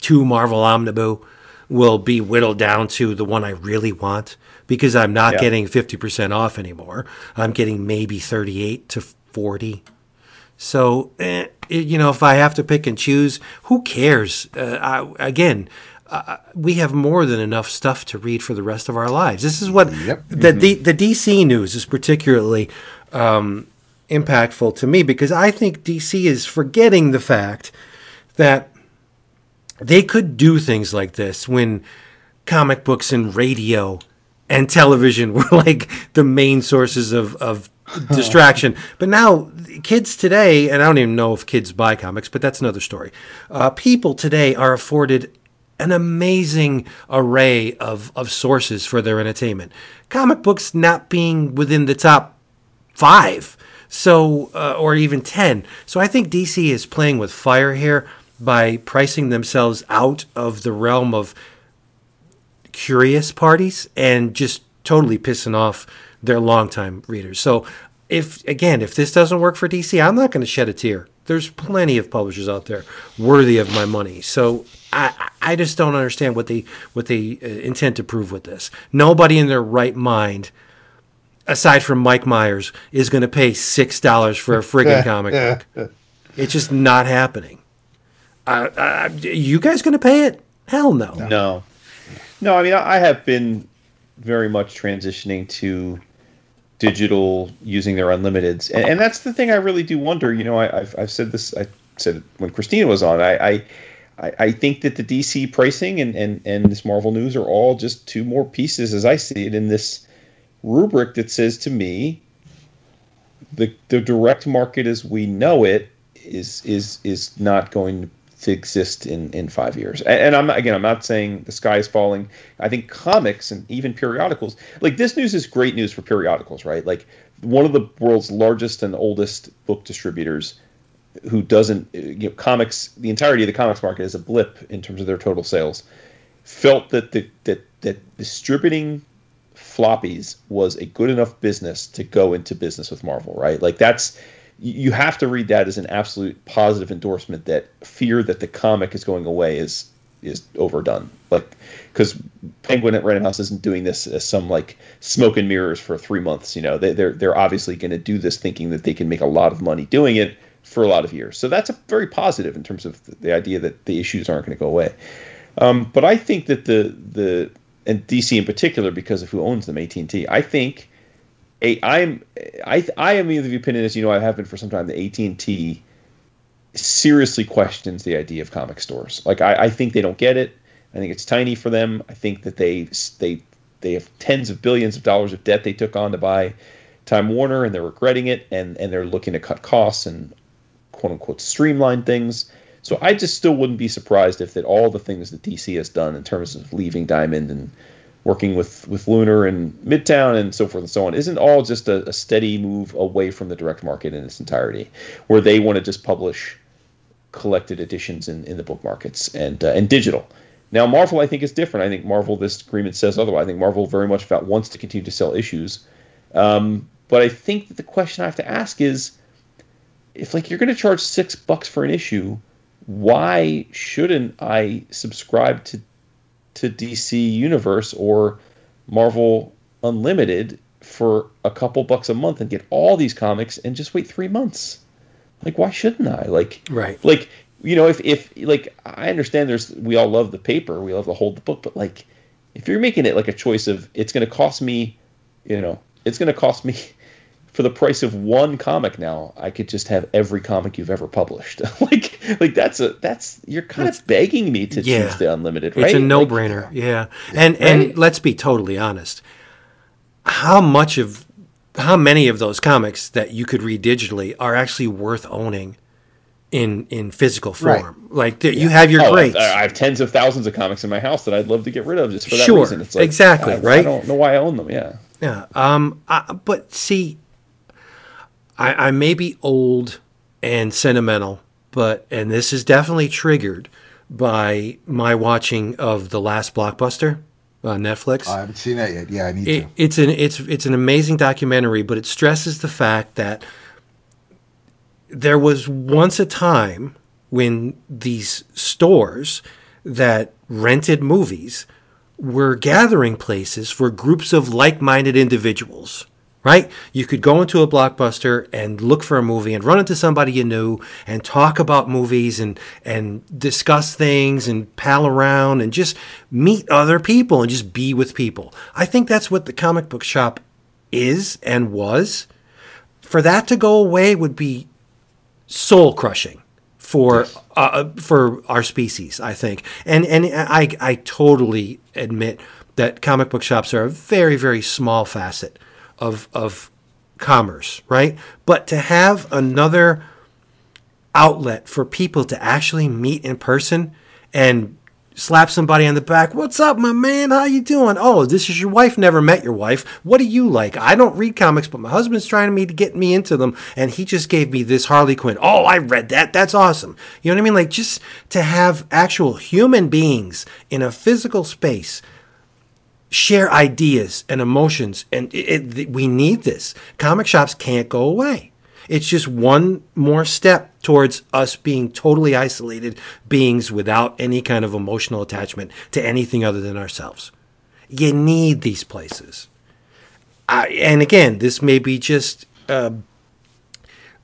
Speaker 3: two Marvel Omnibus will be whittled down to the one I really want because I'm not
Speaker 5: Yeah.
Speaker 3: getting 50% off anymore. I'm getting maybe 38 to 40. So, eh, you know, if I have to pick and choose, who cares? Uh, I, again, uh, we have more than enough stuff to read for the rest of our lives. This is what
Speaker 4: Yep.
Speaker 3: the, the the DC news is particularly um, impactful to me because I think DC is forgetting the fact that they could do things like this when comic books and radio and television were like the main sources of, of distraction. But now, kids today, and I don't even know if kids buy comics, but that's another story. Uh, people today are afforded an amazing array of, of sources for their entertainment. Comic books not being within the top five, so uh, or even ten. So I think DC is playing with fire here by pricing themselves out of the realm of curious parties and just totally pissing off their longtime readers. So if again, if this doesn't work for DC, I'm not going to shed a tear. There's plenty of publishers out there worthy of my money. So I, I just don't understand what they what they uh, intend to prove with this. Nobody in their right mind, aside from Mike Myers, is going to pay six dollars for a friggin' comic book. It's just not happening. Uh, you guys going to pay it? Hell no.
Speaker 5: No, no. I mean, I I have been very much transitioning to digital, using their unlimiteds, and, and that's the thing I really do wonder. You know, I, I've I've said this. I said when Christina was on. I, I I, think that the DC pricing and, and, and this Marvel news are all just two more pieces, as I see it, in this rubric that says to me, the the direct market as we know it is is is not going to exist in in five years. And, and I'm again, I'm not saying the sky is falling. I think comics and even periodicals, like this news is great news for periodicals, right? Like one of the world's largest and oldest book distributors who doesn't uh, you know comics the entirety of the comics market is a blip in terms of their total sales felt that the, that that distributing floppies was a good enough business to go into business with Marvel right like that's you have to read that as an absolute positive endorsement that fear that the comic is going away is is overdone like because penguin at random house isn't doing this as some like smoke and mirrors for three months you know they, they're they're obviously going to do this thinking that they can make a lot of money doing it for a lot of years. So that's a very positive in terms of the idea that the issues aren't going to go away. Um, but I think that the the and DC in particular because of who owns them, AT and. I think a I'm I I am of the opinion as you know I have been for some time that AT and T seriously questions the idea of comic stores. Like I, I think they don't get it. I think it's tiny for them. I think that they they they have tens of billions of dollars of debt they took on to buy Time Warner, and they're regretting it, and and they're looking to cut costs and quote unquote streamline things. So I just still wouldn't be surprised if that all the things that DC has done in terms of leaving Diamond and working with with Lunar and Midtown and so forth and so on isn't all just a, a steady move away from the direct market in its entirety, where they want to just publish collected editions in, in the book markets and uh, and digital. Now Marvel I think is different. I think Marvel this agreement says otherwise. I think Marvel very much about wants to continue to sell issues. Um, but I think that the question I have to ask is if like you're going to charge six bucks for an issue, why shouldn't I subscribe to to DC Universe or Marvel Unlimited for a couple bucks a month and get all these comics and just wait three months? Like, why shouldn't I? Like,
Speaker 3: right?
Speaker 5: Like, you know, if if like I understand, there's we all love the paper, we love to hold the book, but like, if you're making it like a choice of it's going to cost me, you know, it's going to cost me for the price of one comic now, I could just have every comic you've ever published. like like that's a that's you're kind of begging me to yeah. choose the unlimited, right?
Speaker 3: It's a no-brainer. Like, yeah. And right? and let's be totally honest. How much of how many of those comics that you could read digitally are actually worth owning in in physical form. Right. Like yeah. you have your oh, greats.
Speaker 5: I, I, have tens of thousands of comics in my house that I'd love to get rid of just for that
Speaker 3: sure.
Speaker 5: reason.
Speaker 3: It's like, exactly
Speaker 5: I,
Speaker 3: right. I
Speaker 5: don't know why I own them. Yeah.
Speaker 3: Yeah. Um. I, but see, I, I may be old and sentimental, but and this is definitely triggered by my watching of the last blockbuster on Netflix.
Speaker 4: I haven't seen that yet. Yeah, I need
Speaker 3: it,
Speaker 4: to.
Speaker 3: It's an it's it's an amazing documentary, but it stresses the fact that there was once a time when these stores that rented movies were gathering places for groups of like-minded individuals right? You could go into a blockbuster and look for a movie and run into somebody you knew and talk about movies and and discuss things and pal around and just meet other people and just be with people. I think that's what the comic book shop is and was. For that to go away would be soul crushing for uh, for our species, I think. And and I I totally admit that comic book shops are a very very small facet of of commerce, right? But to have another outlet for people to actually meet in person and slap somebody on the back. What's up, my man? How you doing? Oh, this is your wife. Never met your wife. What do you like? I don't read comics, but my husband's trying me to get me into them, and he just gave me this Harley Quinn. Oh, I read that. That's awesome. You know what I mean? Like just to have actual human beings in a physical space share ideas and emotions. And it, it, we need this. Comic shops can't go away. It's just one more step towards us being totally isolated beings without any kind of emotional attachment to anything other than ourselves. You need these places. I, and again, this may be just uh,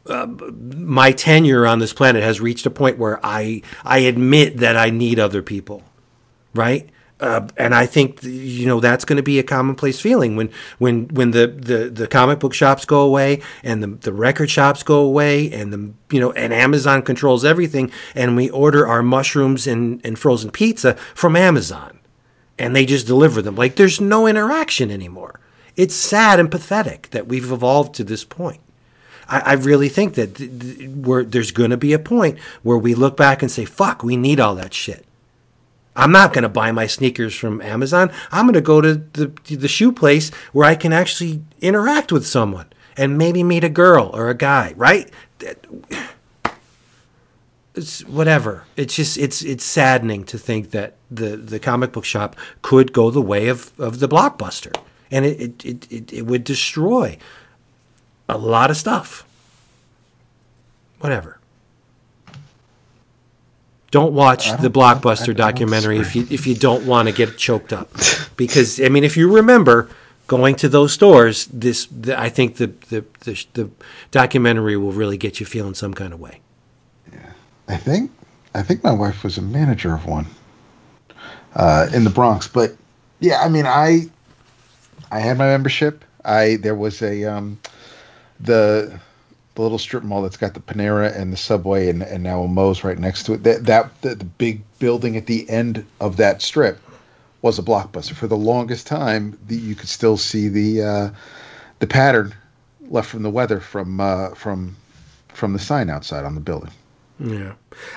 Speaker 3: uh, my tenure on this planet has reached a point where I I admit that I need other people, right? Uh, and I think you know that's going to be a commonplace feeling when when when the, the, the comic book shops go away and the, the record shops go away and the you know and Amazon controls everything and we order our mushrooms and, and frozen pizza from Amazon and they just deliver them like there's no interaction anymore. It's sad and pathetic that we've evolved to this point. I, I really think that th- th- there's going to be a point where we look back and say, "Fuck, we need all that shit." I'm not going to buy my sneakers from Amazon. I'm going to go to the, the shoe place where I can actually interact with someone and maybe meet a girl or a guy, right? It's whatever. It's just it's it's saddening to think that the, the comic book shop could go the way of, of the blockbuster. And it, it, it, it, it would destroy a lot of stuff. Whatever. Don't watch the blockbuster documentary if you if you don't want to get choked up, because I mean, if you remember going to those stores, this the, I think the, the the the documentary will really get you feeling some kind of way.
Speaker 4: Yeah, I think I think my wife was a manager of one uh, in the Bronx. But yeah, I mean, I I had my membership. I there was a um, the the little strip mall that's got the Panera and the Subway and, and now a Moe's right next to it. That that the, the big building at the end of that strip was a blockbuster. For the longest time, the, you could still see the uh, the pattern left from the weather from uh, from from the sign outside on the building.
Speaker 3: Yeah,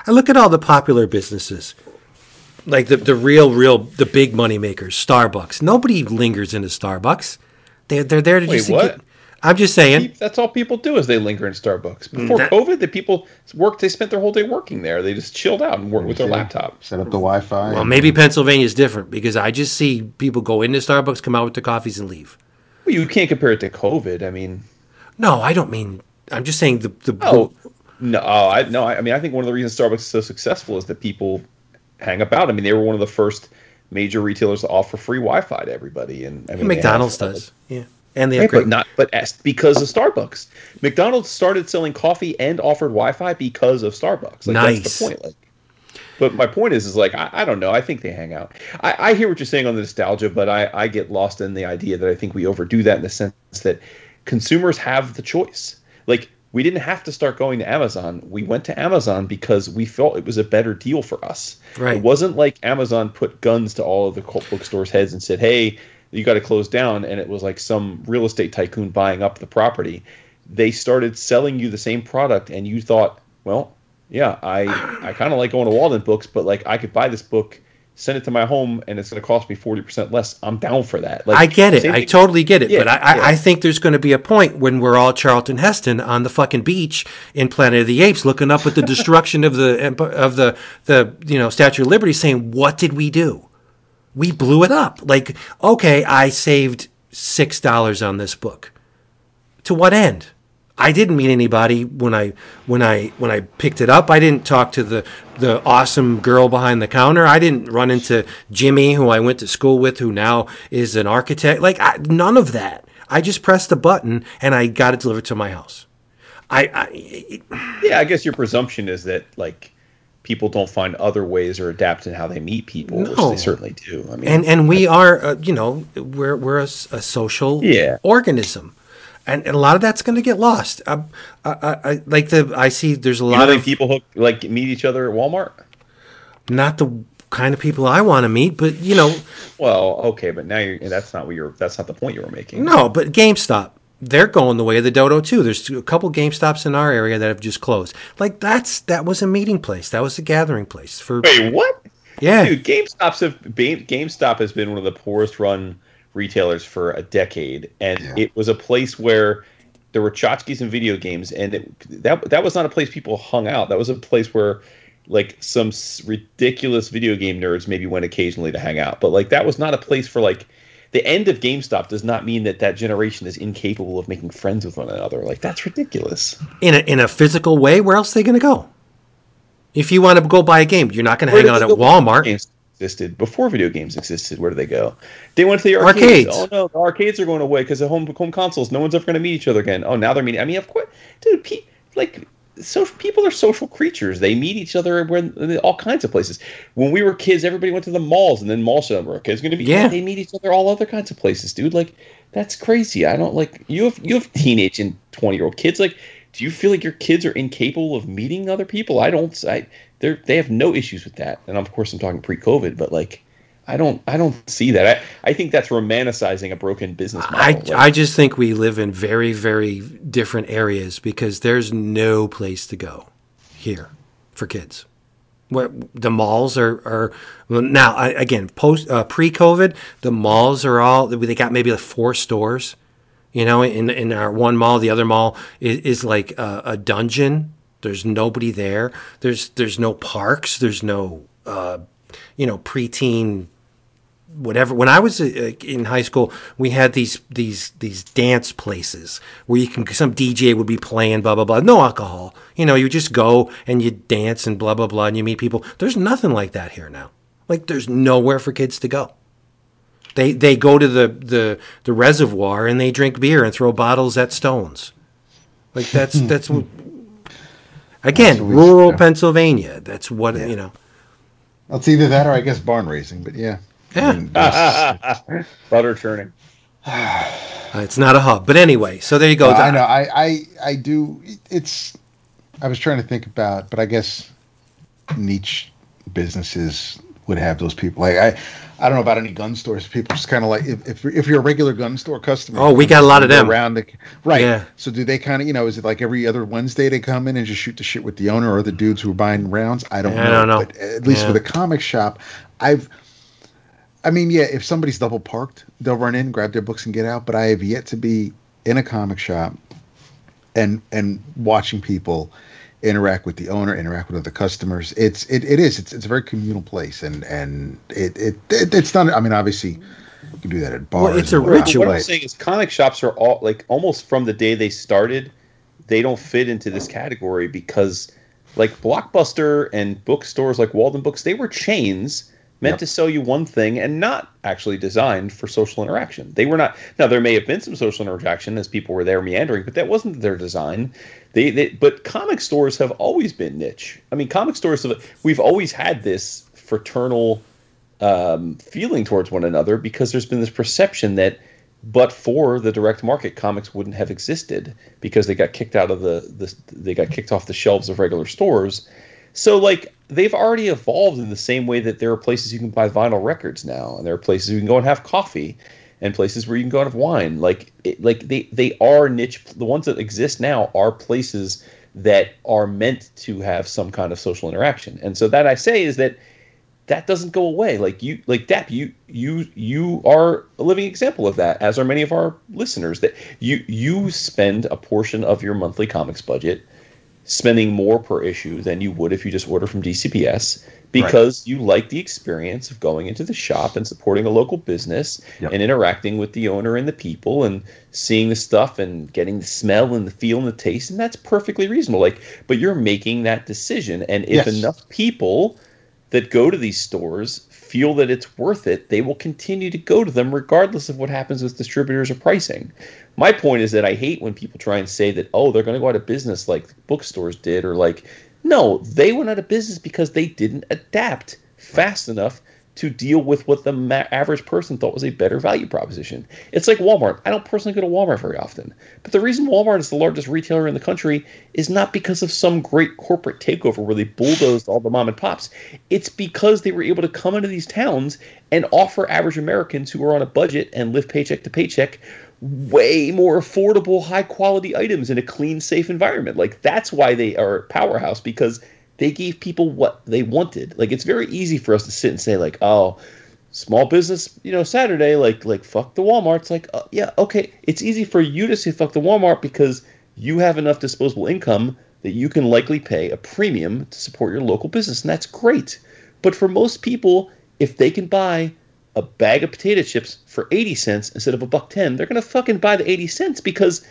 Speaker 3: I look at all the popular businesses, like the the real real the big money makers, Starbucks. Nobody lingers into Starbucks. They they're there to
Speaker 5: Wait,
Speaker 3: just
Speaker 5: what?
Speaker 3: get. I'm just saying.
Speaker 5: That's all people do is they linger in Starbucks. Mm. Before
Speaker 3: That-
Speaker 5: COVID, the people worked. They spent their whole day working there. They just chilled out and worked with their laptop.
Speaker 4: Set up the Wi-Fi.
Speaker 3: Well,
Speaker 4: and-
Speaker 3: Pennsylvania is different because I just see people go into Starbucks, come out with their coffees, and leave.
Speaker 5: Well, you can't compare it to COVID. I mean,
Speaker 3: No, I don't mean. I'm just saying the the.
Speaker 5: oh no, oh, I no. I I mean, I think one of the reasons Starbucks is so successful is that people hang about. I mean, they were one of the first major retailers to offer free Wi-Fi to everybody, and I mean,
Speaker 3: McDonald's
Speaker 5: have-
Speaker 3: does. Yeah, and they
Speaker 5: Right,
Speaker 3: great.
Speaker 5: but not but as, because of Starbucks. McDonald's started selling coffee and offered Wi-Fi because of Starbucks. Like
Speaker 3: Nice.
Speaker 5: that's the point. Like, but my point is, is like I, I don't know. I think they hang out. I, I hear what you're saying on the nostalgia, but I, I get lost in the idea that I think we overdo that in the sense that consumers have the choice. Like we didn't have to start going to Amazon. We went to Amazon because we felt it was a better deal for us.
Speaker 3: Right.
Speaker 5: It wasn't like Amazon put guns to all of the bookstores' heads and said, "Hey, you got to close down," and it was like some real estate tycoon buying up the property. They started selling you the same product, and you thought, "Well, yeah, I I kind of like going to Walden Books, but like I could buy this book." Send it to my home, and it's going to cost me forty percent less. I'm down for that. Like,
Speaker 3: I get it. I totally get it.
Speaker 5: Yeah,
Speaker 3: but I, I,
Speaker 5: yeah.
Speaker 3: I think there's going to be a point when we're all Charlton Heston on the fucking beach in Planet of the Apes, looking up at the destruction of the of the the you know Statue of Liberty, saying, "What did we do? We blew it up." Like, okay, I saved six dollars on this book. To what end? I didn't meet anybody when I when I when I picked it up. I didn't talk to the the awesome girl behind the counter. I didn't run into Jimmy, who I went to school with, who now is an architect. Like I, none of that. I just pressed a button and I got it delivered to my house. I, I
Speaker 5: Yeah, I guess your presumption is that like people don't find other ways or adapt in how they meet people, which
Speaker 3: No.
Speaker 5: they certainly do. I mean,
Speaker 3: and and we are uh, you know we're we're a, a social
Speaker 5: Yeah.
Speaker 3: organism. And, and a lot of that's going to get lost. I, I, I, like the I see there's a
Speaker 5: you
Speaker 3: lot
Speaker 5: don't
Speaker 3: of
Speaker 5: people hook like meet each other at Walmart?
Speaker 3: not the kind of people I want to meet, but you know,
Speaker 5: Well, okay, but now you're that's not what you're that's not the point you were making.
Speaker 3: no, but GameStop, they're going the way of the dodo too. There's a couple GameStops in our area that have just closed. Like that's that was a meeting place. That was a gathering place for
Speaker 5: Wait, what?
Speaker 3: yeah.
Speaker 5: Dude, GameStop's have Ba- GameStop has been one of the poorest run retailers for a decade, and
Speaker 4: Yeah.
Speaker 5: it was a place where there were tchotchkes and video games, and it, that that was not a place people hung out. That was a place where like some ridiculous video game nerds maybe went occasionally to hang out, but like that was not a place for like. The end of GameStop does not mean that that generation is incapable of making friends with one another. Like that's ridiculous.
Speaker 3: in a in a physical way, where else are they going to go? If you want to go buy a game, you're not going to hang out at Walmart.
Speaker 5: Games existed before video games existed. Where do they go? They went to the arcades.
Speaker 3: Arcades.
Speaker 5: Oh no, the arcades are going away because the home home consoles. No one's ever going to meet each other again. Oh, now they're meeting. I mean, of course, dude. Like so people are social creatures. They meet each other when in all kinds of places. When we were kids, everybody went to the malls, and then mall summer. Okay, it's gonna be
Speaker 3: Yeah.
Speaker 5: They meet each other all other kinds of places, dude. Like that's crazy. I don't like you have you have teenage and twenty year old kids. Like, do you feel like your kids are incapable of meeting other people? I don't. I they they have no issues with that. And of course, I'm talking pre COVID, but like. I don't. I don't see that. I, I think that's romanticizing a broken business model.
Speaker 3: I, I just think we live in very, very different areas because there's no place to go here for kids. Where the malls are, are well, now I, again post uh, pre-COVID, the malls are all they got maybe like four stores. You know, in in our one mall, the other mall is, is like a, a dungeon. There's nobody there. There's there's no parks. There's no uh, you know preteen whatever. When I was uh, in high school, we had these these these dance places where you can some DJ would be playing blah blah blah. No alcohol. You know, you just go and you dance and blah blah blah, and you meet people. There's nothing like that here now. Like there's nowhere for kids to go. They they go to the the the reservoir and they drink beer and throw bottles at stones. Like that's that's what. Again,
Speaker 4: That's
Speaker 3: rural
Speaker 4: yeah.
Speaker 3: Pennsylvania. That's what you know.
Speaker 4: It's either that or I guess barn raising, but yeah.
Speaker 3: Yeah.
Speaker 4: I mean, there's-
Speaker 5: butter churning.
Speaker 3: Uh, it's not a hub, but anyway. So there you go.
Speaker 4: No, I know. I, I, I do. It's. I was trying to think about, but I guess niche businesses would have those people. Like I, I don't know about any gun stores. People just kind of like if, if if you're a regular gun store customer.
Speaker 3: Oh, we got a lot of
Speaker 4: you
Speaker 3: them.
Speaker 4: around. The, right.
Speaker 3: Yeah.
Speaker 4: So do they kind of you know is it like every other Wednesday they come in and just shoot the shit with the owner or the dudes who are buying rounds? I don't
Speaker 3: I
Speaker 4: know.
Speaker 3: don't know.
Speaker 4: But at least
Speaker 3: Yeah.
Speaker 4: with a comic shop, I've. I mean, yeah, if somebody's double parked, they'll run in, grab their books, and get out. But I have yet to be in a comic shop and and watching people interact with the owner, interact with other customers. It's it, it is it's it's a very communal place, and and it it, it it's not. I mean, obviously, you can do that at bars.
Speaker 3: Well, it's a
Speaker 4: and whatnot,
Speaker 3: ritual.
Speaker 5: What I'm
Speaker 4: but-
Speaker 5: saying is, comic shops are all like almost from the day they started, they don't fit into this category because, like Blockbuster and bookstores like Walden Books, they were chains meant
Speaker 4: Yep.
Speaker 5: to sell you one thing and not actually designed for social interaction. They were not. Now there may have been some social interaction as people were there meandering, but that wasn't their design. They, they but comic stores have always been niche. I mean, comic stores have. We've always had this fraternal um, feeling towards one another because there's been this perception that but for the direct market comics wouldn't have existed because they got kicked out of the, the they got kicked off the shelves of regular stores so like they've already evolved in the same way that there are places you can buy vinyl records now and there are places you can go and have coffee and places where you can go and have wine like it, like they they are niche the ones that exist now are places that are meant to have some kind of social interaction and so that i say is that that doesn't go away. Like you, like Dap, you, you, you are a living example of that, as are many of our listeners. That you, you spend a portion of your monthly comics budget spending more per issue than you would if you just order from DCBS because you like the experience of going into the shop and supporting a local business
Speaker 4: Yep.
Speaker 5: and interacting with the owner and the people and seeing the stuff and getting the smell and the feel and the taste and that's perfectly reasonable like but you're making that decision and if
Speaker 4: Yes.
Speaker 5: enough people that go to these stores feel that it's worth it, they will continue to go to them regardless of what happens with distributors or pricing. My point is that I hate when people try and say that, oh, they're going to go out of business like bookstores did, or like, no, they went out of business because they didn't adapt fast enough to deal with what the ma- average person thought was a better value proposition. It's like Walmart. I don't personally go to Walmart very often, but the reason Walmart is the largest retailer in the country is not because of some great corporate takeover where they bulldozed all the mom and pops. It's because they were able to come into these towns and offer average Americans who are on a budget and live paycheck to paycheck way more affordable, high quality items in a clean, safe environment. Like that's why they are a powerhouse because they gave people what they wanted. Like it's very easy for us to sit and say like, oh, small business, you know, Saturday, like like fuck the Walmart. It's like, uh, yeah, okay. It's easy for you to say fuck the Walmart because you have enough disposable income that you can likely pay a premium to support your local business, and that's great. But for most people, if they can buy a bag of potato chips for 80 cents instead of a buck 10, they're going to fucking buy the 80 cents because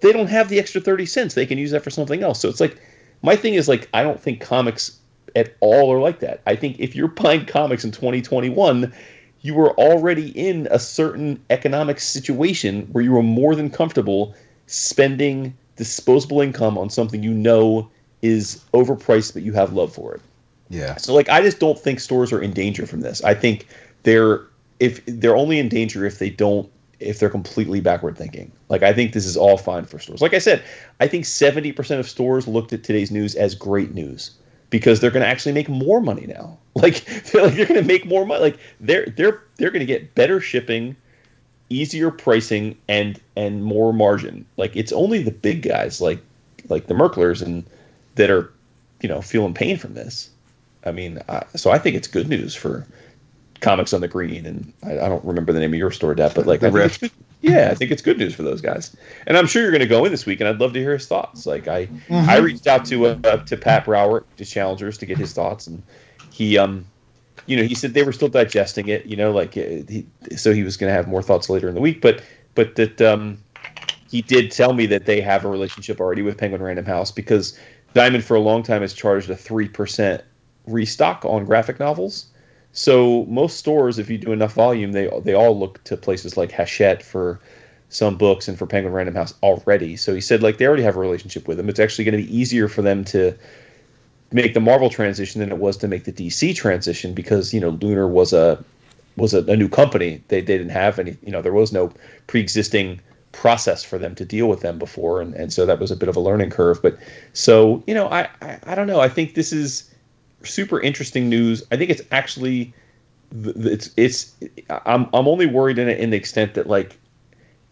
Speaker 5: they don't have the extra 30 cents. They can use that for something else. So it's like my thing is like I don't think comics at all are like that. I think if you're buying comics in 2021, you were already in a certain economic situation where you were more than comfortable spending disposable income on something you know is overpriced, but you have love for it.
Speaker 4: Yeah.
Speaker 5: So like I just don't think stores are in danger from this. I think they're if they're only in danger if they don't if they're completely backward thinking. Like I think this is all fine for stores. Like I said, I think 70% of stores looked at today's news as great news because they're going to actually make more money now. Like they're, like, they're going to make more money. Like they're they're they're going to get better shipping, easier pricing and and more margin. Like it's only the big guys like like the Merklers and that are you know feeling pain from this. I mean, I, so I think it's good news for comics on the green, and I, I don't remember the name of your store, Dap, but like
Speaker 4: The
Speaker 5: I
Speaker 4: Rift.
Speaker 5: good- yeah, I think it's good news for those guys, and I'm sure you're going to go in this week, and I'd love to hear his thoughts. Like I, I reached out to uh, to Pat Brower, to Challengers, to get his thoughts, and he um. You know, he said they were still digesting it. You know, like uh, he, so he was going to have more thoughts later in the week. But but that um, he did tell me that they have a relationship already with Penguin Random House because Diamond for a long time has charged a three percent restock on graphic novels. So most stores, if you do enough volume, they they all look to places like Hachette for some books and for Penguin Random House already. So he said like they already have a relationship with them. It's actually going to be easier for them to make the Marvel transition than it was to make the DC transition because you know Lunar was a was a, a new company. They, they didn't have any you know there was no pre-existing process for them to deal with them before, and, and so that was a bit of a learning curve. But so you know I, I I don't know. I think this is super interesting news. I think it's actually it's it's I'm I'm only worried in it in the extent that like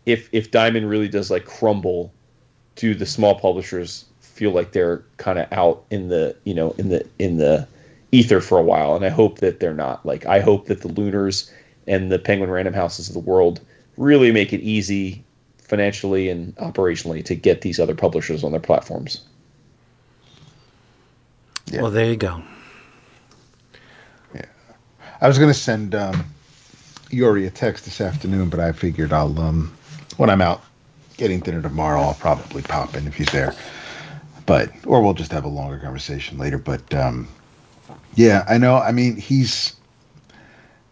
Speaker 5: if if Diamond really does like crumble, do the small publishers feel like they're kind of out in the you know in the in the ether for a while? And I hope that they're not. Like I hope that the Lunars and the Penguin Random Houses of the world really make it easy financially and operationally to get these other publishers on their platforms.
Speaker 4: Yeah.
Speaker 3: Well, there you go.
Speaker 4: I was going to send um, Yuri a text this afternoon, but I figured I'll, um, when I'm out getting dinner tomorrow, I'll probably pop in if he's there. But, or we'll just have a longer conversation later. But, um, yeah, I know. I mean, he's,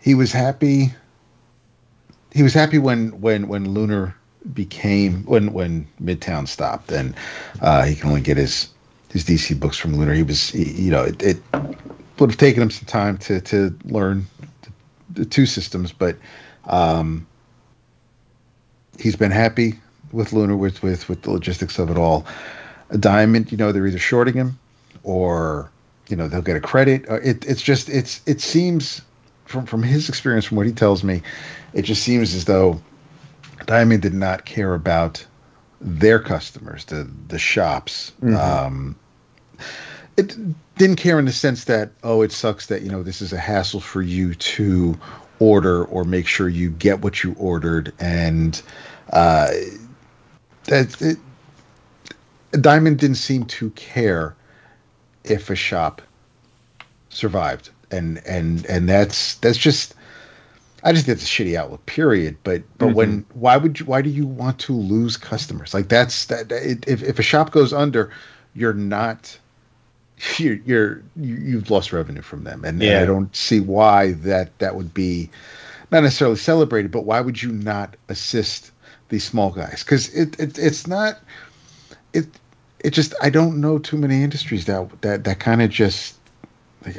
Speaker 4: he was happy. He was happy when, when, when Lunar became, when, when Midtown stopped and uh, he can only get his, his DC books from Lunar. He was, he, you know, it, it would have taken him some time to to learn the two systems, but um, he's been happy with Lunar with with with the logistics of it all. A diamond, you know, they're either shorting him or you know they'll get a credit. Uh, It it's just it's it seems from from his experience, from what he tells me, it just seems as though Diamond did not care about their customers, the the shops. Um, it didn't care in the sense that oh it sucks that you know this is a hassle for you to order or make sure you get what you ordered and uh that it, diamond didn't seem to care if a shop survived and and and that's that's just I just think it's a shitty outlook, period. But but when why would you why do you want to lose customers? Like that's that it, if if a shop goes under, you're not you're, you're you, you've lost revenue from them, and, and I don't see why that that would be not necessarily celebrated, but why would you not assist these small guys? Because it, it it's not it it just I don't know too many industries that that that kind of just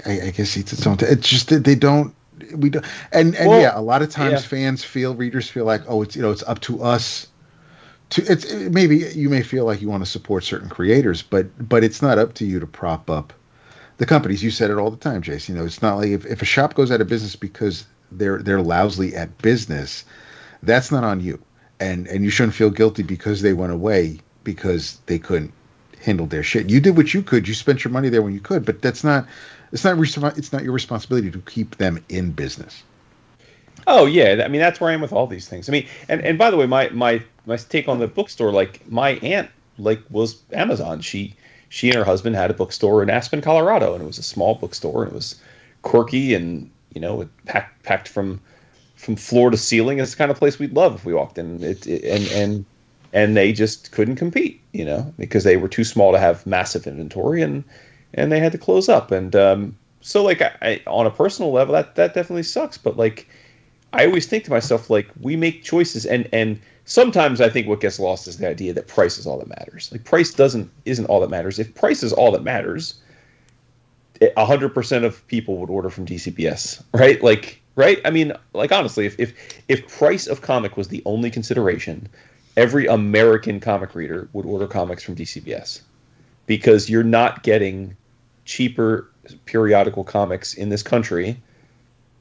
Speaker 4: I, I guess it's its own. It's just that they don't. We don't. And and
Speaker 5: Well,
Speaker 4: yeah, a lot of times
Speaker 5: yeah.
Speaker 4: fans feel readers feel like oh it's you know it's up to us to it's it- maybe you may feel like you want to support certain creators, but but it's not up to you to prop up the companies. You said it all the time, Jason. You know, it's not like if, if a shop goes out of business because they're they're lousy at business, that's not on you. And and you shouldn't feel guilty because they went away because they couldn't handle their shit. You did what you could. You spent your money there when you could, but that's not it's not it's not your responsibility to keep them in business.
Speaker 5: Oh yeah, I mean that's where I am with all these things. I mean, and and by the way, my my my take on the bookstore, like my aunt, like was Amazon. She she and her husband had a bookstore in Aspen, Colorado, and it was a small bookstore, and it was quirky and you know it packed packed from from floor to ceiling. It's the kind of place we'd love if we walked in. It, it and and and they just couldn't compete, you know, because they were too small to have massive inventory and and they had to close up. And um, so like I, I on a personal level, that that definitely sucks. But like I always think to myself like we make choices and and sometimes I think what gets lost is the idea that price is all that matters. Like price doesn't isn't all that matters. If price is all that matters, hundred percent of people would order from DCBS, right? Like, right? I mean, like honestly, if if if price of comic was the only consideration, every American comic reader would order comics from DCBS because you're not getting cheaper periodical comics in this country,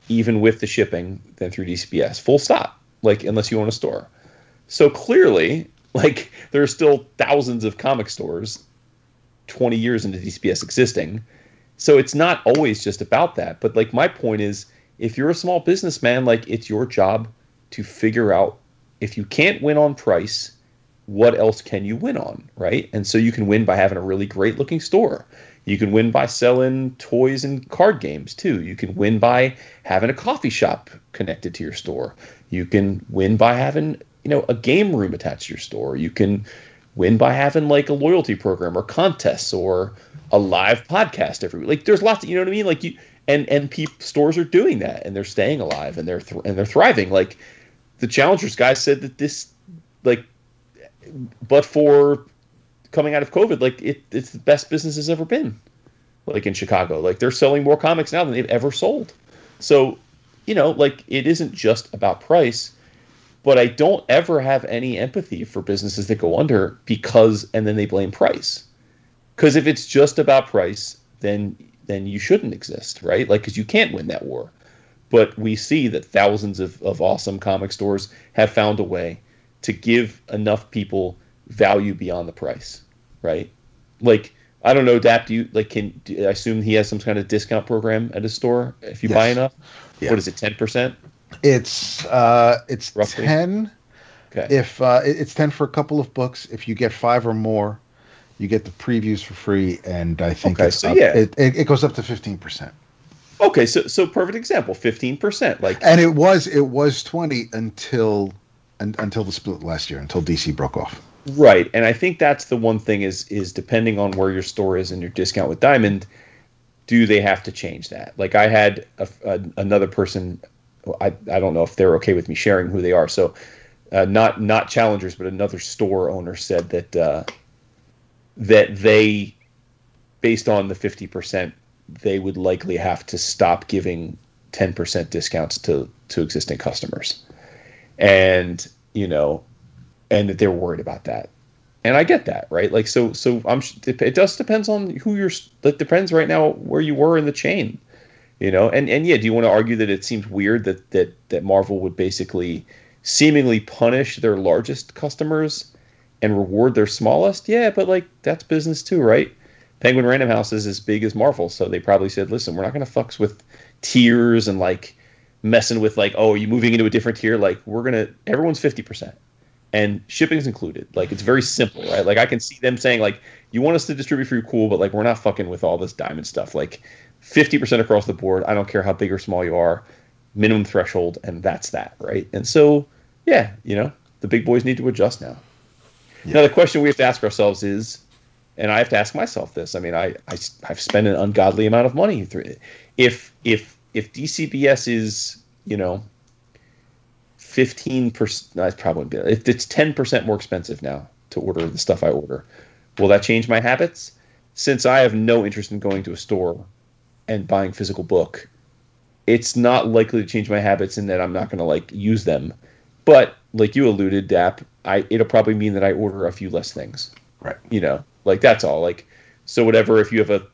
Speaker 5: even with the shipping, than through DCBS. Full stop. Like, unless you own a store. So clearly, like, there are still thousands of comic stores 20 years into DCBS existing. So it's not always just about that. But, like, my point is if you're a small businessman, like, it's your job to figure out if you can't win on price, what else can you win on, right? And so you can win by having a really great looking store. You can win by selling toys and card games too. You can win by having a coffee shop connected to your store. You can win by having, you know, a game room attached to your store. You can win by having like a loyalty program or contests or a live podcast every week. Like there's lots of, you know what I mean? Like you and and peop, stores are doing that and they're staying alive and they're th- and they're thriving. Like the challengers guys said that this like but for coming out of COVID, like it, it's the best business has ever been. Like in Chicago, like they're selling more comics now than they've ever sold. So, you know, like it isn't just about price, but I don't ever have any empathy for businesses that go under because and then they blame price. Because if it's just about price, then then you shouldn't exist, right? Like because you can't win that war. But we see that thousands of, of awesome comic stores have found a way to give enough people value beyond the price, right? Like I don't know, Dap. Do you like? Can do, I assume he has some kind of discount program at his store if you
Speaker 4: Yes.
Speaker 5: buy enough?
Speaker 4: Yeah.
Speaker 5: What is it? Ten percent?
Speaker 4: It's uh, it's
Speaker 5: Roughly?
Speaker 4: ten.
Speaker 5: Okay.
Speaker 4: If uh, it's ten for a couple of books, if you get five or more, you get the previews for free, and I think
Speaker 5: Okay, so
Speaker 4: up-
Speaker 5: yeah.
Speaker 4: it, it, it goes up to fifteen percent.
Speaker 5: okay, so so perfect example. Fifteen percent. Like
Speaker 4: And it was it was twenty until un, until the split last year, until DC broke off.
Speaker 5: Right, and I think that's the one thing is is depending on where your store is and your discount with Diamond, do they have to change that? Like I had a, a, another person, I I don't know if they're okay with me sharing who they are. So, uh, not not challengers, but another store owner said that uh, that they, based on the fifty percent, they would likely have to stop giving ten percent discounts to to existing customers, and you know and that they're worried about that. And I get that, right? Like, so, so I'm. It just depends on who you're. That depends right now where you were in the chain, you know. And and yeah, do you want to argue that it seems weird that that that Marvel would basically seemingly punish their largest customers and reward their smallest? Yeah, but like that's business too, right? Penguin Random House is as big as Marvel, so they probably said, listen, we're not going to fucks with tiers and like messing with like, oh, are you moving into a different tier? Like, we're gonna everyone's fifty percent and shipping's included. Like it's very simple, right? Like I can see them saying like, you want us to distribute for you, cool, but like we're not fucking with all this diamond stuff. Like fifty percent across the board. I don't care how big or small you are, minimum threshold, and that's that, right? And so, yeah, you know, the big boys need to adjust now. Now the question we have to ask ourselves is, and I have to ask myself this. I mean, I, I have spent an ungodly amount of money through it. If if if DCBS is you know fifteen percent, that's probably if it's ten percent more expensive now to order the stuff I order, will that change my habits? Since I have no interest in going to a store and buying physical book, it's not likely to change my habits in that I'm not going to like use them. But like you alluded, Dap, I it'll probably mean that I order a few less things
Speaker 4: Right.
Speaker 5: you know like that's all like so whatever if you have a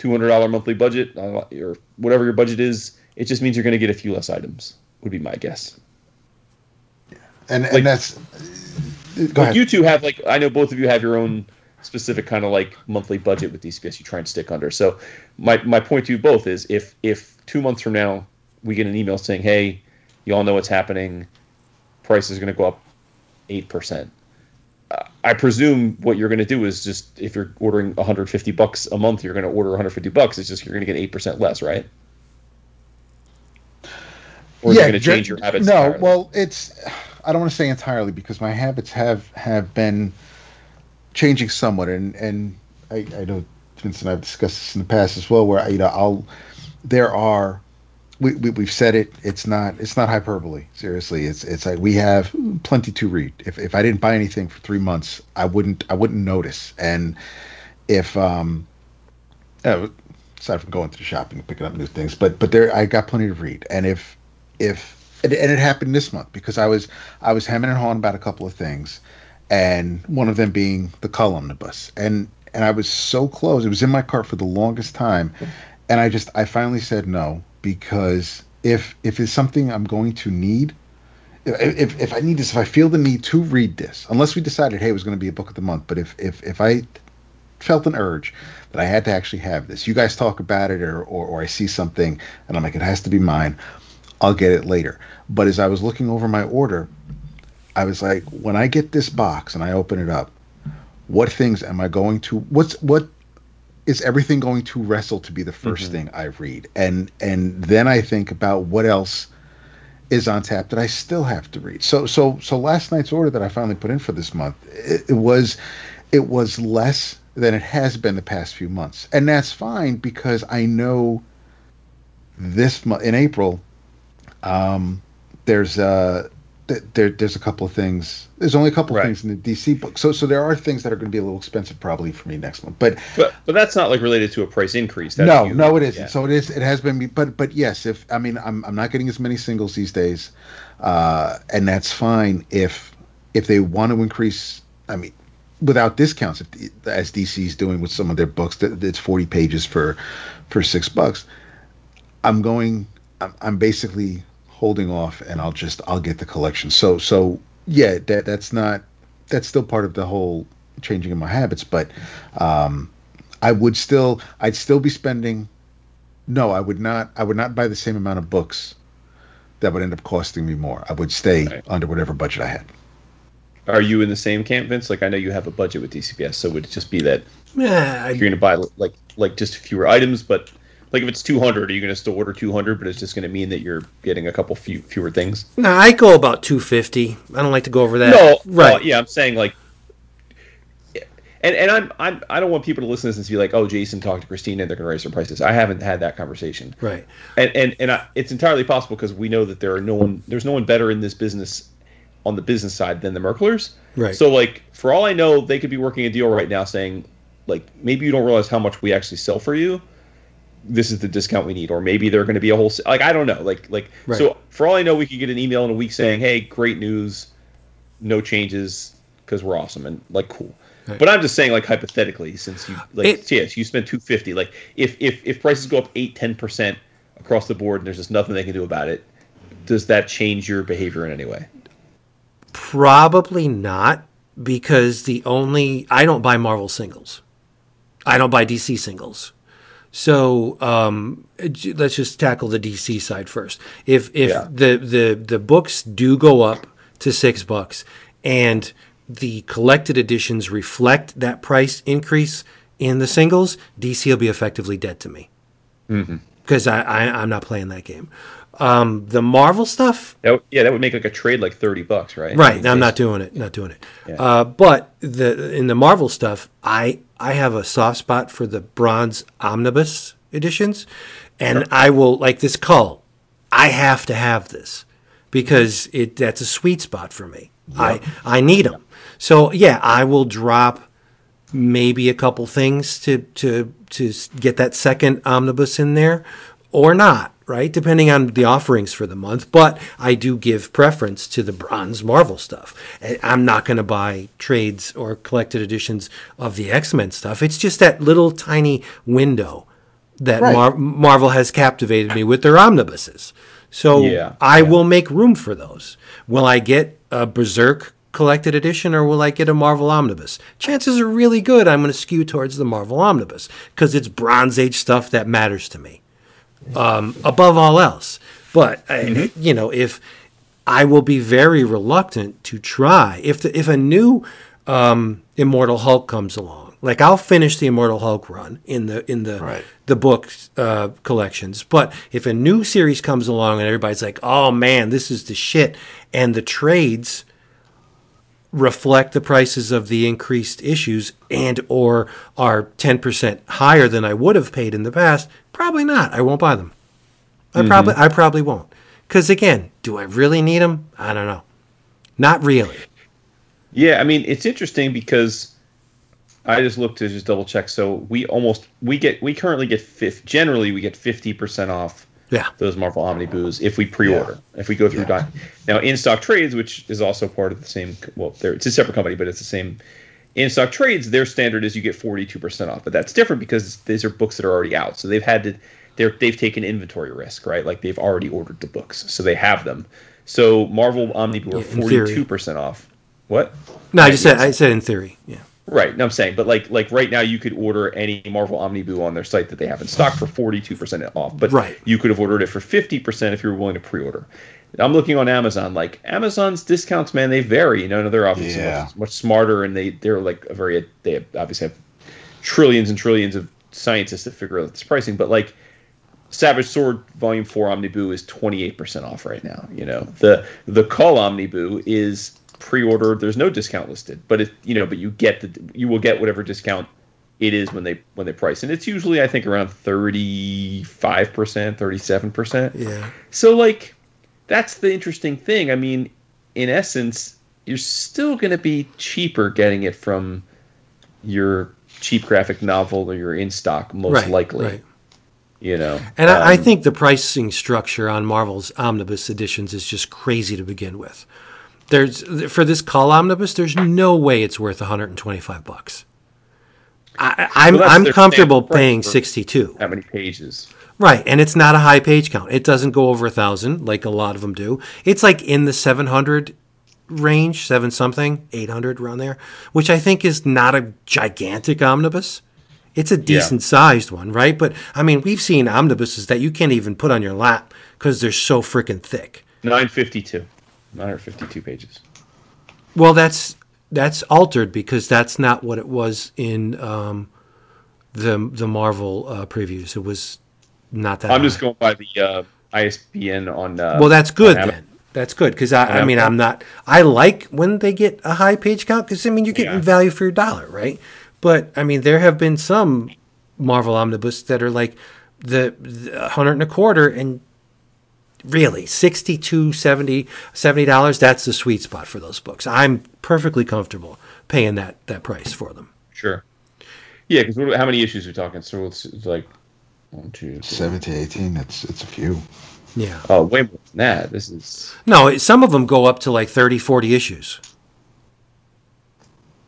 Speaker 5: $200 monthly budget uh, or whatever your budget is it just means you're going to get a few less items would be my guess
Speaker 4: And
Speaker 5: Like-
Speaker 4: and that's go ahead.
Speaker 5: you two have like i know both of you have your own specific kind of like monthly budget with DCBS you try and stick under so my, my point to you both is if if two months from now we get an email saying hey you all know what's happening price is going to go up 8% uh, I presume what you're going to do is just if you're ordering 150 bucks a month, you're going to order 150 bucks. It's just you're going to get 8% less, right? Or you're going to change your habits.
Speaker 4: No,
Speaker 5: entirely?
Speaker 4: well, it's I don't want to say entirely because my habits have have been changing somewhat, and and I, I know Vince and I've discussed this in the past as well, where you know I'll there are we, we we've said it. It's not it's not hyperbole. Seriously, it's it's like we have plenty to read. If if I didn't buy anything for three months, I wouldn't I wouldn't notice. And if um, uh, aside from going to the shopping and picking up new things, but but there I got plenty to read. And if if and, it happened this month because I was I was hemming and hawing about a couple of things, and one of them being the Kull omnibus, and and I was so close. It was in my cart for the longest time, and I just I finally said no because if if it's something I'm going to need. If, if I need this, if I feel the need to read this, unless we decided, hey, it was going to be a book of the month, but if if if I felt an urge that I had to actually have this. You guys talk about it, or, or, or I see something, and I'm like, it has to be mine. I'll get it later. But as I was looking over my order, I was like, when I get this box and I open it up, what things am I going to? What's what is everything going to wrestle to be the 1st mm-hmm. thing I read? And and then I think about what else is on tap that I still have to read. So so so last night's order that I finally put in for this month, it, it was it was less than it has been the past few months. And that's fine because I know this month in April, um, there's uh, there, there's a couple of things. There's only a couple of right. things in the DC book, so so there are things that are going to be a little expensive probably for me next month. But
Speaker 5: but, but that's not like related to a price increase.
Speaker 4: That's no, you, no, it isn't. Yeah. So it is. It has been. But but yes, if I mean I'm I'm not getting as many singles these days, uh, and that's fine if if they want to increase. I mean, without discounts, if, as DC is doing with some of their books, that it's 40 pages for for six bucks. I'm going. I'm, I'm basically holding off, and I'll just I'll get the collection. So so yeah, that that's not that's still part of the whole changing of my habits, but um, I would still I'd still be spending. No, I would not. I would not buy the same amount of books that would end up costing me more. I would stay right. under whatever budget I had.
Speaker 5: Are you in the same camp, Vince? Like I know you have a budget with DCBS, so would it just be that yeah, you're going to buy like like just fewer items, but like if it's 200, are you going to still order 200, but it's just going to mean that you're getting a couple few fewer things?
Speaker 3: No, I go about 250. I don't like to go over that.
Speaker 5: No, right? yeah, I'm saying like, and and I'm I'm I don't want people to listen to this and be like, oh, Jason talked to Christina and they're going to raise their prices. I haven't had that conversation.
Speaker 3: Right.
Speaker 5: And and and I, it's entirely possible because we know that there are no one there's no one better in this business on the business side than the Merklers.
Speaker 3: Right.
Speaker 5: So like for all I know, they could be working a deal right now saying like maybe you don't realize how much we actually sell for you. This is the discount we need, or maybe they're going to be a whole like I don't know. Like like right. so for all I know, we could get an email in a week saying, "Hey, great news, no changes because we're awesome and like cool." Right. But I'm just saying, like hypothetically, since you like it, yes, you spent 250. Like if if if prices go up eight ten percent across the board and there's just nothing they can do about it, does that change your behavior in any way?
Speaker 3: Probably not, because the only I don't buy Marvel singles. I don't buy DC singles. So um, let's just tackle the DC side first. If if yeah. the, the the books do go up to six bucks and the collected editions reflect that price increase in the singles, DC will be effectively dead to me because mm-hmm. I, I I'm not playing that game. Um, the Marvel stuff,
Speaker 5: that, yeah, that would make like a trade like thirty bucks, right?
Speaker 3: Right. I'm not doing it. Not doing it. Yeah. Uh, but the in the Marvel stuff, I I have a soft spot for the bronze omnibus editions, and sure. I will like this Kull. I have to have this because it that's a sweet spot for me. I I need them. So yeah, I will drop maybe a couple things to to to get that second omnibus in there, or not right? Depending on the offerings for the month. But I do give preference to the bronze Marvel stuff. I'm not going to buy trades or collected editions of the X Men stuff. It's just that little tiny window that right. Mar- Marvel has captivated me with their omnibuses. So yeah, I yeah. will make room for those. Will I get a Berserk collected edition or will I get a Marvel Omnibus? Chances are really good I'm going to skew towards the Marvel Omnibus because it's Bronze Age stuff that matters to me um, above all else. But mm-hmm. you know, if I will be very reluctant to try if the, if a new um, Immortal Hulk comes along, like I'll finish the Immortal Hulk run in the in the right. the book uh, collections. But if a new series comes along and everybody's like, "Oh man, this is the shit," and the trades reflect the prices of the increased issues and or are 10% higher than I would have paid in the past, probably not. I won't buy them. I mm-hmm. probably I probably won't. Because again, do I really need them? I don't know. Not really.
Speaker 5: Yeah, I mean it's interesting because I just looked to just double check. So we almost we get we currently get fifth. Generally, we get fifty percent off
Speaker 3: Yeah.
Speaker 5: those Marvel Omnibus if we pre-order. If we go through Doc. Now, in stock trades, which is also part of the same. Well, it's a separate company, but it's the same. In stock trades, their standard is you get forty two percent off, but that's different because these are books that are already out. So they've had to. They're, they've taken inventory risk, right? Like they've already ordered the books, so they have them. So Marvel Omnibus are
Speaker 3: Yeah,
Speaker 5: forty two percent off. What?
Speaker 3: No, I just said I said in theory. Yeah.
Speaker 5: Right. No, I'm saying, but like like right now, you could order any Marvel Omnibus on their site that they have in stock for 42 percent off. But
Speaker 3: Right.
Speaker 5: you could have ordered it for 50 percent if you were willing to pre-order. I'm looking on Amazon. Like Amazon's discounts, man, they vary. You know, they're obviously
Speaker 4: Yeah.
Speaker 5: much, much smarter, and they they're like a very they have, obviously have trillions and trillions of scientists that figure out this pricing. But like Savage Sword Volume Four Omnibus is 28 percent off right now. You know, the the Kull Omnibus is pre-ordered. There's no discount listed, but it you know, but you get the you will get whatever discount it is when they when they price, and it's usually I think around 35 percent, 37 percent.
Speaker 3: Yeah.
Speaker 5: So like that's the interesting thing. I mean, in essence, you're still going to be cheaper getting it from your cheap graphic novel or your in stock most
Speaker 3: Right.
Speaker 5: likely.
Speaker 3: Right.
Speaker 5: You know.
Speaker 3: And I, I
Speaker 5: Um,
Speaker 3: think the pricing structure on Marvel's omnibus editions is just crazy to begin with. There's for this Kull omnibus, there's no way it's worth 125 bucks. I, I'm
Speaker 5: Well,
Speaker 3: I'm comfortable paying
Speaker 5: for-
Speaker 3: 62.
Speaker 5: how many pages?
Speaker 3: Right, and it's not a high page count. It doesn't go over a thousand like a lot of them do. It's like in the 700 range, seven something, 800 around there, which I think is not a gigantic omnibus. It's a decent sized one, right? But I mean, we've seen omnibuses that you can't even put on your lap because they're so freaking thick.
Speaker 5: 952. 952 pages.
Speaker 3: Well, that's that's altered because that's not what it was in um, the the Marvel uh, previews. It was not that.
Speaker 5: I'm
Speaker 3: high.
Speaker 5: just going by the uh, ISBN on. Uh,
Speaker 3: Well, that's good then. That's good because I, I mean I'm not. I like when they get a high page count because I mean you're getting
Speaker 5: Yeah.
Speaker 3: value for your dollar, right? But I mean there have been some Marvel omnibus that are like the, the hundred and a quarter and really 62 70 70 dollars that's the sweet spot for those books i'm perfectly comfortable paying that that price for them
Speaker 5: Sure. Yeah, because how many issues are we talking? So it's like one, two, three.
Speaker 4: Seven to eighteen. It's it's a few.
Speaker 3: yeah
Speaker 5: Oh, way more than that. This is
Speaker 3: no some of them go up to like 30 40 issues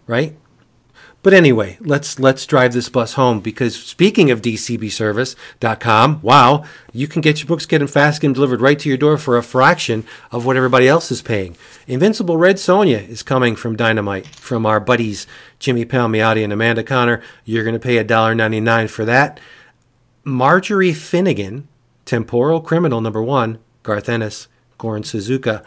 Speaker 3: right but anyway let's let's drive this bus home because speaking of dcbservice.com wow you can get your books getting fast and delivered right to your door for a fraction of what everybody else is paying invincible red sonja is coming from dynamite from our buddies jimmy palmiotti and amanda conner you're going to pay $1.99 for that Marjorie Finnegan, Temporal Criminal number one, Garth Ennis, Goran Sudžuka,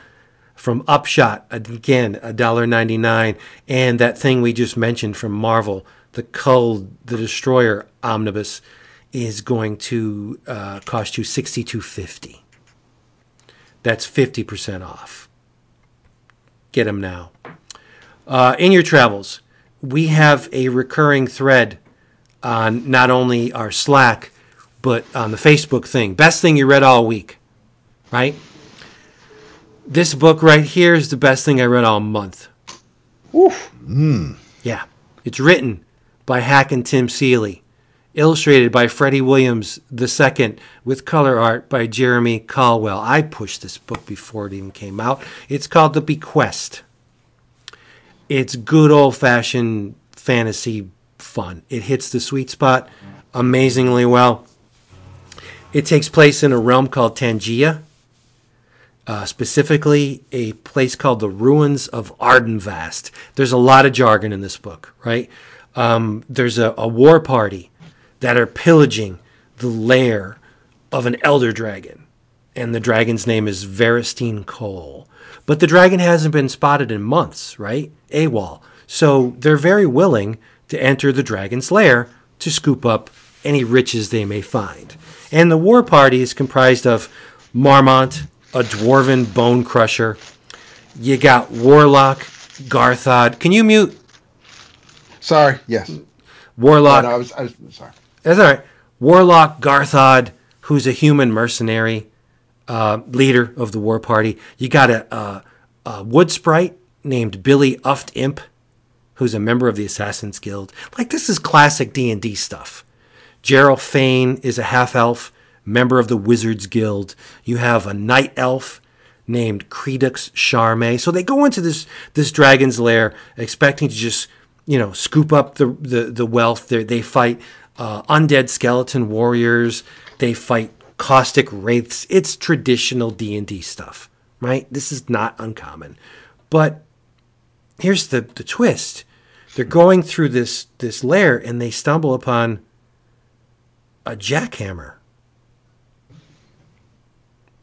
Speaker 3: from Upshot, again, $1.99. And that thing we just mentioned from Marvel, the Kull, the Destroyer Omnibus, is going to uh, cost you $62.50. That's 50% off. Get them now. Uh, in your travels, we have a recurring thread on not only our Slack, but on the Facebook thing. Best thing you read all week, right? This book right here is the best thing I read all month.
Speaker 5: Oof. Hmm.
Speaker 3: Yeah. It's written by Hack and Tim Seeley, illustrated by Freddie Williams II, with color art by Jeremy Colwell. I pushed this book before it even came out. It's called The Bequest. It's good old fashioned fantasy fun. It hits the sweet spot amazingly well. It takes place in a realm called Tangia, uh, specifically a place called the Ruins of Ardenvast. There's a lot of jargon in this book, right? Um, there's a, a war party that are pillaging the lair of an elder dragon, and the dragon's name is Veristine Cole. But the dragon hasn't been spotted in months, right? AWOL. So they're very willing to enter the dragon's lair to scoop up any riches they may find. And the war party is comprised of Marmont, a dwarven bone crusher. You got Warlock, Garthod. Can you mute
Speaker 4: Sorry. Yes.
Speaker 3: Warlock?
Speaker 4: No, I was. I was sorry.
Speaker 3: That's all right. Warlock Garthod, who's a human mercenary. uh, leader of the war party. You got a, a, a wood sprite named Billy Uft Imp, who's a member of the Assassin's Guild. Like this is classic D and D stuff. Gerald Fane is a half elf, member of the Wizards Guild. You have a night elf named Credux Charme. So they go into this this dragon's lair expecting to just you know scoop up the the, the wealth. They they fight uh, undead skeleton warriors. They fight caustic wraiths. It's traditional D and D stuff, right? This is not uncommon, but here's the the twist. They're going through this this lair and they stumble upon a jackhammer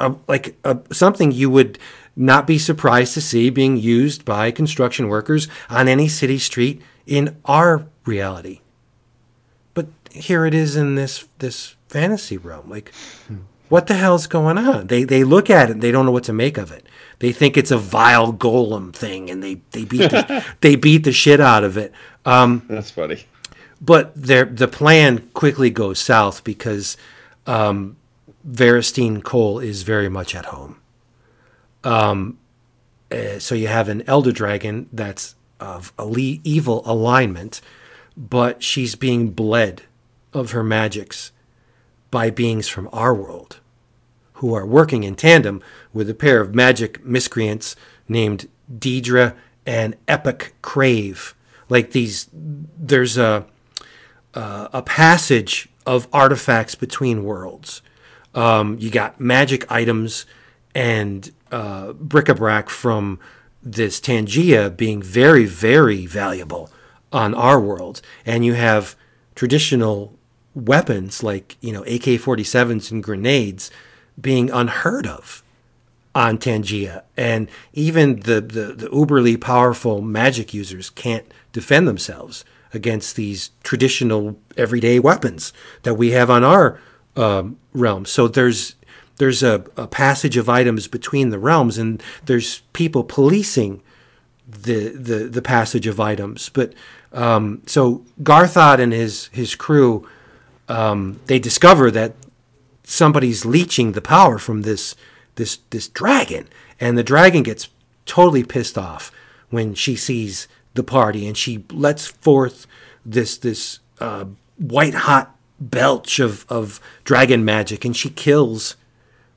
Speaker 3: a, like a, something you would not be surprised to see being used by construction workers on any city street in our reality. But here it is in this this fantasy realm. Like, what the hell's going on? They they look at it, they don't know what to make of it. They think it's a vile golem thing, and they they beat the, they beat the shit out of it. Um,
Speaker 5: That's funny.
Speaker 3: But the plan quickly goes south because um, Veristine Cole is very much at home. Um, uh, so you have an elder dragon that's of evil alignment, but she's being bled of her magics by beings from our world, who are working in tandem with a pair of magic miscreants named Deidre and Epic Crave. Like these, there's a uh, a passage of artifacts between worlds. Um, you got magic items and uh, bric-a-brac from this Tangia being very, very valuable on our world, and you have traditional weapons like you know AK-47s and grenades being unheard of on Tangia, and even the, the, the uberly powerful magic users can't defend themselves against these traditional everyday weapons that we have on our um, realm. So there's there's a, a passage of items between the realms, and there's people policing the the, the passage of items. But um, so Garthod and his his crew um, they discover that somebody's leeching the power from this this this dragon, and the dragon gets totally pissed off when she sees the party, and she lets forth this this uh, white hot belch of of dragon magic, and she kills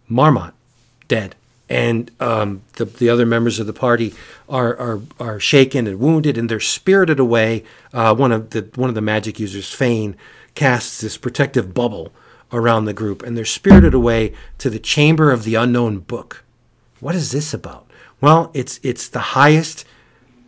Speaker 3: Marmot dead. And um, the the other members of the party are are are shaken and wounded, and they're spirited away. Uh, one of the one of the magic users, Fane, casts this protective bubble around the group, and they're spirited away to the chamber of the unknown book. What is this about? Well, it's it's the highest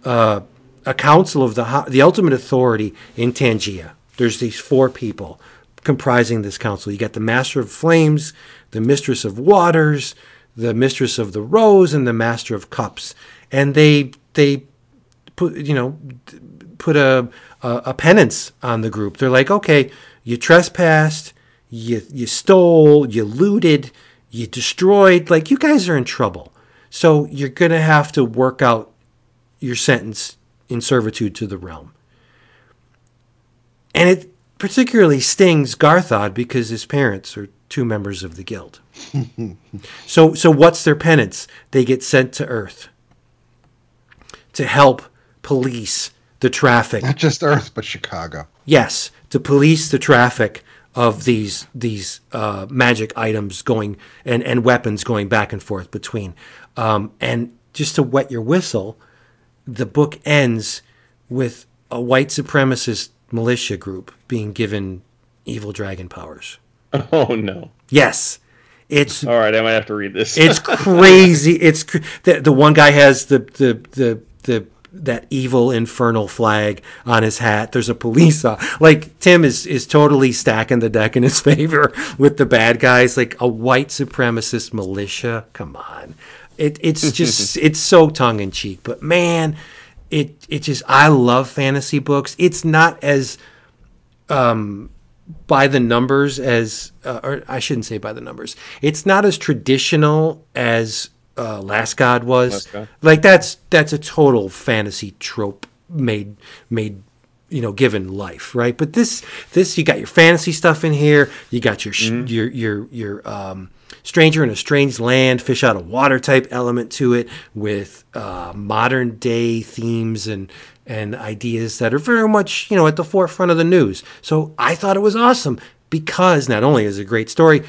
Speaker 3: uh, a council of the the ultimate authority in Tangia. There's these four people comprising this council. You got the Master of Flames, the Mistress of Waters, the Mistress of the Rose, and the Master of Cups. And they they put you know put a a, a penance on the group. They're like, okay, you trespassed, you you stole, you looted, you destroyed. Like you guys are in trouble. So you're gonna have to work out your sentence in servitude to the realm. And it particularly stings Garthod because his parents are two members of the guild. so so what's their penance? They get sent to Earth to help police the traffic.
Speaker 4: Not just Earth, but Chicago.
Speaker 3: Yes, to police the traffic of these these uh, magic items going and, and weapons going back and forth between. Um, and just to wet your whistle, the book ends with a white supremacist militia group being given evil dragon powers.
Speaker 5: Oh no!
Speaker 3: Yes, it's
Speaker 5: All right, I might have to read this.
Speaker 3: it's crazy. It's cr- the, the one guy has the the the the that evil infernal flag on his hat. There's a police uh, like Tim is is totally stacking the deck in his favor with the bad guys. Like a white supremacist militia. Come on, it it's just it's so tongue in cheek. But man, it it just I love fantasy books. It's not as um by the numbers as, uh, or I shouldn't say by the numbers. It's not as traditional as uh, Last God was.
Speaker 5: Last God.
Speaker 3: Like that's that's a total fantasy trope made made you know given life right but this this you got your fantasy stuff in here you got your sh your your your um stranger in a strange land fish out of water type element to it with uh, modern day themes and and ideas that are very much you know at the forefront of the news so i thought it was awesome because not only is it a great story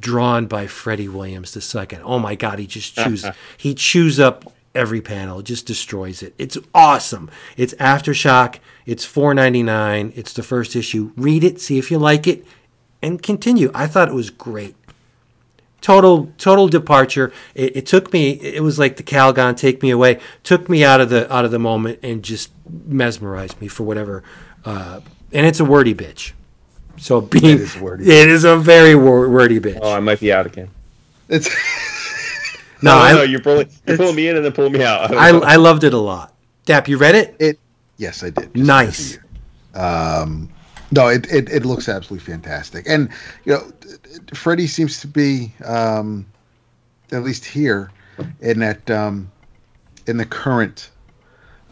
Speaker 3: drawn by Freddie Williams II. Oh my God, he just chews he chews up every panel, just destroys it. It's awesome. It's Aftershock. It's four ninety nine. It's the first issue. Read it, see if you like it, and continue. I thought it was great. Total total departure. It, it took me. It was like the Calgon take me away. Took me out of the out of the moment and just mesmerized me for whatever. Uh, and it's a wordy bitch. So being
Speaker 4: is wordy.
Speaker 3: it is a very wor- wordy bitch.
Speaker 5: Oh, I might be out again.
Speaker 4: It's
Speaker 3: no,
Speaker 5: No,
Speaker 3: I,
Speaker 5: no, you're pulling, you're pulling me in and then pulling me out.
Speaker 3: I I loved it a lot. Dap, you read it?
Speaker 4: it. Yes, I did.
Speaker 3: Nice.
Speaker 4: as a year. Um, no, it, it it looks absolutely fantastic, and you know, Freddie seems to be um, at least here in that um, in the current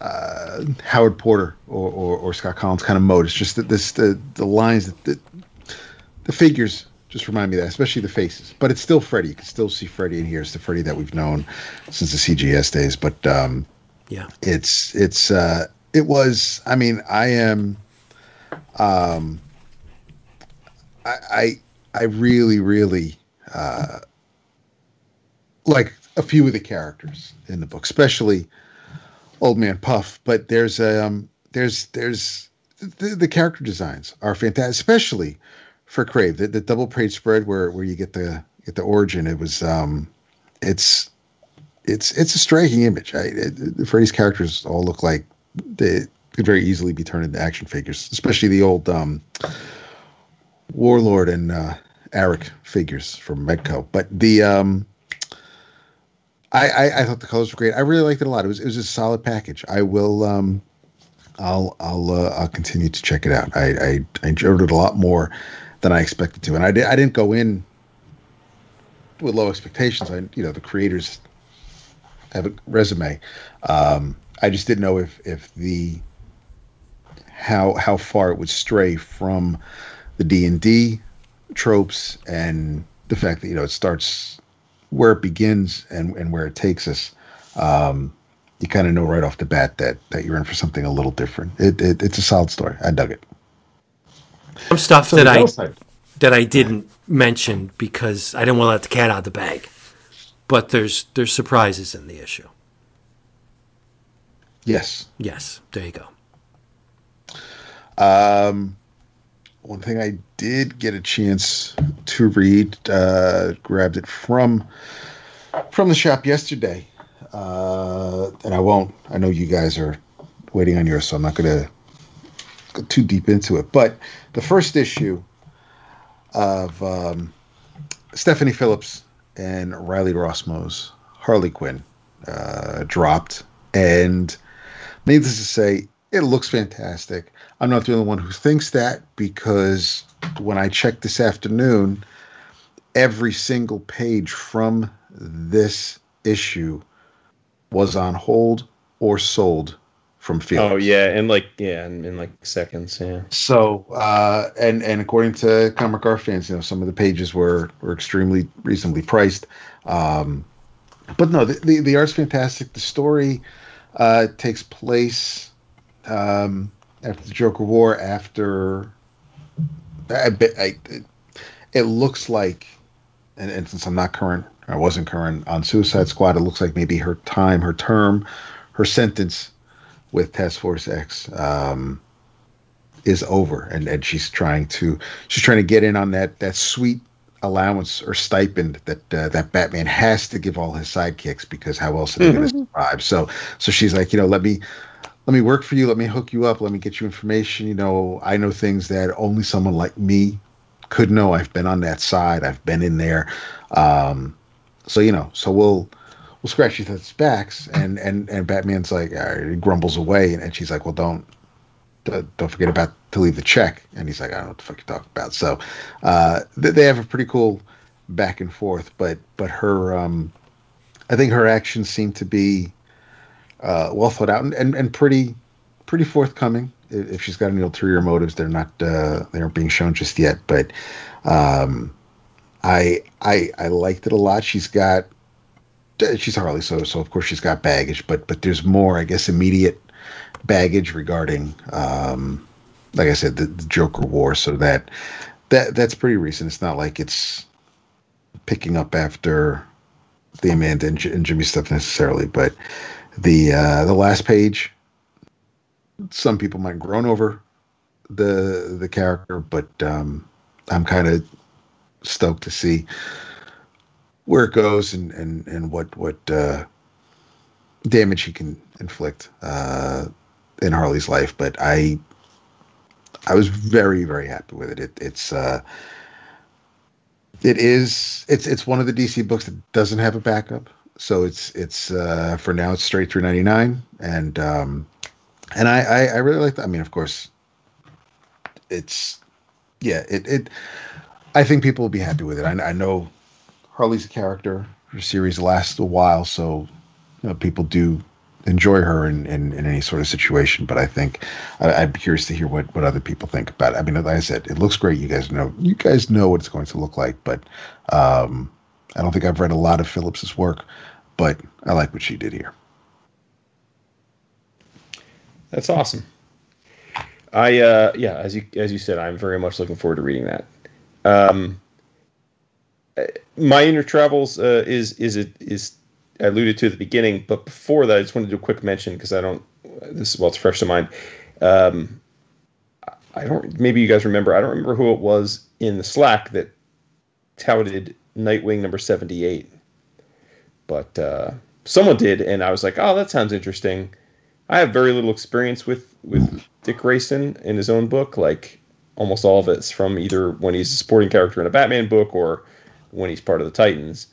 Speaker 4: uh, Howard Porter or, or, or Scott Kolins kind of mode. It's just that this the the lines that the, the figures just remind me of that, especially the faces. But it's still Freddie. You can still see Freddie in here. It's the Freddie that we've known since the CGS days. But um,
Speaker 3: Yeah.
Speaker 4: it's it's uh it was i mean i am um i i, I really really uh like a few of the characters in the book especially old man puff but there's um there's there's the, the character designs are fantastic especially for crave the, the double page spread where where you get the get the origin it was um it's it's it's a striking image. I, it, Freddy's characters all look like they could very easily be turned into action figures, especially the old um, Warlord and uh, Eric figures from Mego. But the um, I, I I thought the colors were great. I really liked it a lot. It was it was a solid package. I will um, I'll I'll uh, I'll continue to check it out. I, I I enjoyed it a lot more than I expected to, and I did I didn't go in with low expectations. I you know the creators have a resume. Um, I just didn't know if if the how how far it would stray from the D and D tropes and the fact that you know it starts where it begins and and where it takes us. Um, you kind of know right off the bat that that you're in for something a little different. It, it it's a solid story. I dug it.
Speaker 3: Some stuff that I
Speaker 6: downside.
Speaker 3: that I didn't mention because I didn't want to let the cat out of the bag. But there's there's surprises in the issue.
Speaker 4: Yes.
Speaker 3: Yes, there you go.
Speaker 4: Um, one thing I did get a chance to read, uh, grabbed it from from the shop yesterday, uh, and I won't. I know you guys are waiting on yours, so I'm not going to go too deep into it. But the first issue of um, Stephanie Phillips and Riley Rossmo's Harley Quinn uh, dropped, and needless to say, it looks fantastic. I'm not the only one who thinks that because when I checked this afternoon, every single page from this issue was on hold or sold from Felix.
Speaker 5: Oh yeah, and like yeah, in, in like seconds. Yeah.
Speaker 4: So, uh, and and according to comic art fans, you know, some of the pages were were extremely reasonably priced. Um, but no, the, the the art's fantastic. The story uh, takes place um, after the Joker War. After I, bet I, it, it looks like, and, and since I'm not current, I wasn't current on Suicide Squad. It looks like maybe her time, her term, her sentence with Task Force X um, is over, and, and she's trying to she's trying to get in on that that sweet allowance or stipend that uh, that Batman has to give all his sidekicks because how else are they going to survive? So so she's like, you know, let me let me work for you, let me hook you up, let me get you information. You know, I know things that only someone like me could know. I've been on that side. I've been in there. Um, so you know, so we'll we'll scratch each other's backs, and and and Batman's like, he grumbles away, and, and she's like, well, don't don't forget about to leave the check, and he's like, I don't know what the fuck you're talking about. So uh, they, they have a pretty cool back and forth, but but her, um, I think her actions seem to be uh, well thought out and, and, and pretty pretty forthcoming. If she's got any ulterior motives, they're not uh, they aren't being shown just yet. But um, I I I liked it a lot. She's got she's Harley, so so of course she's got baggage, but but there's more, I guess, immediate baggage regarding, um, like I said, the, the Joker War. So that that that's pretty recent. It's not like it's picking up after the Amanda and, J- and Jimmy stuff necessarily, but the uh, the last page, some people might groan over the the character, but um, I'm kind of stoked to see where it goes and and and what what uh, damage he can inflict uh, in Harley's life. But I I was very very happy with it. it it's uh, it is it's it's one of the DC books that doesn't have a backup. So it's it's uh, for now it's straight through ninety nine and um, and I, I I really like that. I mean, of course, it's yeah it it. I think people will be happy with it. I, I know Harley's a character. Her series lasts a while, so you know, people do enjoy her in, in, in, any sort of situation. But I think I, be curious to hear what, what other people think about it. I mean, like I said, it looks great. You guys know you guys know what it's going to look like, but um, I don't think I've read a lot of Phillips's work, but I like what she did here.
Speaker 5: That's awesome. I uh, yeah, as you as you said, I'm very much looking forward to reading that. Um, my inner travels uh, is is it is alluded to at the beginning, but before that, I just wanted to do a quick mention because I don't. This is well, it's fresh to mind. Um, I don't. Maybe you guys remember. I don't remember who it was in the Slack that touted Nightwing number seventy eight, but uh, someone did, and I was like, "Oh, that sounds interesting." I have very little experience with with Dick Grayson in his own book. Like almost all of it's from either when he's a supporting character in a Batman book or when he's part of the Titans.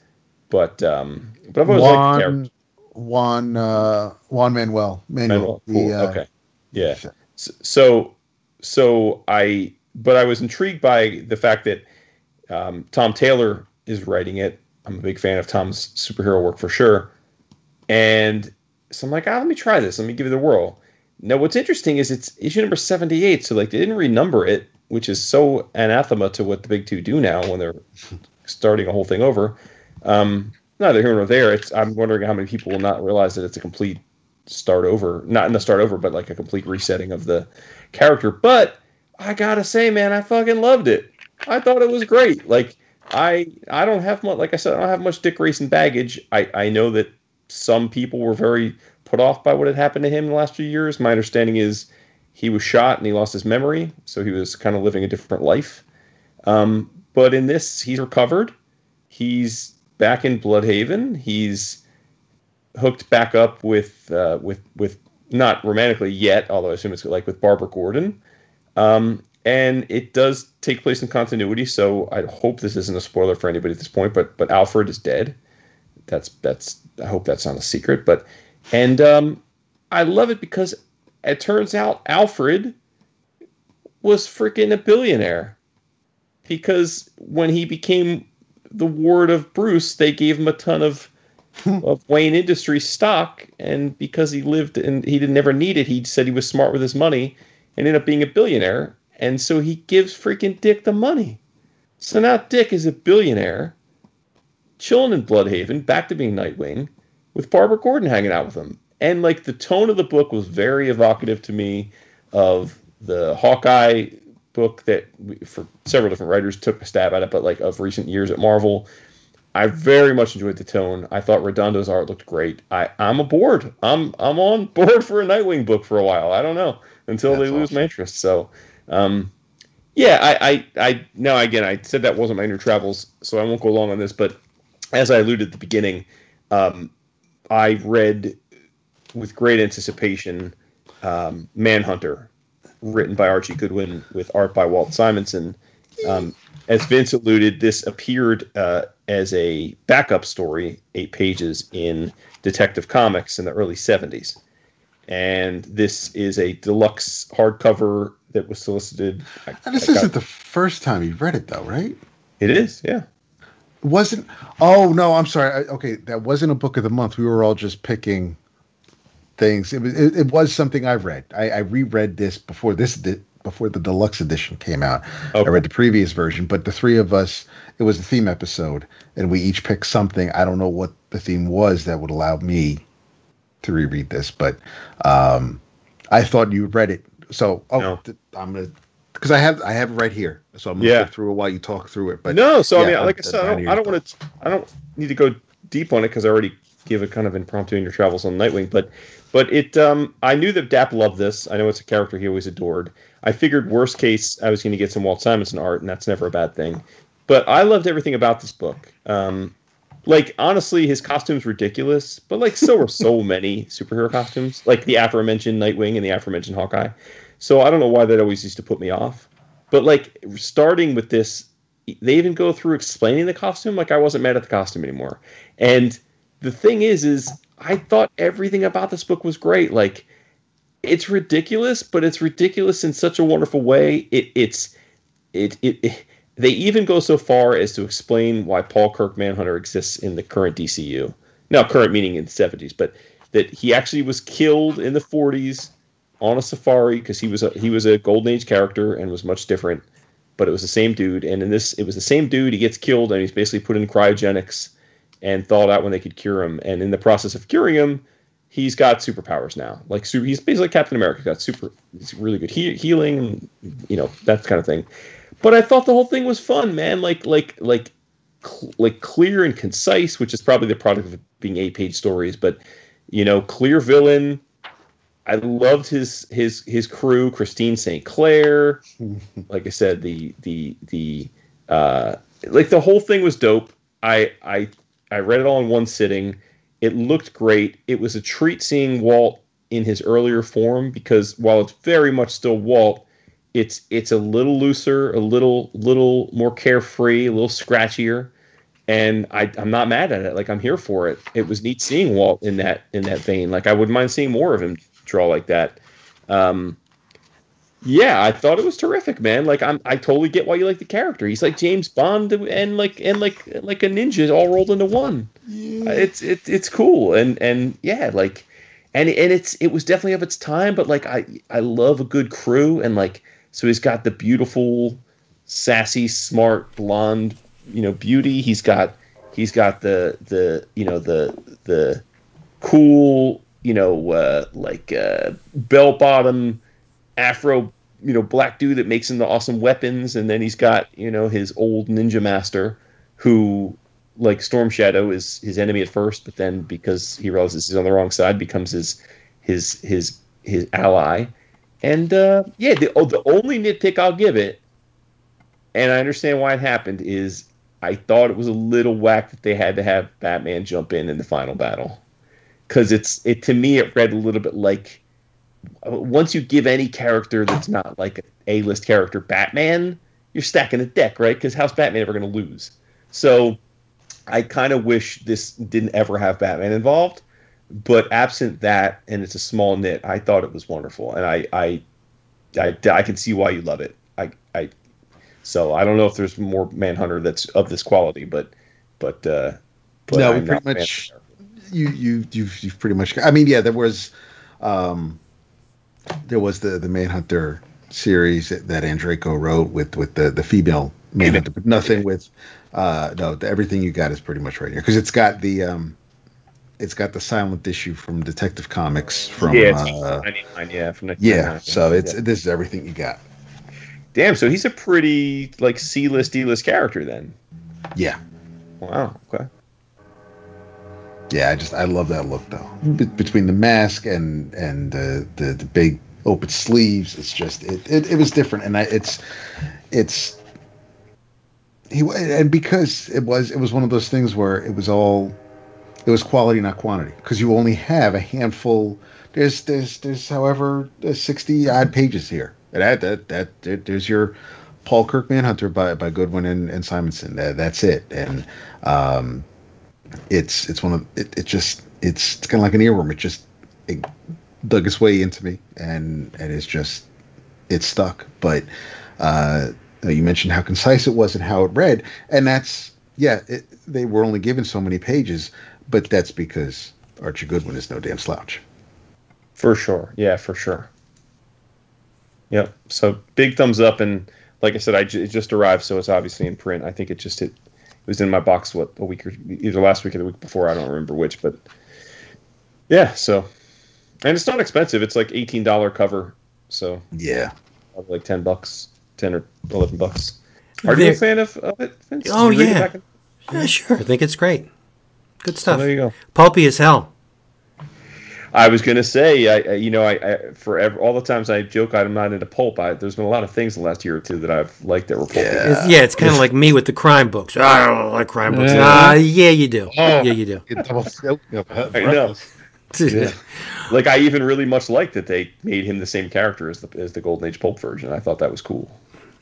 Speaker 5: But um, but I've always Juan, liked
Speaker 4: Juan uh, Juan Manuel Manuel.
Speaker 5: Manuel. Cool. The, uh, okay. Yeah. So so I but I was intrigued by the fact that um, Tom Taylor is writing it. I'm a big fan of Tom's superhero work for sure. And so I'm like, ah, let me try this. Let me give it a whirl. Now, what's interesting is it's issue number 78. So, like, they didn't renumber it, which is so anathema to what the big two do now when they're starting a whole thing over. Um, neither here nor there. It's I'm wondering how many people will not realize that it's a complete start over, not in the start over, but like a complete resetting of the character. But I gotta say, man, I fucking loved it. I thought it was great. Like I I don't have much like I said, I don't have much Dick Grayson baggage. I, I know that some people were very put off by what had happened to him in the last few years. My understanding is he was shot and he lost his memory, so he was kind of living a different life. Um, but in this, he's recovered. He's back in Blüdhaven. He's hooked back up with uh, with with not romantically yet, although I assume it's like with Barbara Gordon. Um, and it does take place in continuity, so I hope this isn't a spoiler for anybody at this point. But but Alfred is dead. That's that's I hope that's not a secret. But and um, I love it because it turns out Alfred was freaking a billionaire because when he became the ward of Bruce, they gave him a ton of of Wayne Industries stock, and because he lived and he didn't never need it, he said he was smart with his money and ended up being a billionaire. And so he gives freaking Dick the money. So now Dick is a billionaire, chilling in Blüdhaven, back to being Nightwing, with Barbara Gordon hanging out with him. And like the tone of the book was very evocative to me of the Hawkeye book that we, for several different writers took a stab at it, but like of recent years at Marvel. I very much enjoyed the tone. I thought Redondo's art looked great. I, I'm aboard. I'm I'm on board for a Nightwing book for a while. I don't know until That's they lose awesome. my interest. So, um, yeah, I, I I now again I said that wasn't my inner travels, so I won't go long on this. But as I alluded at the beginning, um, I read with great anticipation um, Manhunter written by Archie Goodwin with art by Walt Simonson. Um, as Vince alluded, this appeared uh, as a backup story, eight pages in Detective Comics in the early 70s. And this is a deluxe hardcover that was solicited.
Speaker 4: And this isn't the first time you've read it, though, right?
Speaker 5: It is, yeah.
Speaker 4: It wasn't. Oh no, I'm sorry. I, okay, that wasn't a book of the month. We were all just picking things. It was it, it was something I've read. I, I reread this before this di- before the deluxe edition came out.
Speaker 5: Okay.
Speaker 4: I read the previous version, but the three of us, it was a theme episode, and we each picked something. I don't know what the theme was that would allow me to reread this, but um, I thought you read it. So oh,
Speaker 5: No.
Speaker 4: th- I'm gonna because I have I have it right here, so I'm gonna
Speaker 5: Yeah.
Speaker 4: through it while you talk through it. But
Speaker 5: no, so I mean, like I said, I don't, I don't want to, I don't need to go deep on it because I already give a kind of impromptu in your travels on Nightwing. But, but it, um, I knew that Dap loved this. I know it's a character he always adored. I figured worst case I was going to get some Walt Simonson art, and that's never a bad thing. But I loved everything about this book. Um, like honestly, his costume's ridiculous, but like so are so many superhero costumes, like the aforementioned Nightwing and the aforementioned Hawkeye. So I don't know why that always used to put me off. But like starting with this, they even go through explaining the costume. Like I wasn't mad at the costume anymore. And the thing is, is I thought everything about this book was great. Like it's ridiculous, but it's ridiculous in such a wonderful way. It it's it it. it they even go so far as to explain why Paul Kirk Manhunter exists in the current DCU. Now, current meaning in the 70s, but that he actually was killed in the 40s on a safari because he was a he was a golden age character and was much different but it was the same dude. And in this it was the same dude he gets killed and he's basically put in cryogenics and thawed out when they could cure him. And in the process of curing him he's got superpowers now. Like su- he's basically captain america. Got super he's really good he- healing you know that kind of thing but i thought the whole thing was fun man like like like cl- like clear and concise which is probably the product of being eight page stories but you know clear villain I loved his his his crew, Christine St. Clair. like I said, the the the uh, like the whole thing was dope. I I I read it all in one sitting. It looked great. It was a treat seeing Walt in his earlier form because while it's very much still Walt, it's it's a little looser, a little little more carefree, a little scratchier. And I, I'm not mad at it. Like I'm here for it. It was neat seeing Walt in that in that vein. Like I wouldn't mind seeing more of him draw like that. Um, yeah, I thought it was terrific, man. Like I'm, I totally get why you like the character. He's like James Bond and like and like like a ninja all rolled into one. It's it's it's cool and and yeah, like and and it's it was definitely of its time, but like I I love a good crew and like so he's got the beautiful, sassy, smart blonde, you know, beauty. He's got he's got the the you know the the cool you know uh, like uh, bell bottom afro you know black dude that makes him the awesome weapons and then he's got you know his old ninja master who like storm shadow is his enemy at first but then because he realizes he's on the wrong side becomes his his his his ally and uh yeah the, oh, the only nitpick i'll give it and i understand why it happened is i thought it was a little whack that they had to have batman jump in in the final battle because it's it to me it read a little bit like once you give any character that's not like a list character Batman, you're stacking the deck, right? Because how's Batman ever going to lose? So I kind of wish this didn't ever have Batman involved. But absent that, and it's a small knit, I thought it was wonderful, and I I I, I can see why you love it. I I so I don't know if there's more Manhunter that's of this quality, but but uh, but
Speaker 4: No,
Speaker 5: I'm
Speaker 4: pretty
Speaker 5: not a fan of
Speaker 4: much- you you you've, you've pretty much. I mean, yeah, there was, um, there was the the Manhunter series that, that Andreyko wrote with with the the female Manhunter, but nothing with. Uh, no, the, everything you got is pretty much right here because it's got the um, it's got the silent issue from Detective Comics from
Speaker 5: yeah,
Speaker 4: uh,
Speaker 5: 99, yeah, from
Speaker 4: yeah. So it's
Speaker 5: yeah.
Speaker 4: this is everything you got.
Speaker 5: Damn, so he's a pretty like C list, D list character then.
Speaker 4: Yeah,
Speaker 5: Wow. Okay.
Speaker 4: yeah. I just I love that look though. Be- between the mask and and uh, the the big open sleeves, it's just it it, it was different, and I, it's it's he and because it was it was one of those things where it was all it was quality not quantity because you only have a handful. There's there's there's however there's sixty odd pages here. That that that there's your Paul Kirk Manhunter by by Goodwin and, and Simonson. That, that's it. And um, it's it's one of it, it just it's, it's kind of like an earworm. It just it dug its way into me, and and it's just it's stuck. But uh, you mentioned how concise it was and how it read, and that's yeah. It, they were only given so many pages, but that's because Archie Goodwin is no damn slouch.
Speaker 5: For sure. Yeah, for sure. Yep. So big thumbs up, and like I said, I j- it just arrived, so it's obviously in print. I think it just hit. It was in my box what a week or either last week or the week before. I don't remember which, but yeah. So, and it's not expensive. It's like eighteen dollar cover, so
Speaker 4: Yeah.
Speaker 5: probably like ten bucks, ten or eleven bucks. Are you a fan of, of it? Vince?
Speaker 3: Oh,
Speaker 5: Did you read it
Speaker 3: yeah.
Speaker 5: back in-
Speaker 3: Yeah, sure. I think it's great. Good stuff.
Speaker 5: there you go.
Speaker 3: Pulpy as hell.
Speaker 5: I was gonna say, I, I you know, I, I forever all the times I joke I'm not into pulp. I, there's been a lot of things the last year or two that I've liked that were pulpy.
Speaker 3: It's- yeah, it's kind of like me with the crime books. I don't like crime books.
Speaker 5: Yeah.
Speaker 3: Ah, yeah, you do.
Speaker 4: Oh.
Speaker 3: Yeah, you do.
Speaker 5: I know. Like I even really much liked that they made him the same character as the as the Golden Age pulp version. I thought that was cool.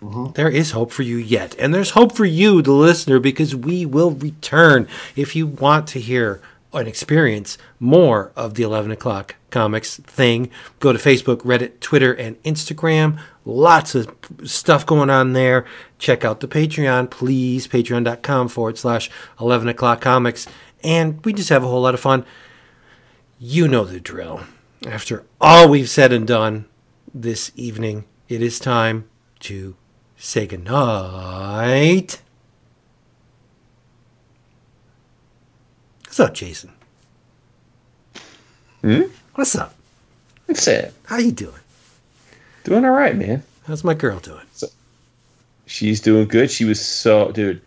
Speaker 5: Mm-hmm.
Speaker 3: There is hope for you yet. And there's hope for you, the listener, because we will return. If you want to hear and experience more of the 11 o'clock comics thing, go to Facebook, Reddit, Twitter, and Instagram. Lots of stuff going on there. Check out the Patreon, please. Patreon.com forward slash 11 o'clock comics. And we just have a whole lot of fun. You know the drill. After all we've said and done this evening, it is time to say goodnight. What's up, Jason?
Speaker 5: Hmm?
Speaker 3: What's up?
Speaker 5: What's it.
Speaker 3: How you doing?
Speaker 5: Doing all right, man.
Speaker 3: How's my girl doing?
Speaker 5: She's doing good. She was so dude.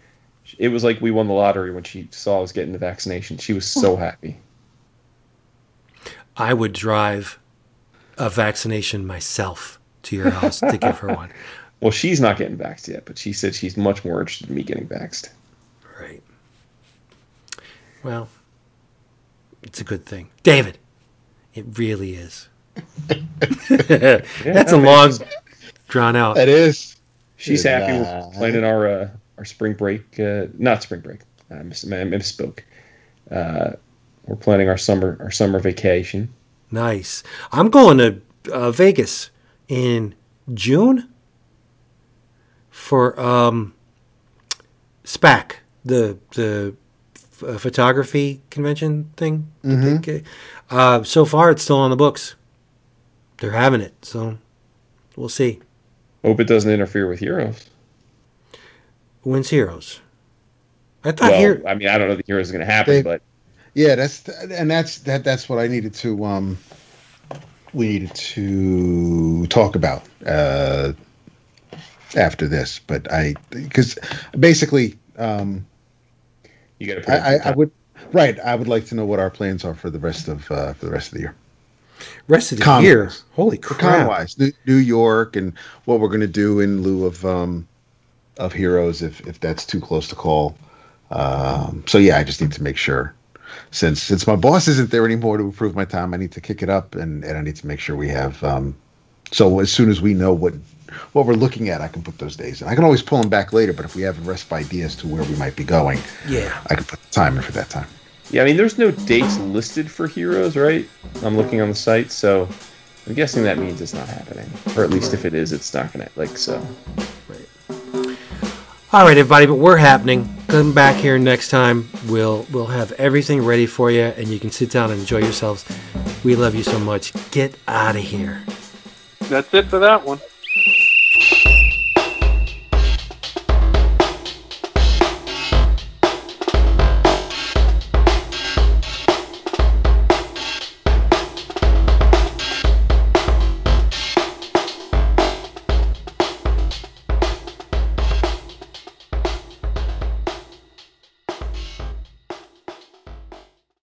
Speaker 5: It was like we won the lottery when she saw I was getting the vaccination. She was so happy.
Speaker 3: I would drive a vaccination myself to your house to give her one.
Speaker 5: Well, she's not getting vaxxed yet, but she said she's much more interested in me getting vaxxed.
Speaker 3: Right. Well, it's a good thing. David, it really is. That's a long, drawn out.
Speaker 4: That is.
Speaker 5: She's
Speaker 4: Good
Speaker 5: happy
Speaker 4: night.
Speaker 5: we're planning our uh, our spring break. Uh, not spring break. I miss, I misspoke. Uh, we're planning our summer our summer vacation.
Speaker 3: Nice. I'm going to uh, Vegas in June for um, SPAC, the the f- uh, photography convention thing. that they- Uh, so far, it's still on the books. They're having it, so we'll see.
Speaker 5: Hope it doesn't interfere with Heroes.
Speaker 3: When's Heroes? I thought
Speaker 5: Well,
Speaker 3: here.
Speaker 5: I mean, I don't know if Heroes is going to happen,
Speaker 4: They-
Speaker 5: but
Speaker 4: Yeah, that's and that's that. That's what I needed to. Um, we needed to talk about uh, after this, but I because basically, um,
Speaker 5: you got to.
Speaker 4: I, I, I would right. I would like to know what our plans are for the rest of uh, for the rest of the year.
Speaker 3: Rest of the
Speaker 4: Con-
Speaker 3: year. Holy
Speaker 4: For
Speaker 3: crap!
Speaker 4: con-wise, New, New York, and what we're going to do in lieu of um, of heroes, if if that's too close to call. Um, so yeah, I just need to make sure. Since since my boss isn't there anymore to approve my time, I need to kick it up, and, and I need to make sure we have. Um, so as soon as we know what what we're looking at, I can put those days in. I can always pull them back later, but if we have a rest idea as to where we might be going,
Speaker 3: Yeah.
Speaker 4: I can put the time in for that time.
Speaker 5: Yeah, I mean, there's no dates listed for Heroes, right? I'm looking on the site, so I'm guessing that means it's not happening, or at least if it is, it's not going to like so.
Speaker 3: All right, everybody, but we're happening. Come back here next time. We'll we'll have everything ready for you, and you can sit down and enjoy yourselves. We love you so much. Get out of here.
Speaker 6: That's it for that one.